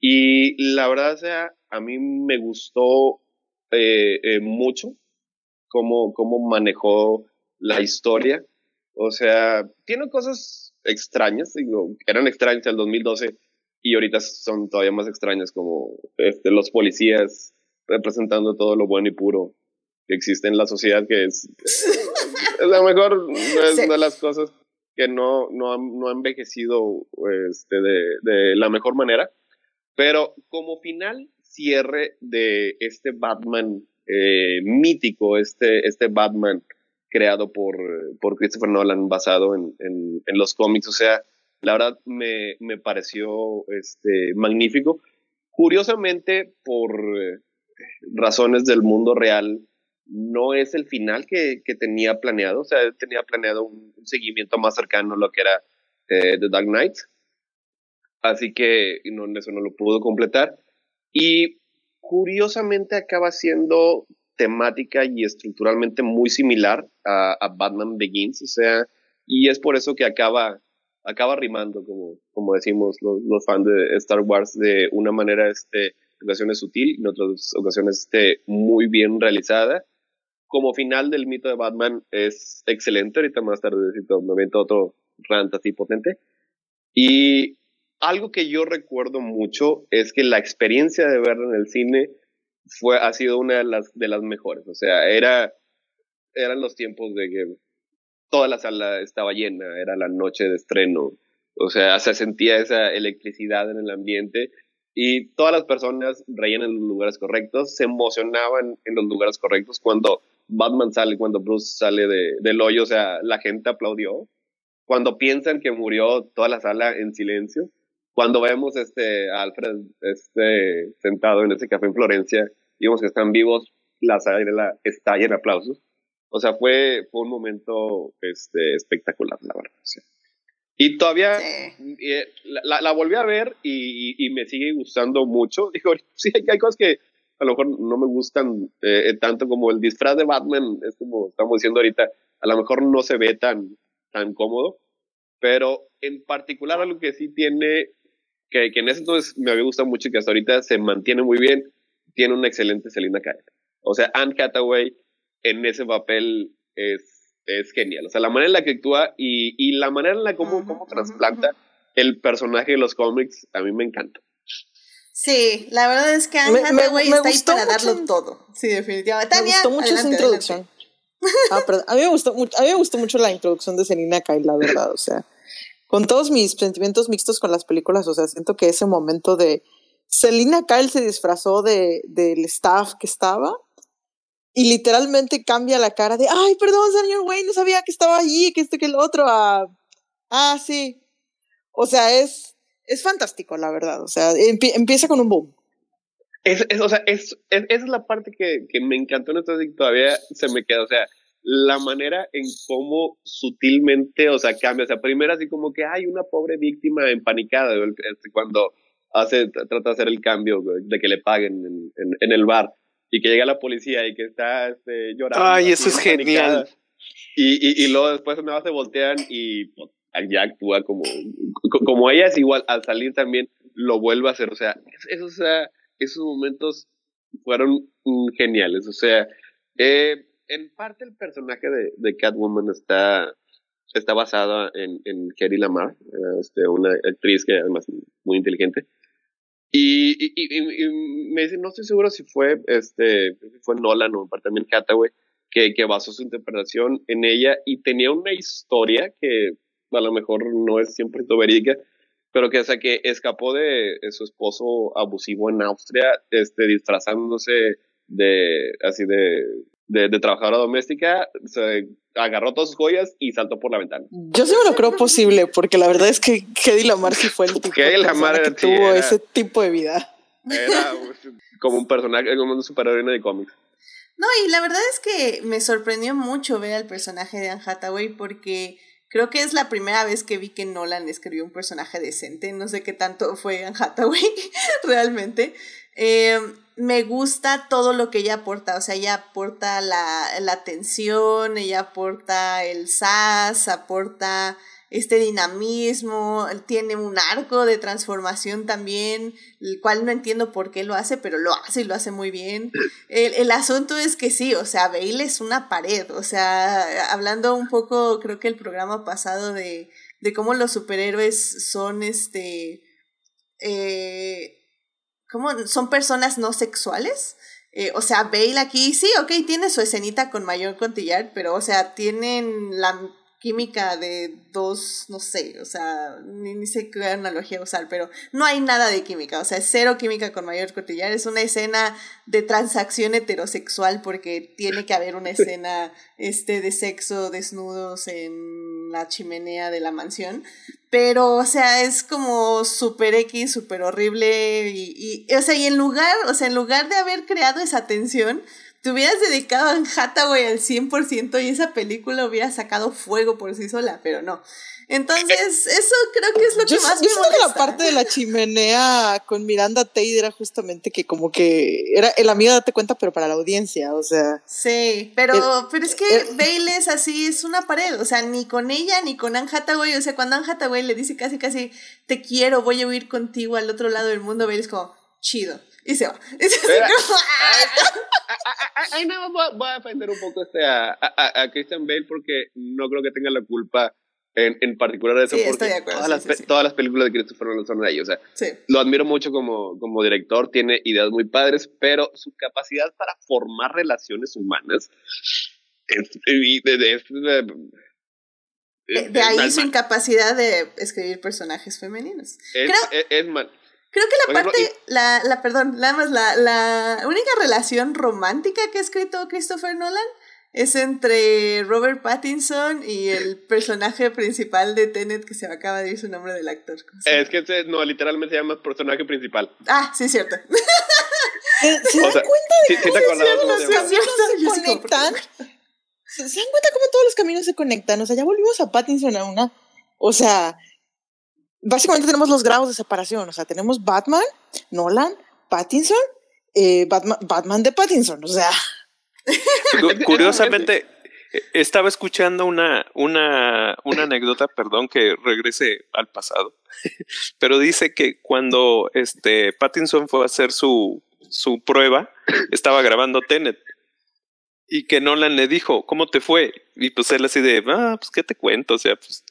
Y la verdad, o sea, a mí me gustó eh, eh, mucho cómo, cómo manejó la historia. O sea, tiene cosas extrañas, digo, eran extrañas el 2012 y ahorita son todavía más extrañas como este, los policías representando todo lo bueno y puro que existe en la sociedad, que es a lo mejor es una de las cosas que no, no, no ha envejecido este, de, de la mejor manera. Pero como final cierre de este Batman eh, mítico, este, este Batman creado por, por Christopher Nolan, basado en, en, en, los cómics. O sea, la verdad me, me pareció este, magnífico. Curiosamente, por eh, razones del mundo real, no es el final que, que tenía planeado, o sea, tenía planeado un, seguimiento más cercano a lo que era eh, The Dark Knight, así que no, eso no lo pudo completar. Y curiosamente acaba siendo temática y estructuralmente muy similar a, Batman Begins, o sea, y es por eso que acaba, acaba rimando, como, como decimos los, los fans de Star Wars, de una manera, este, ocasiones sutil, en otras ocasiones, este, muy bien realizada como final del mito de Batman es excelente. Ahorita más tarde me avento otro rant así potente. Y algo que yo recuerdo mucho es que la experiencia de verlo en el cine fue, ha sido una de las, de las mejores. O sea, era, eran los tiempos de que toda la sala estaba llena, era la noche de estreno. O sea, se sentía esa electricidad en el ambiente y todas las personas reían en los lugares correctos, se emocionaban en los lugares correctos cuando Batman sale, cuando Bruce sale de, del hoyo, o sea, la gente aplaudió. Cuando piensan que murió toda la sala en silencio, cuando vemos este a Alfred este, sentado en ese café en Florencia y vemos que están vivos, la sala estalla en aplausos. O sea, fue, fue un momento este, espectacular, la verdad. Y todavía eh, la, la, volví a ver y, y, me sigue gustando mucho. Digo, sí, hay, cosas que a lo mejor no me gustan eh, tanto como el disfraz de Batman, es como estamos diciendo ahorita, a lo mejor no se ve tan, tan cómodo, pero en particular algo que sí tiene, que, que en ese entonces me había gustado mucho y que hasta ahorita se mantiene muy bien, tiene una excelente Selina Kyle. O sea, Anne Hathaway en ese papel es, es genial. O sea, la manera en la que actúa y, y la manera en la cómo, cómo trasplanta el personaje de los cómics, a mí me encanta. Sí, la verdad es que Anne Hathaway está ahí para darlo todo. Sí, definitivamente. me gustó mucho esa introducción. Ah, perdón. A mí, me gustó, mucho, a mí me gustó mucho la introducción de Selina Kyle, la verdad. O sea, con todos mis sentimientos mixtos con las películas, o sea, siento que ese momento de Selina Kyle se disfrazó de, del staff que estaba y literalmente cambia la cara de, ay, perdón, señor Wayne, no sabía que estaba allí, que este, que el otro, ah, ah, sí. O sea, es, es fantástico, la verdad. O sea, empieza con un boom. Es, es, o sea, es, esa es la parte que, que me encantó en esto y todavía se me queda. O sea, la manera en cómo sutilmente, o sea, cambia. O sea, primero así como que hay una pobre víctima empanicada este, cuando hace, trata de hacer el cambio de que le paguen en, en, en el bar y que llega la policía y que está este, llorando. Ay, eso es genial. Y, y, y, luego después nada más se voltean y pues, ya actúa como, como ella es igual, al salir también lo vuelve a hacer. O sea, esos, o sea, esos momentos fueron geniales. O sea, eh, en parte el personaje de, de Catwoman está, está basado en, en Kerry Lamar, este, una actriz que además muy inteligente. Y, y, y, y, me dice, no estoy seguro si fue, este, fue Nolan o también Hathaway, que, que basó su interpretación en ella y tenía una historia que a lo mejor no es siempre verídica, pero que, o sea, que escapó de, su esposo abusivo en Austria, este, disfrazándose de, así de, de, de trabajadora doméstica, se agarró todas sus joyas y saltó por la ventana. Yo sí me lo creo posible, porque la verdad es que Hedy Lamar sí fue el tipo Lamar que tuvo ese tipo de vida. Era como un personaje, como un superhéroe de cómics. No, y la verdad es que me sorprendió mucho ver al personaje de Anne Hathaway porque creo que es la primera vez que vi que Nolan escribió un personaje decente. No sé qué tanto fue Anne Hathaway realmente. Eh, me gusta todo lo que ella aporta, o sea, ella aporta la, la atención, ella aporta el sas, aporta este dinamismo, tiene un arco de transformación también, el cual no entiendo por qué lo hace, pero lo hace y lo hace muy bien. El, el asunto es que sí, o sea, Bale es una pared, o sea, hablando un poco, creo que el programa pasado de, de cómo los superhéroes son este... Eh, ¿Cómo? Son personas no sexuales. Eh, o sea, Bale aquí, sí, ok, tiene su escenita con Mayor Contillar, pero, o sea, tienen la química de dos, no sé, o sea, ni, ni sé qué analogía usar, pero no hay nada de química, o sea, es cero química con Mayor Cotillar, es una escena de transacción heterosexual porque tiene que haber una escena este, de sexo desnudos en la chimenea de la mansión, pero, o sea, es como super X, super horrible, y, y, o sea, y en lugar, o sea, en lugar de haber creado esa tensión, te hubieras dedicado a Hathaway al 100% y esa película hubiera sacado fuego por sí sola, pero no. Entonces, eso creo que es lo que más yo me que la parte de la chimenea con Miranda Tate era justamente que como que era el amigo date cuenta, pero para la audiencia, o sea. Sí, pero, pero es que Bale es así, es una pared, o sea, ni con ella ni con Anne Hathaway, o sea, cuando Anne Hathaway le dice casi casi, te quiero, voy a huir contigo al otro lado del mundo, Bale es como, chido Y se va. Y se Pero- como, Ahí nada más voy a, defender un poco este a, a, a Christian Bale porque no creo que tenga la culpa en, en particular de eso Sí, porque estoy de acuerdo, todas, sí, las, sí, pe- sí. todas las películas de Christopher Nolan son de ahí. O sea, Sí. lo admiro mucho como, como director, tiene ideas muy padres, pero su capacidad para formar relaciones humanas es, y de- de- es- de- ahí su incapacidad de escribir personajes femeninos. es, creo- es- es mal. Creo que Por la ejemplo, parte, la, la, perdón, nada más la, la única relación romántica que ha escrito Christopher Nolan es entre Robert Pattinson y el personaje principal de Tenet, que se me acaba de ir su nombre del actor. Es que ese, no, literalmente se llama personaje principal. Ah, sí, cierto. ¿Se, dan cuenta acordabas cómo se conectan? ¿Se se dan cuenta cómo todos los caminos se conectan? O sea, ya volvimos a Pattinson a una. O sea, básicamente tenemos los grados de separación. O sea, tenemos Batman, Nolan, Pattinson, eh, Batman, Batman de Pattinson. O sea, Cu- Curiosamente, eh, estaba escuchando una, una, una anécdota, perdón que regrese al pasado, pero dice que cuando este Pattinson fue a hacer su, su prueba, estaba grabando Tenet. Y que Nolan le dijo, ¿cómo te fue? Y pues él así de, ah, pues qué te cuento, o sea, pues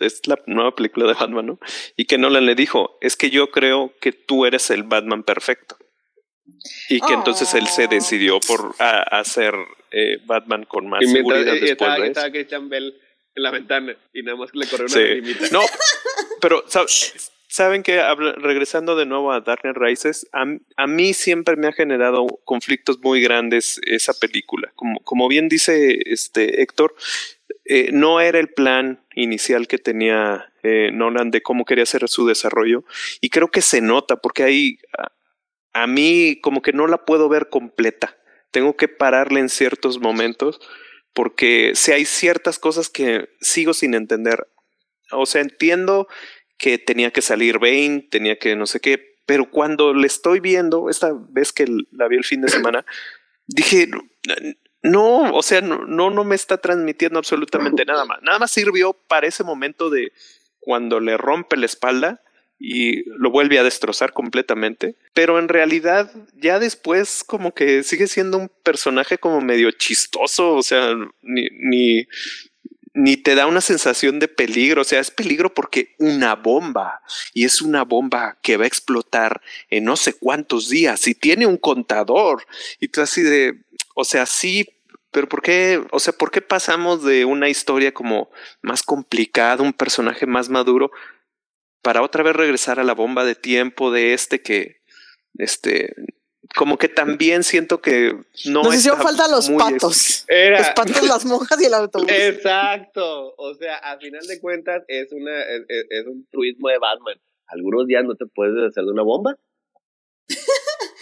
es la nueva película de Batman, ¿no? Y que Nolan le dijo, es que yo creo que tú eres el Batman perfecto. Y que entonces él se Oh. decidió por a- hacer eh, Batman con más Y mientras seguridad y después estaba, de estaba Christian Bell en la ventana y nada más le corrió una Sí. No, pero sab- saben que regresando de nuevo a Dark Knight Rises, a, a mí siempre me ha generado conflictos muy grandes esa película. Como, como bien dice este Héctor, eh, no era el plan inicial que tenía eh, Nolan de cómo quería hacer su desarrollo y creo que se nota porque ahí a, a mí como que no la puedo ver completa. Tengo que pararle en ciertos momentos porque si hay ciertas cosas que sigo sin entender. O sea, entiendo que tenía que salir Bane, tenía que no sé qué, pero cuando le estoy viendo, esta vez que la vi el fin de semana, dije, no, o sea, no, no, no me está transmitiendo absolutamente nada más. Nada más sirvió para ese momento de cuando le rompe la espalda y lo vuelve a destrozar completamente. Pero en realidad, ya después, como que sigue siendo un personaje como medio chistoso. O sea, ni, ni, ni te da una sensación de peligro. O sea, es peligro porque una bomba y es una bomba que va a explotar en no sé cuántos días y tiene un contador. Y tú así de, o sea, sí, pero ¿por qué? O sea, ¿por qué pasamos de una historia como más complicada, un personaje más maduro, para otra vez regresar a la bomba de tiempo de este que, este, como que también siento que no nos hicieron falta los patos. Era, Los patos, las monjas y el autobús. Exacto. O sea, a final de cuentas es una es, es- es un truismo de Batman. Algunos días no te puedes deshacer de una bomba.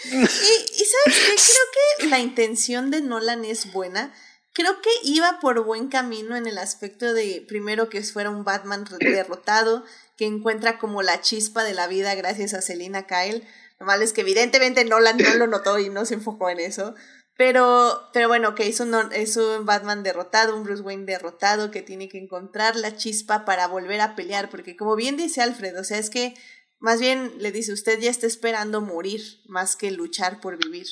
Y, y sabes qué, creo que la intención de Nolan es buena. Creo que iba por buen camino en el aspecto de, primero, que fuera un Batman derrotado, que encuentra como la chispa de la vida gracias a Selina Kyle. Lo malo es que evidentemente Nolan no lo notó y no se enfocó en eso. Pero, pero bueno, que es un, es un Batman derrotado, un Bruce Wayne derrotado, que tiene que encontrar la chispa para volver a pelear, porque como bien dice Alfred, o sea, es que más bien le dice, usted ya está esperando morir más que luchar por vivir.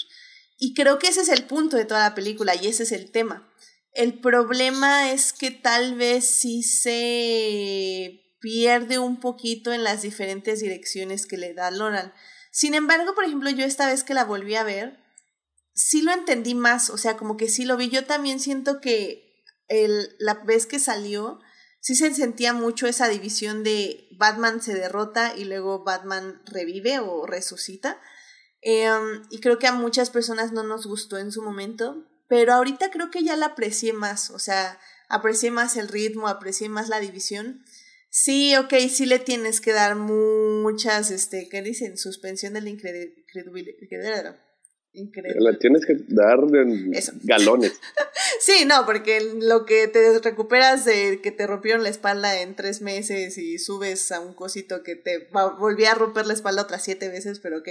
Y creo que ese es el punto de toda la película y ese es el tema. El problema es que tal vez sí se pierde un poquito en las diferentes direcciones que le da Nolan. Sin embargo, por ejemplo, yo esta vez que la volví a ver, sí lo entendí más, o sea, como que sí lo vi. Yo también siento que el, la vez que salió, sí se sentía mucho esa división de Batman se derrota y luego Batman revive o resucita. Em, y creo que a muchas personas no nos gustó en su momento, pero ahorita creo que ya la aprecié más, o sea, aprecié más el ritmo, aprecié más la división. Sí, ok, sí le tienes que dar muchas, este, ¿qué dicen? Suspensión de la incredibilidad. Increíble. La tienes que dar en Eso. galones. Sí, no, porque lo que te recuperas de que te rompieron la espalda en tres meses y subes a un cosito que te va- volví a romper la espalda otras siete veces, pero ok.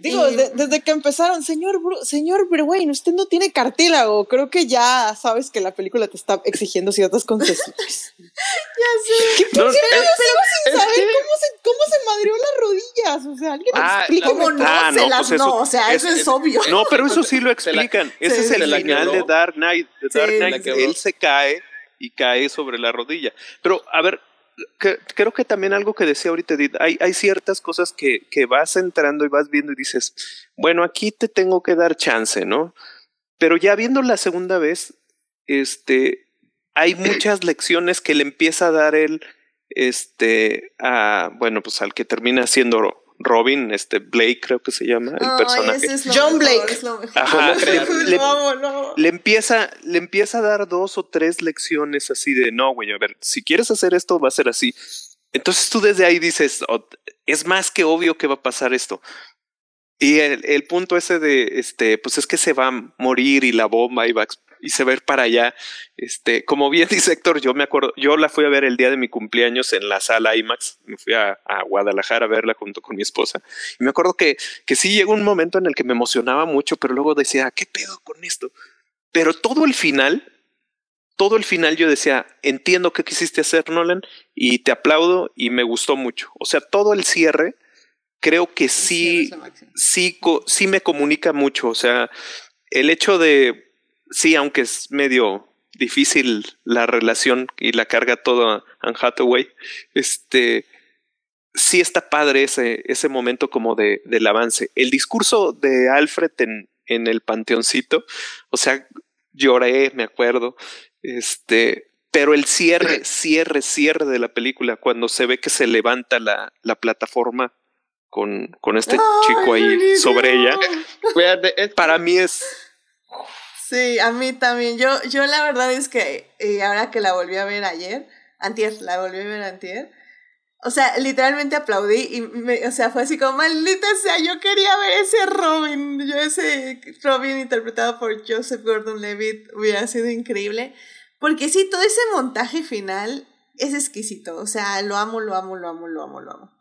Digo, Y- de- desde que empezaron, señor, Bru- señor Berwain, usted no tiene cartílago. Creo que ya sabes que la película te está exigiendo ciertas concesiones. ¿Qué No, pinche eh, pedo? sigo sin es saber que- cómo se, cómo se madrió las rodillas. O sea, alguien me Ah, explica. ¿Cómo no? Ah, se no, las pues no, eso- o sea, eso es- es, No, pero eso sí lo la- explican. Ese Sí, es el final de Dark Knight. De Sí, Dark se Knight, él se cae y cae sobre la rodilla. Pero, a ver, que- creo que también algo que decía ahorita Edith, hay, hay ciertas cosas que, que vas entrando y vas viendo y dices, bueno, aquí te tengo que dar chance, ¿no? Pero ya viendo la segunda vez, este, hay muchas lecciones que le empieza a dar él, este, a, bueno, pues al que termina siendo Robin, este Blake creo que se llama, el personaje. ese es lo John mejor, Blake. es lo mejor. Ajá, le- amo. le empieza, le empieza a dar dos o tres lecciones así de no, güey, a ver, si quieres hacer esto, va a ser así. Entonces tú desde ahí dices, "Oh, es más que obvio que va a pasar esto. Y el, el punto ese de, este, pues es que se va a morir y la bomba y, va a a ir para allá. Este, como bien dice Héctor, yo me acuerdo, yo la fui a ver el día de mi cumpleaños en la sala IMAX. Me fui a, a Guadalajara a verla junto con mi esposa. Y me acuerdo que, que sí llegó un momento en el que me emocionaba mucho, pero luego decía, ¿qué pedo con esto? Pero todo el final, todo el final yo decía, entiendo qué quisiste hacer, Nolan, y te aplaudo y me gustó mucho. O sea, todo el cierre, creo que sí, sí, co- sí me comunica mucho. O sea, el hecho de, sí, aunque es medio difícil la relación y la carga toda Anne Hathaway, este, sí está padre ese, ese momento como de, del avance. El discurso de Alfred en, en el panteoncito, o sea, lloré, me acuerdo, este, pero el cierre, cierre, cierre de la película, cuando se ve que se levanta la, la plataforma con, con este chico ahí sobre ella, para mí es Sí, a mí también. Yo, yo la verdad es que eh, ahora que la volví a ver ayer, antier, la volví a ver antier, o sea, literalmente aplaudí y me, o sea, fue así como, maldita sea, yo quería ver ese Robin, yo ese Robin interpretado por Joseph Gordon-Levitt hubiera sido increíble, porque sí, todo ese montaje final es exquisito, o sea, lo amo, lo amo, lo amo, lo amo, lo amo.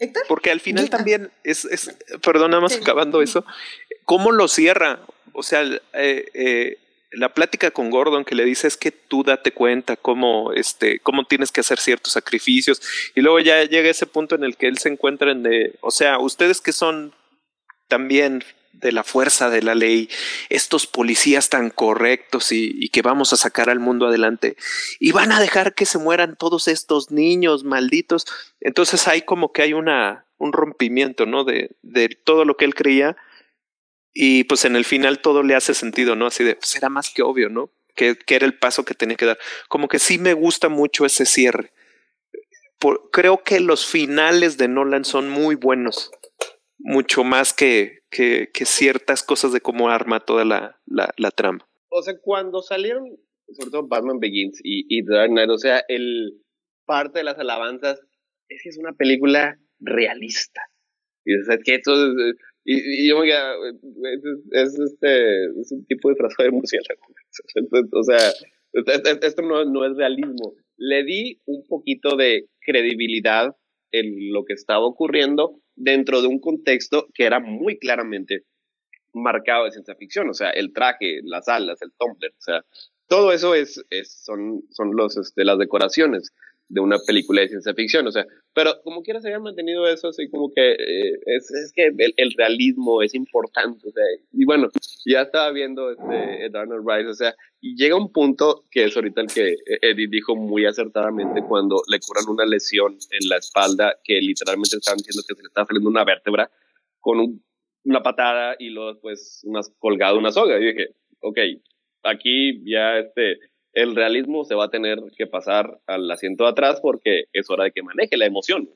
Héctor? Porque al final también es, es perdón, nada más Sí. acabando eso, ¿cómo lo cierra? O sea, eh, eh, la plática con Gordon que le dice es que tú date cuenta cómo, este, cómo tienes que hacer ciertos sacrificios y luego ya llega ese punto en el que él se encuentra en de, o sea, ustedes que son también de la fuerza de la ley, estos policías tan correctos y, y que vamos a sacar al mundo adelante y van a dejar que se mueran todos estos niños malditos. Entonces hay como que hay una un rompimiento, ¿no? De, de todo lo que él creía y pues en el final todo le hace sentido, ¿no? Así de, pues era más que obvio, ¿no? Que, que era el paso que tenía que dar. Como que sí me gusta mucho ese cierre. Por, creo que los finales de Nolan son muy buenos, mucho más que, que, que ciertas cosas de cómo arma toda la, la, la trama. o sea, cuando salieron, sobre todo Batman Begins y, y Dark Knight, o sea, el parte de las alabanzas es que es una película realista. Y o sea, que esto es, y, y yo me queda, es, es, este, es un tipo de disfrazado de murciélago. O sea, es- es- esto no, no es realismo. Le di un poquito de credibilidad en lo que estaba ocurriendo dentro de un contexto que era muy claramente marcado de ciencia ficción, o sea, el traje, las alas, el tumbler, o sea, todo eso es, es son, son los, este, las decoraciones de una película de ciencia ficción, o sea, pero como quiera se había mantenido eso, así como que eh, es, es que el, el realismo es importante, o sea, y bueno, ya estaba viendo este Dark Knight Rise, o sea, y llega un punto que es ahorita el que Eddie dijo muy acertadamente cuando le curan una lesión en la espalda que literalmente estaban diciendo que se le estaba saliendo una vértebra con un una patada y luego después unas colgado una soga. Y dije, ok, aquí ya este, el realismo se va a tener que pasar al asiento de atrás porque es hora de que maneje la emoción.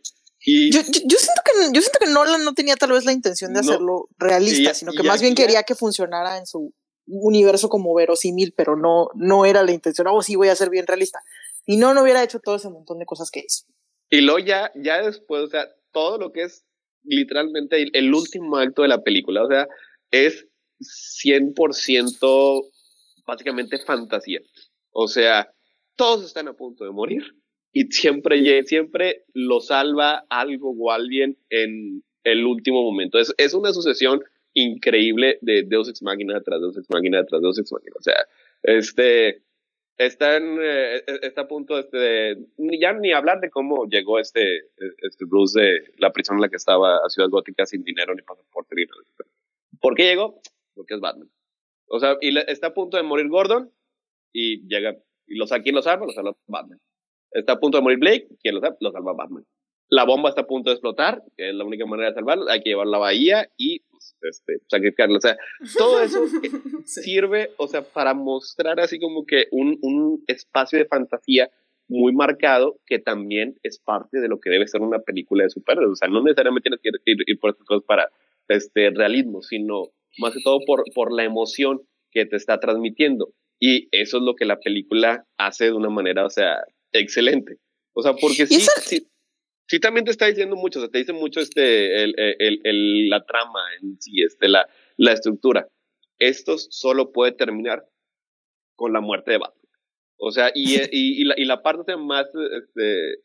Y Yo, yo, yo siento que yo siento que Nolan no tenía tal vez la intención de No. hacerlo realista, Y- sino que más bien ya- quería que funcionara en su universo como verosímil, pero no, no era la intención. Oh, sí, voy a ser bien realista. Y no, no hubiera hecho todo ese montón de cosas que hizo. Y luego ya, ya después, o sea, todo lo que es literalmente el, el último acto de la película, o sea, es 100% básicamente fantasía. O sea, todos están a punto de morir y siempre, siempre lo salva algo o alguien en el último momento. Es, es una sucesión increíble de Deus Ex Machina tras Deus Ex Machina tras Deus Ex Machina. O sea, este, está, eh, está a punto este de, ya ni hablar de cómo llegó este, este Bruce de la prisión en la que estaba a Ciudad Gótica sin dinero ni pasaporte ni nada. ¿Por qué llegó? Porque es Batman. O sea, y está a punto de morir Gordon y llega, y lo saca, ¿quién lo salva? Lo salva Batman. Está a punto de morir Blake, ¿quién lo salva? Lo salva Batman. La bomba está a punto de explotar, que es la única manera de salvarlo, hay que llevarlo a la bahía y pues, este, sacrificarlo. O sea, todo eso sirve, o sea, para mostrar así como que un, un espacio de fantasía muy marcado que también es parte de lo que debe ser una película de superhéroes. O sea, no necesariamente tienes que ir, ir por estas cosas para este realismo, sino más que todo por, por la emoción que te está transmitiendo. Y eso es lo que la película hace de una manera, o sea, excelente. O sea, porque sí, sí, sí, también te está diciendo mucho, o sea, te dice mucho este, el, el, el, la trama en sí, este, la, la estructura. Esto solo puede terminar con la muerte de Batman. O sea, y, y, y, la, y la parte más este,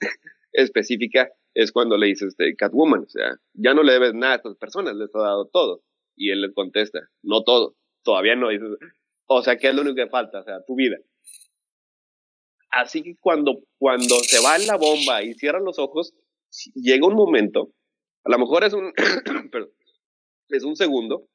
específica es cuando le dice este, Catwoman, o sea, ya no le debes nada a estas personas, les ha dado todo. Y él le contesta, no todo, todavía no. O sea, ¿qué es lo único que falta? O sea, tu vida. Así que cuando, cuando se va en la bomba y cierra los ojos, llega un momento, a lo mejor es un, es un segundo,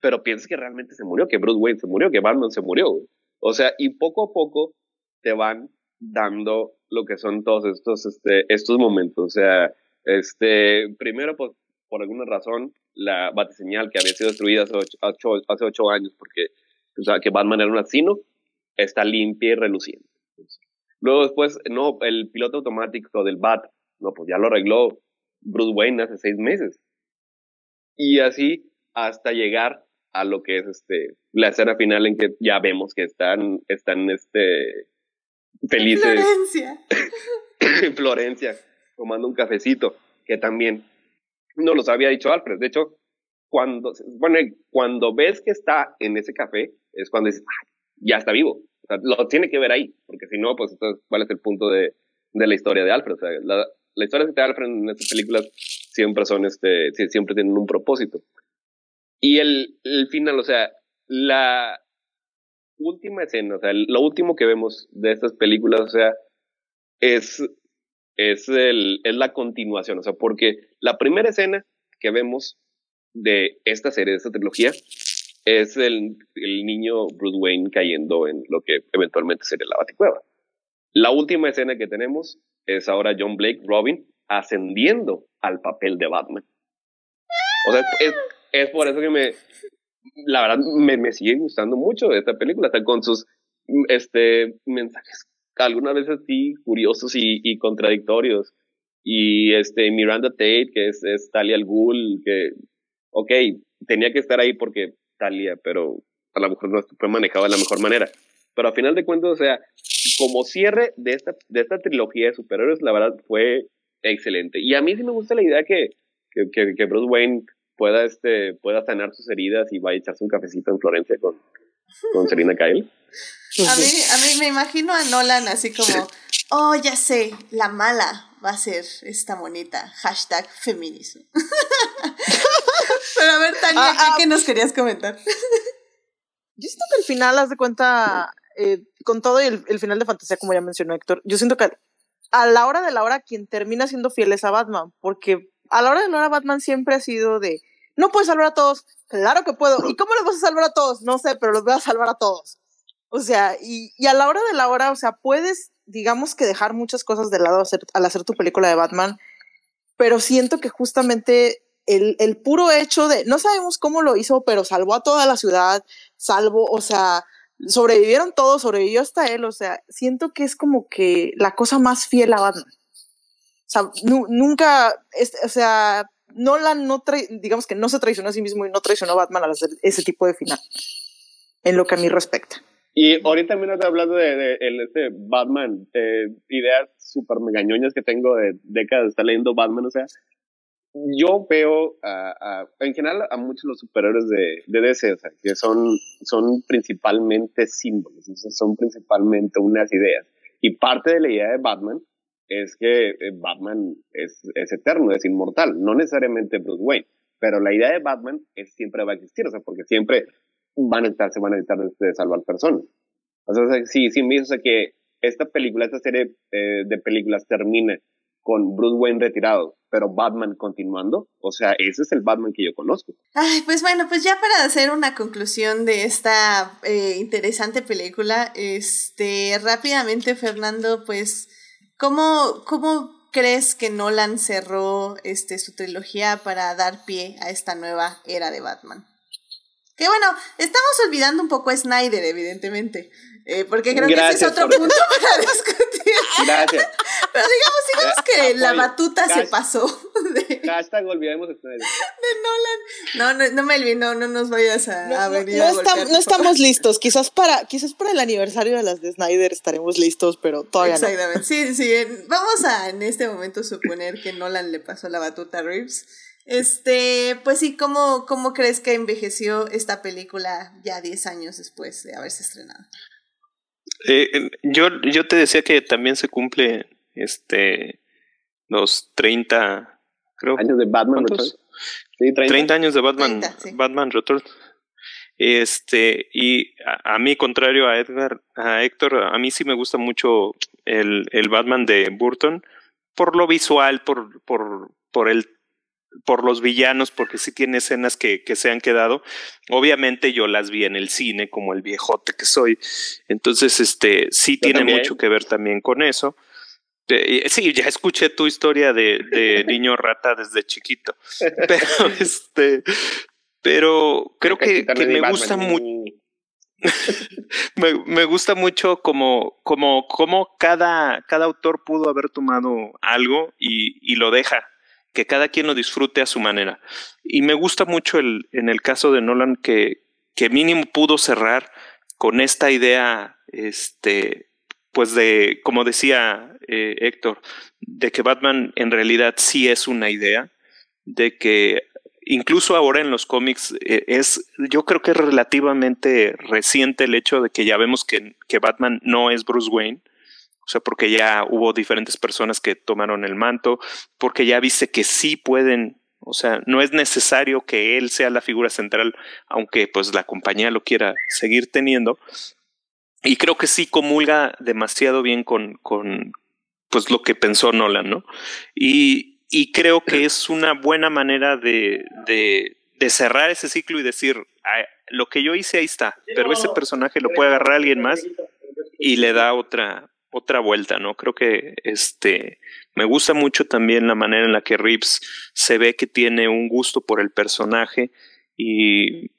pero piensas que realmente se murió, que Bruce Wayne se murió, que Batman se murió. O sea, y poco a poco te van dando lo que son todos estos, este, estos momentos. O sea, este, primero, pues, por alguna razón, la batiseñal que había sido destruida hace ocho, hace ocho años porque o sea, que Batman era un asesino, está limpia y reluciente. Luego después, no, el piloto automático del Bat, no, pues ya lo arregló Bruce Wayne hace seis meses. Y así hasta llegar a lo que es este la escena final en que ya vemos que están están este felices Florencia. en Florencia tomando un cafecito que también no los había dicho Alfred de hecho cuando bueno cuando ves que está en ese café es cuando dices ya está vivo o sea, lo tiene que ver ahí porque si no pues cuál es el punto de, de la historia de Alfred o sea la, la historia de Alfred en estas películas siempre son este siempre tienen un propósito. Y el, el final o sea la última escena, o sea, lo último que vemos de estas películas, o sea, es, es, el, es la continuación, o sea, porque la primera escena que vemos de esta serie, de esta trilogía, es el, el niño Bruce Wayne cayendo en lo que eventualmente sería la Baticueva. La última escena que tenemos es ahora John Blake, Robin, ascendiendo al papel de Batman. O sea, es, es por eso que me, la verdad me, me sigue gustando mucho esta película, hasta con sus este, mensajes algunas veces sí curiosos y, y contradictorios. Y este Miranda Tate, que es, es Talia al Ghul, que, ok, tenía que estar ahí porque Talia, pero a lo mejor no fue manejado de la mejor manera. Pero a final de cuentas, o sea, como cierre de esta, de esta trilogía de superhéroes, la verdad fue excelente. Y a mí sí me gusta la idea que, que, que, que Bruce Wayne pueda, este, pueda sanar sus heridas y vaya a echarse un cafecito en Florencia con, con Selina Kyle. A mí, a mí me imagino a Nolan así como, oh, ya sé, la mala va a ser esta monita, hashtag feminismo. Pero a ver, Tania, Ah, ah. ¿qué nos querías comentar? Yo siento que el final, haz de cuenta, eh, con todo y el, el final de fantasía, como ya mencionó Héctor, yo siento que a la hora de la hora quien termina siendo fiel es a Batman, porque a la hora de la hora Batman siempre ha sido de, no puedes salvar a todos, claro que puedo, ¿y cómo los vas a salvar a todos? No sé, pero los voy a salvar a todos. O sea, y, y a la hora de la hora, o sea, puedes, digamos que dejar muchas cosas de lado hacer- al hacer tu película de Batman, pero siento que justamente el, el puro hecho de, no sabemos cómo lo hizo, pero salvó a toda la ciudad, salvo, o sea, sobrevivieron todos, sobrevivió hasta él, o sea, siento que es como que la cosa más fiel a Batman. O sea, nu- nunca, es- o sea, Nolan no trai- digamos que no se traicionó a sí mismo y no traicionó a Batman al hacer ese tipo de final, en lo que a mí respecta. Y ahorita también estoy hablando de, de este Batman, eh, ideas súper megañoñas que tengo de décadas de estar leyendo Batman, o sea, yo veo en general a muchos los superhéroes de, de DC, o sea, que son, son principalmente símbolos, son principalmente unas ideas. Y parte de la idea de Batman es que eh, Batman es, es eterno, es inmortal, no necesariamente Bruce Wayne, pero la idea de Batman es siempre va a existir, o sea, porque siempre van a estar, se van a necesitar de, salvar personas. O sea, sí, sí me dice que esta película, esta serie eh, de películas termine con Bruce Wayne retirado, pero Batman continuando. O sea, ese es el Batman que yo conozco. Ay, pues bueno, pues ya para hacer una conclusión de esta eh, interesante película, este, rápidamente, Fernando, pues, ¿cómo, cómo crees que Nolan cerró este, su trilogía para dar pie a esta nueva era de Batman? Que bueno, estamos olvidando un poco a Snyder, evidentemente. Eh, porque creo que ese es otro punto para discutir. Gracias. Pero digamos, digamos que la batuta se pasó. De, hashtag olvidemos de Nolan. No, no, no Melvin, no, no nos vayas a, venir no, no estamos listos. Quizás para, quizás para el aniversario de las de Snyder estaremos listos, pero todavía Exactamente. Sí, sí. Vamos a en este momento suponer que Nolan le pasó la batuta a Reeves. Este, pues sí, ¿cómo, ¿cómo crees que envejeció esta película ya 10 años después de haberse estrenado? Eh, yo, yo te decía que también se cumple este los 30 creo años de Batman Returns. Sí, 30. años de Batman Batman Returns. Este, y a, mí, contrario a Edgar, a Héctor, a mí sí me gusta mucho el, el Batman de Burton, por lo visual, por, por, por el por los villanos, porque sí tiene escenas que, que se han quedado. Obviamente yo las vi en el cine, como el viejote que soy. Entonces, este, sí tiene mucho que ver también con eso. sí, ya escuché tu historia de, de niño rata desde chiquito. Pero, este, pero creo que, que me gusta mucho. me, me, gusta mucho como, como, como cada, cada autor pudo haber tomado algo y, y lo deja que cada quien lo disfrute a su manera. Y me gusta mucho el, en el caso de Nolan que, que mínimo pudo cerrar con esta idea, este, pues de, como decía eh, Héctor, de que Batman en realidad sí es una idea, de que incluso ahora en los cómics eh, es, yo creo que es relativamente reciente el hecho de que ya vemos que, que Batman no es Bruce Wayne, o sea, porque ya hubo diferentes personas que tomaron el manto, porque ya viste que sí pueden, o sea, no es necesario que él sea la figura central, aunque pues la compañía lo quiera seguir teniendo. Y creo que sí comulga demasiado bien con, con pues lo que pensó Nolan, ¿no? Y, y creo que es una buena manera de, de, de cerrar ese ciclo y decir, lo que yo hice ahí está, pero ese personaje lo puede agarrar alguien más y le da otra, otra vuelta, ¿no? Creo que este me gusta mucho también la manera en la que Reeves se ve que tiene un gusto por el personaje y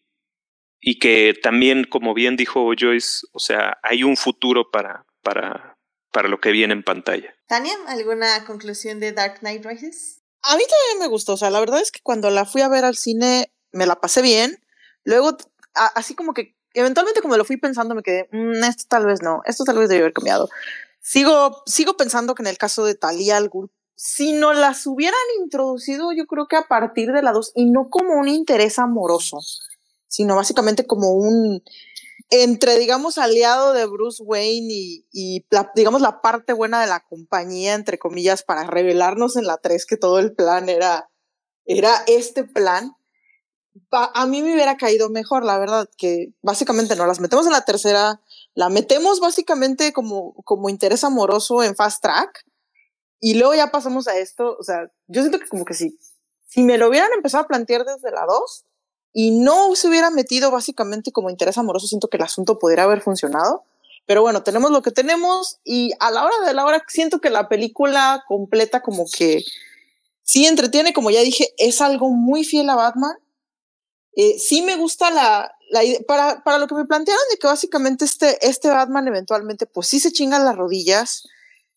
y que también, como bien dijo Joyce, o sea, hay un futuro para para para lo que viene en pantalla. Tania, ¿alguna conclusión de Dark Knight Rises? A mí también me gustó, o sea, la verdad es que cuando la fui a ver al cine me la pasé bien. Luego, así como que eventualmente como lo fui pensando me quedé, mm, esto tal vez no, esto tal vez debió haber cambiado. Sigo, sigo pensando que en el caso de Talia al si no las hubieran introducido, yo creo que a partir de la 2, y no como un interés amoroso, sino básicamente como un, entre, digamos, aliado de Bruce Wayne y, y digamos, la parte buena de la compañía, entre comillas, para revelarnos en la 3 que todo el plan era, era este plan a mí me hubiera caído mejor, la verdad, que básicamente no las metemos en la tercera, la metemos básicamente como, como interés amoroso en fast track y luego ya pasamos a esto, o sea, yo siento que como que si, si me lo hubieran empezado a plantear desde la 2 y no se hubiera metido básicamente como interés amoroso, siento que el asunto podría haber funcionado. Pero bueno, tenemos lo que tenemos y a la hora de la hora siento que la película completa como que sí entretiene, como ya dije, es algo muy fiel a Batman eh, sí me gusta la, la idea, para, para lo que me plantearon de que básicamente este, este Batman eventualmente pues sí se chinga las rodillas,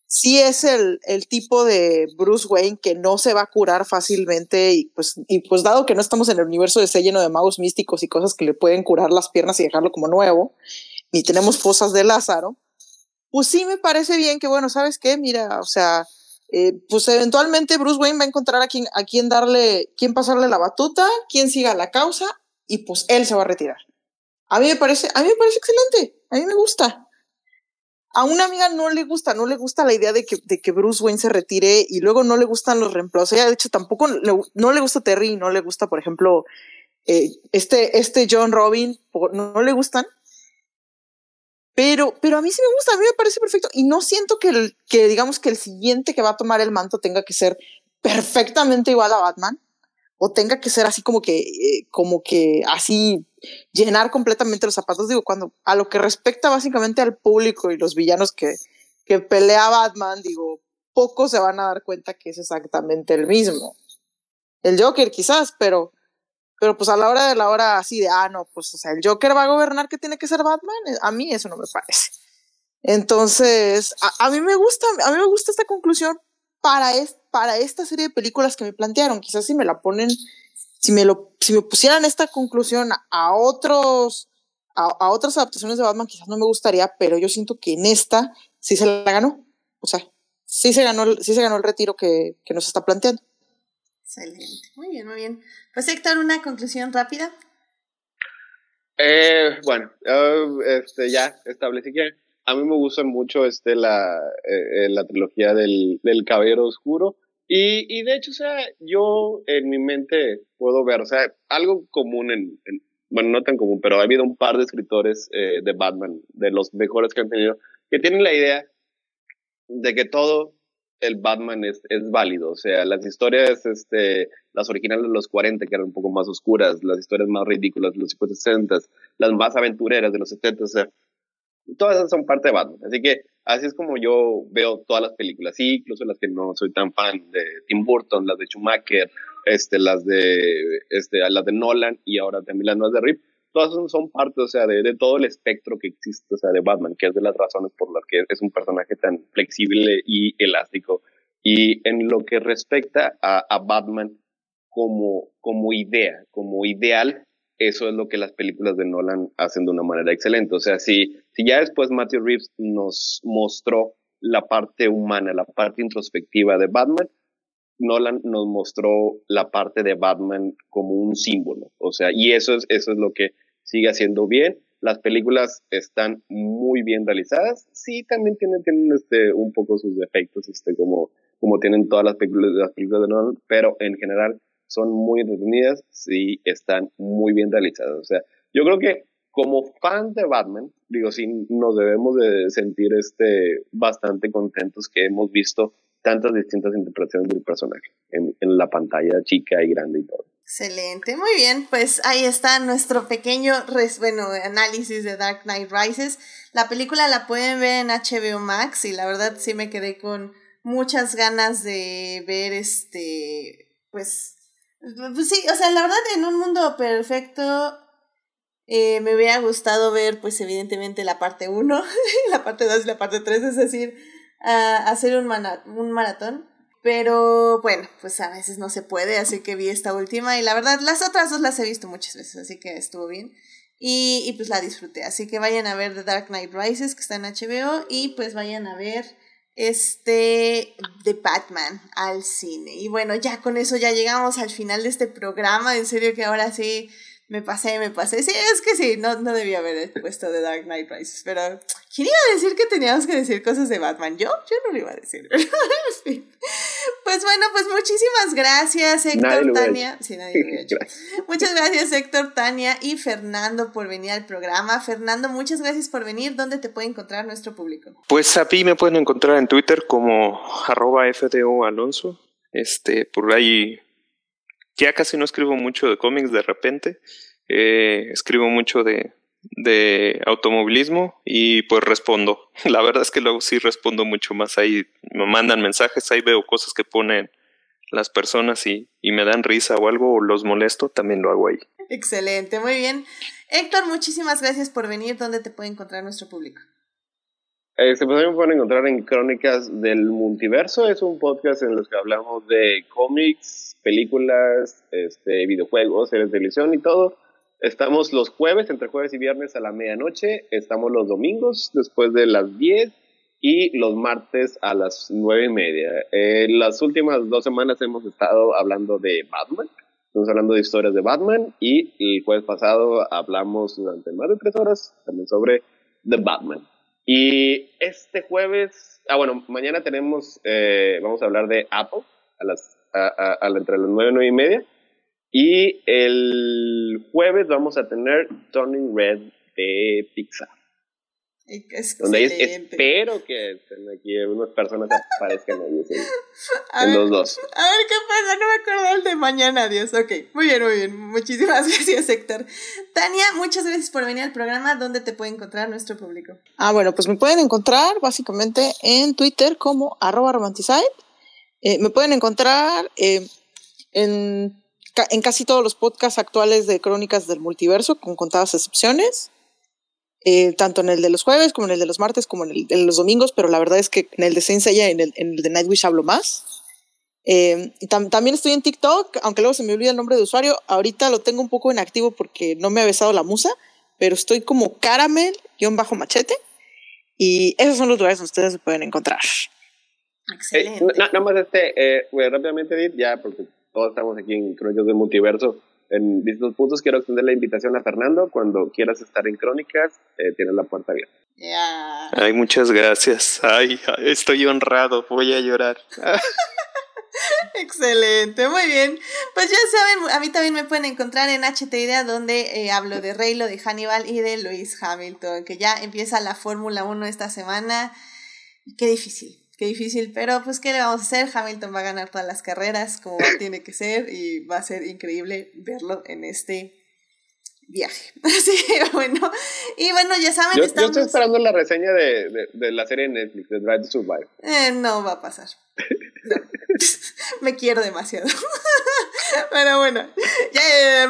sí es el, el tipo de Bruce Wayne que no se va a curar fácilmente y pues, y pues dado que no estamos en el universo de ese lleno de magos místicos y cosas que le pueden curar las piernas y dejarlo como nuevo, ni tenemos fosas de Lázaro, pues sí me parece bien que bueno, ¿sabes qué? Mira, o sea, eh, pues eventualmente Bruce Wayne va a encontrar a quien, a quien darle, quien pasarle la batuta, quien siga la causa, y pues él se va a retirar. A mí me parece, a mí me parece excelente, a mí me gusta. A una amiga no le gusta, no le gusta la idea de que, de que Bruce Wayne se retire y luego no le gustan los reemplazos. Ella, de hecho, tampoco no le gusta Terry, no le gusta, por ejemplo, eh, este, este John Robin, no le gustan. Pero, pero a mí sí me gusta, a mí me parece perfecto. Y no siento que, el, que digamos que el siguiente que va a tomar el manto tenga que ser perfectamente igual a Batman. O tenga que ser así como que, eh, como que así llenar completamente los zapatos. Digo, cuando a lo que respecta básicamente al público y los villanos que, que pelea Batman, digo, pocos se van a dar cuenta que es exactamente el mismo. El Joker quizás, pero pero pues a la hora de la hora así de, ah, no, pues o sea, el Joker va a gobernar que tiene que ser Batman, eh, a mí eso no me parece. Entonces, a, mí me gusta, a mí me gusta esta conclusión para, es, para esta serie de películas que me plantearon. Quizás si me la ponen, si me, lo, si me pusieran esta conclusión a, otros, a, otras adaptaciones de Batman, quizás no me gustaría, pero yo siento que en esta sí se la ganó. O sea, sí se ganó, sí se ganó el retiro que, que nos está planteando. Excelente. Muy bien, muy bien. Pues Héctor, una conclusión rápida. Eh, bueno, este, ya establecí que a mí me gusta mucho este, la, eh, eh, la trilogía del, del Caballero Oscuro. Y, y de hecho, o sea, yo en mi mente puedo ver, o sea, algo común en, bueno, no tan común, pero ha habido un par de escritores eh, de Batman, de los mejores que han tenido, que tienen la idea de que todo el Batman es, es válido. O sea, las historias, este, las originales de los 40, que eran un poco más oscuras, las historias más ridículas de los 60, las más aventureras de los 70, o sea, todas esas son parte de Batman. Así que así es como yo veo todas las películas, sí, incluso las que no soy tan fan de Tim Burton, las de Schumacher, este, las de, este, las de Nolan y ahora también las nuevas de Rip todas son parte, o sea, de, todo el espectro que existe, o sea, de Batman, que es de las razones por las que es un personaje tan flexible y elástico. Y en lo que respecta a, Batman como, como idea, como ideal, eso es lo que las películas de Nolan hacen de una manera excelente. O sea, si, si ya después Matthew Reeves nos mostró la parte humana, la parte introspectiva de Batman, Nolan nos mostró la parte de Batman como un símbolo. O sea, y eso es, eso es lo que sigue haciendo bien. Las películas están muy bien realizadas. Sí, también tienen, tienen este, un poco sus defectos, este, como, como tienen todas las películas, las películas de Nolan, pero en general son muy entretenidas, sí, están muy bien realizadas. O sea, yo creo que como fan de Batman, digo, sí, nos debemos de sentir este, bastante contentos que hemos visto tantas distintas interpretaciones del personaje en, en la pantalla chica y grande y todo. Excelente, muy bien, pues ahí está nuestro pequeño bueno, análisis de Dark Knight Rises. La película la pueden ver en HBO Max y la verdad sí me quedé con muchas ganas de ver este, pues, pues sí, o sea, la verdad en un mundo perfecto eh, me hubiera gustado ver pues evidentemente la parte 1, la parte 2 y la parte 3, es decir, hacer un, un maratón pero bueno, pues a veces no se puede, así que vi esta última y la verdad las otras dos las he visto muchas veces, así que estuvo bien. Y, y pues la disfruté, así que vayan a ver The Dark Knight Rises, que está en HBO, y pues vayan a ver este The Batman al cine. Y bueno, ya con eso ya llegamos al final de este programa, en serio que ahora sí me pasé, me pasé. Sí, es que sí, no, no debía haber puesto The Dark Knight Rises, pero ¿quién iba a decir que teníamos que decir cosas de Batman? Yo, yo no lo iba a decir. Pues bueno, pues muchísimas gracias, Héctor, Tania. Sí, nadie lo hecho. Muchas gracias, Héctor, Tania y Fernando por venir al programa. Fernando, muchas gracias por venir. ¿Dónde te puede encontrar nuestro público? Pues a mí me pueden encontrar en Twitter como arroba FDO Alonso. Este, por ahí ya casi no escribo mucho de cómics de repente, eh, escribo mucho de, de automovilismo y pues respondo. La verdad es que luego sí respondo mucho más ahí, me mandan mensajes, ahí veo cosas que ponen las personas y, y me dan risa o algo o los molesto, también lo hago ahí. Excelente, muy bien. Héctor, muchísimas gracias por venir. ¿Dónde te puede encontrar nuestro público? Se pueden encontrar en Crónicas del Multiverso. Es un podcast en los que hablamos de cómics, películas, este, videojuegos, series de televisión y todo. Estamos los jueves, entre jueves y viernes a la medianoche. Estamos los domingos después de las 10. y los martes a las nueve y media. Eh, las últimas dos semanas hemos estado hablando de Batman. Estamos hablando de historias de Batman y el jueves pasado hablamos durante más de tres horas también sobre The Batman. Y este jueves, ah bueno, mañana tenemos, eh, vamos a hablar de Apple a las, a, a, entre las nueve y nueve y media. Y el jueves vamos a tener Turning Red de Pixar. Donde espero que estén aquí unas personas aparezcan ahí. en los dos. A ver qué pasa, no me acuerdo el de mañana, adiós. Ok, muy bien, muy bien. Muchísimas gracias, Héctor. Tania, muchas gracias por venir al programa. ¿Dónde te puede encontrar nuestro público? Ah, bueno, pues me pueden encontrar básicamente en Twitter como arroba romanticide. Eh, me pueden encontrar eh, en, en casi todos los podcasts actuales de Crónicas del Multiverso, con contadas excepciones. Eh, tanto en el de los jueves como en el de los martes como en el de los domingos, pero la verdad es que en el de Saint y en el, en el de Nightwish hablo más. Eh, también estoy en TikTok, aunque luego se me olvida el nombre de usuario. Ahorita lo tengo un poco inactivo porque no me ha besado la musa, pero estoy como caramel-machete. Y esos son los lugares donde ustedes se pueden encontrar. Excelente. Eh, nada más este, rápidamente, Edith, ya porque todos estamos aquí en Crónicas del Multiverso en distintos puntos. Quiero extender la invitación a Fernando. Cuando quieras estar en Crónicas, eh, tienes la puerta abierta. Ay, muchas gracias. Ay, estoy honrado. Voy a llorar. Excelente, muy bien. Pues ya saben, a mí también me pueden encontrar en HT Idea, donde eh, hablo de Reylo, de Hannibal y de Lewis Hamilton, que ya empieza la Fórmula 1 esta semana. Qué difícil, Qué difícil, pero pues ¿qué le vamos a hacer? Hamilton va a ganar todas las carreras como tiene que ser y va a ser increíble verlo en este viaje. Así bueno, y bueno, ya saben, yo, estamos... yo estoy esperando la reseña de, de, de, la serie Netflix, de Drive to Survive. Eh, no va a pasar. Me quiero demasiado. Pero bueno, ya,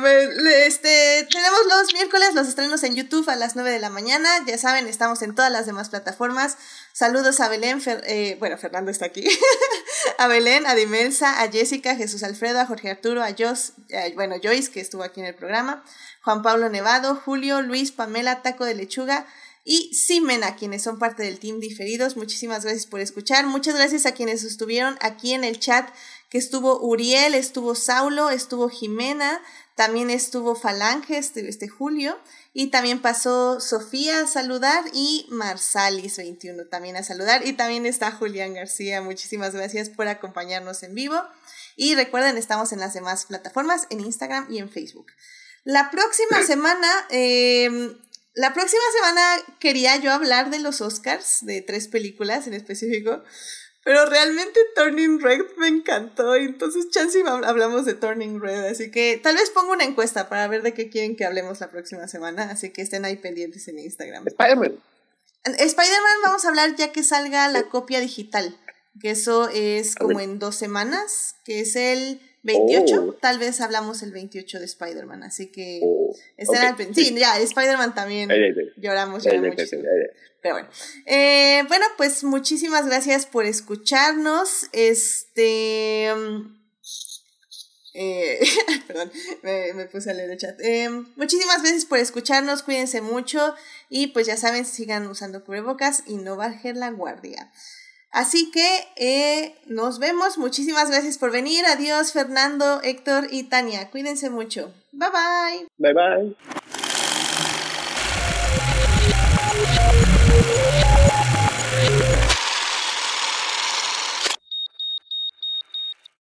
este, tenemos los miércoles los estrenos en YouTube a las 9 de la mañana. Ya saben, estamos en todas las demás plataformas. Saludos a Belén, eh, bueno, Fernando está aquí. a Belén, a Dimelsa, a Jessica, Jesús Alfredo, a Jorge Arturo, a Jos, bueno, Joyce, que estuvo aquí en el programa, Juan Pablo Nevado, Julio, Luis, Pamela, Taco de Lechuga, y Simena, quienes son parte del team diferidos. Muchísimas gracias por escuchar. Muchas gracias a quienes estuvieron aquí en el chat, que estuvo Uriel, estuvo Saulo, estuvo Jimena, también estuvo Falange, este, este Julio, y también pasó Sofía a saludar y Marsalis21 también a saludar. Y también está Julián García. Muchísimas gracias por acompañarnos en vivo. Y recuerden, estamos en las demás plataformas, en Instagram y en Facebook. La próxima semana eh, la próxima semana quería yo hablar de los Oscars, de tres películas en específico, pero realmente Turning Red me encantó, entonces chance hablamos de Turning Red, así que tal vez pongo una encuesta para ver de qué quieren que hablemos la próxima semana, así que estén ahí pendientes en Instagram. Spider-Man. Spider-Man vamos a hablar ya que salga la copia digital, que eso es como en dos semanas, que es el 28, tal vez hablamos el 28 de Spider-Man, así que oh, Sí, ya, Spider-Man también lloramos, Pero bueno. Eh, bueno, pues muchísimas gracias por escucharnos. Este. Eh, perdón, me, puse a leer el chat. Eh, muchísimas gracias por escucharnos, cuídense mucho y pues ya saben, sigan usando cubrebocas y no bajen la guardia. Así que eh, nos vemos. Muchísimas gracias por venir. Adiós, Fernando, Héctor y Tania. Cuídense mucho. Bye bye. Bye bye.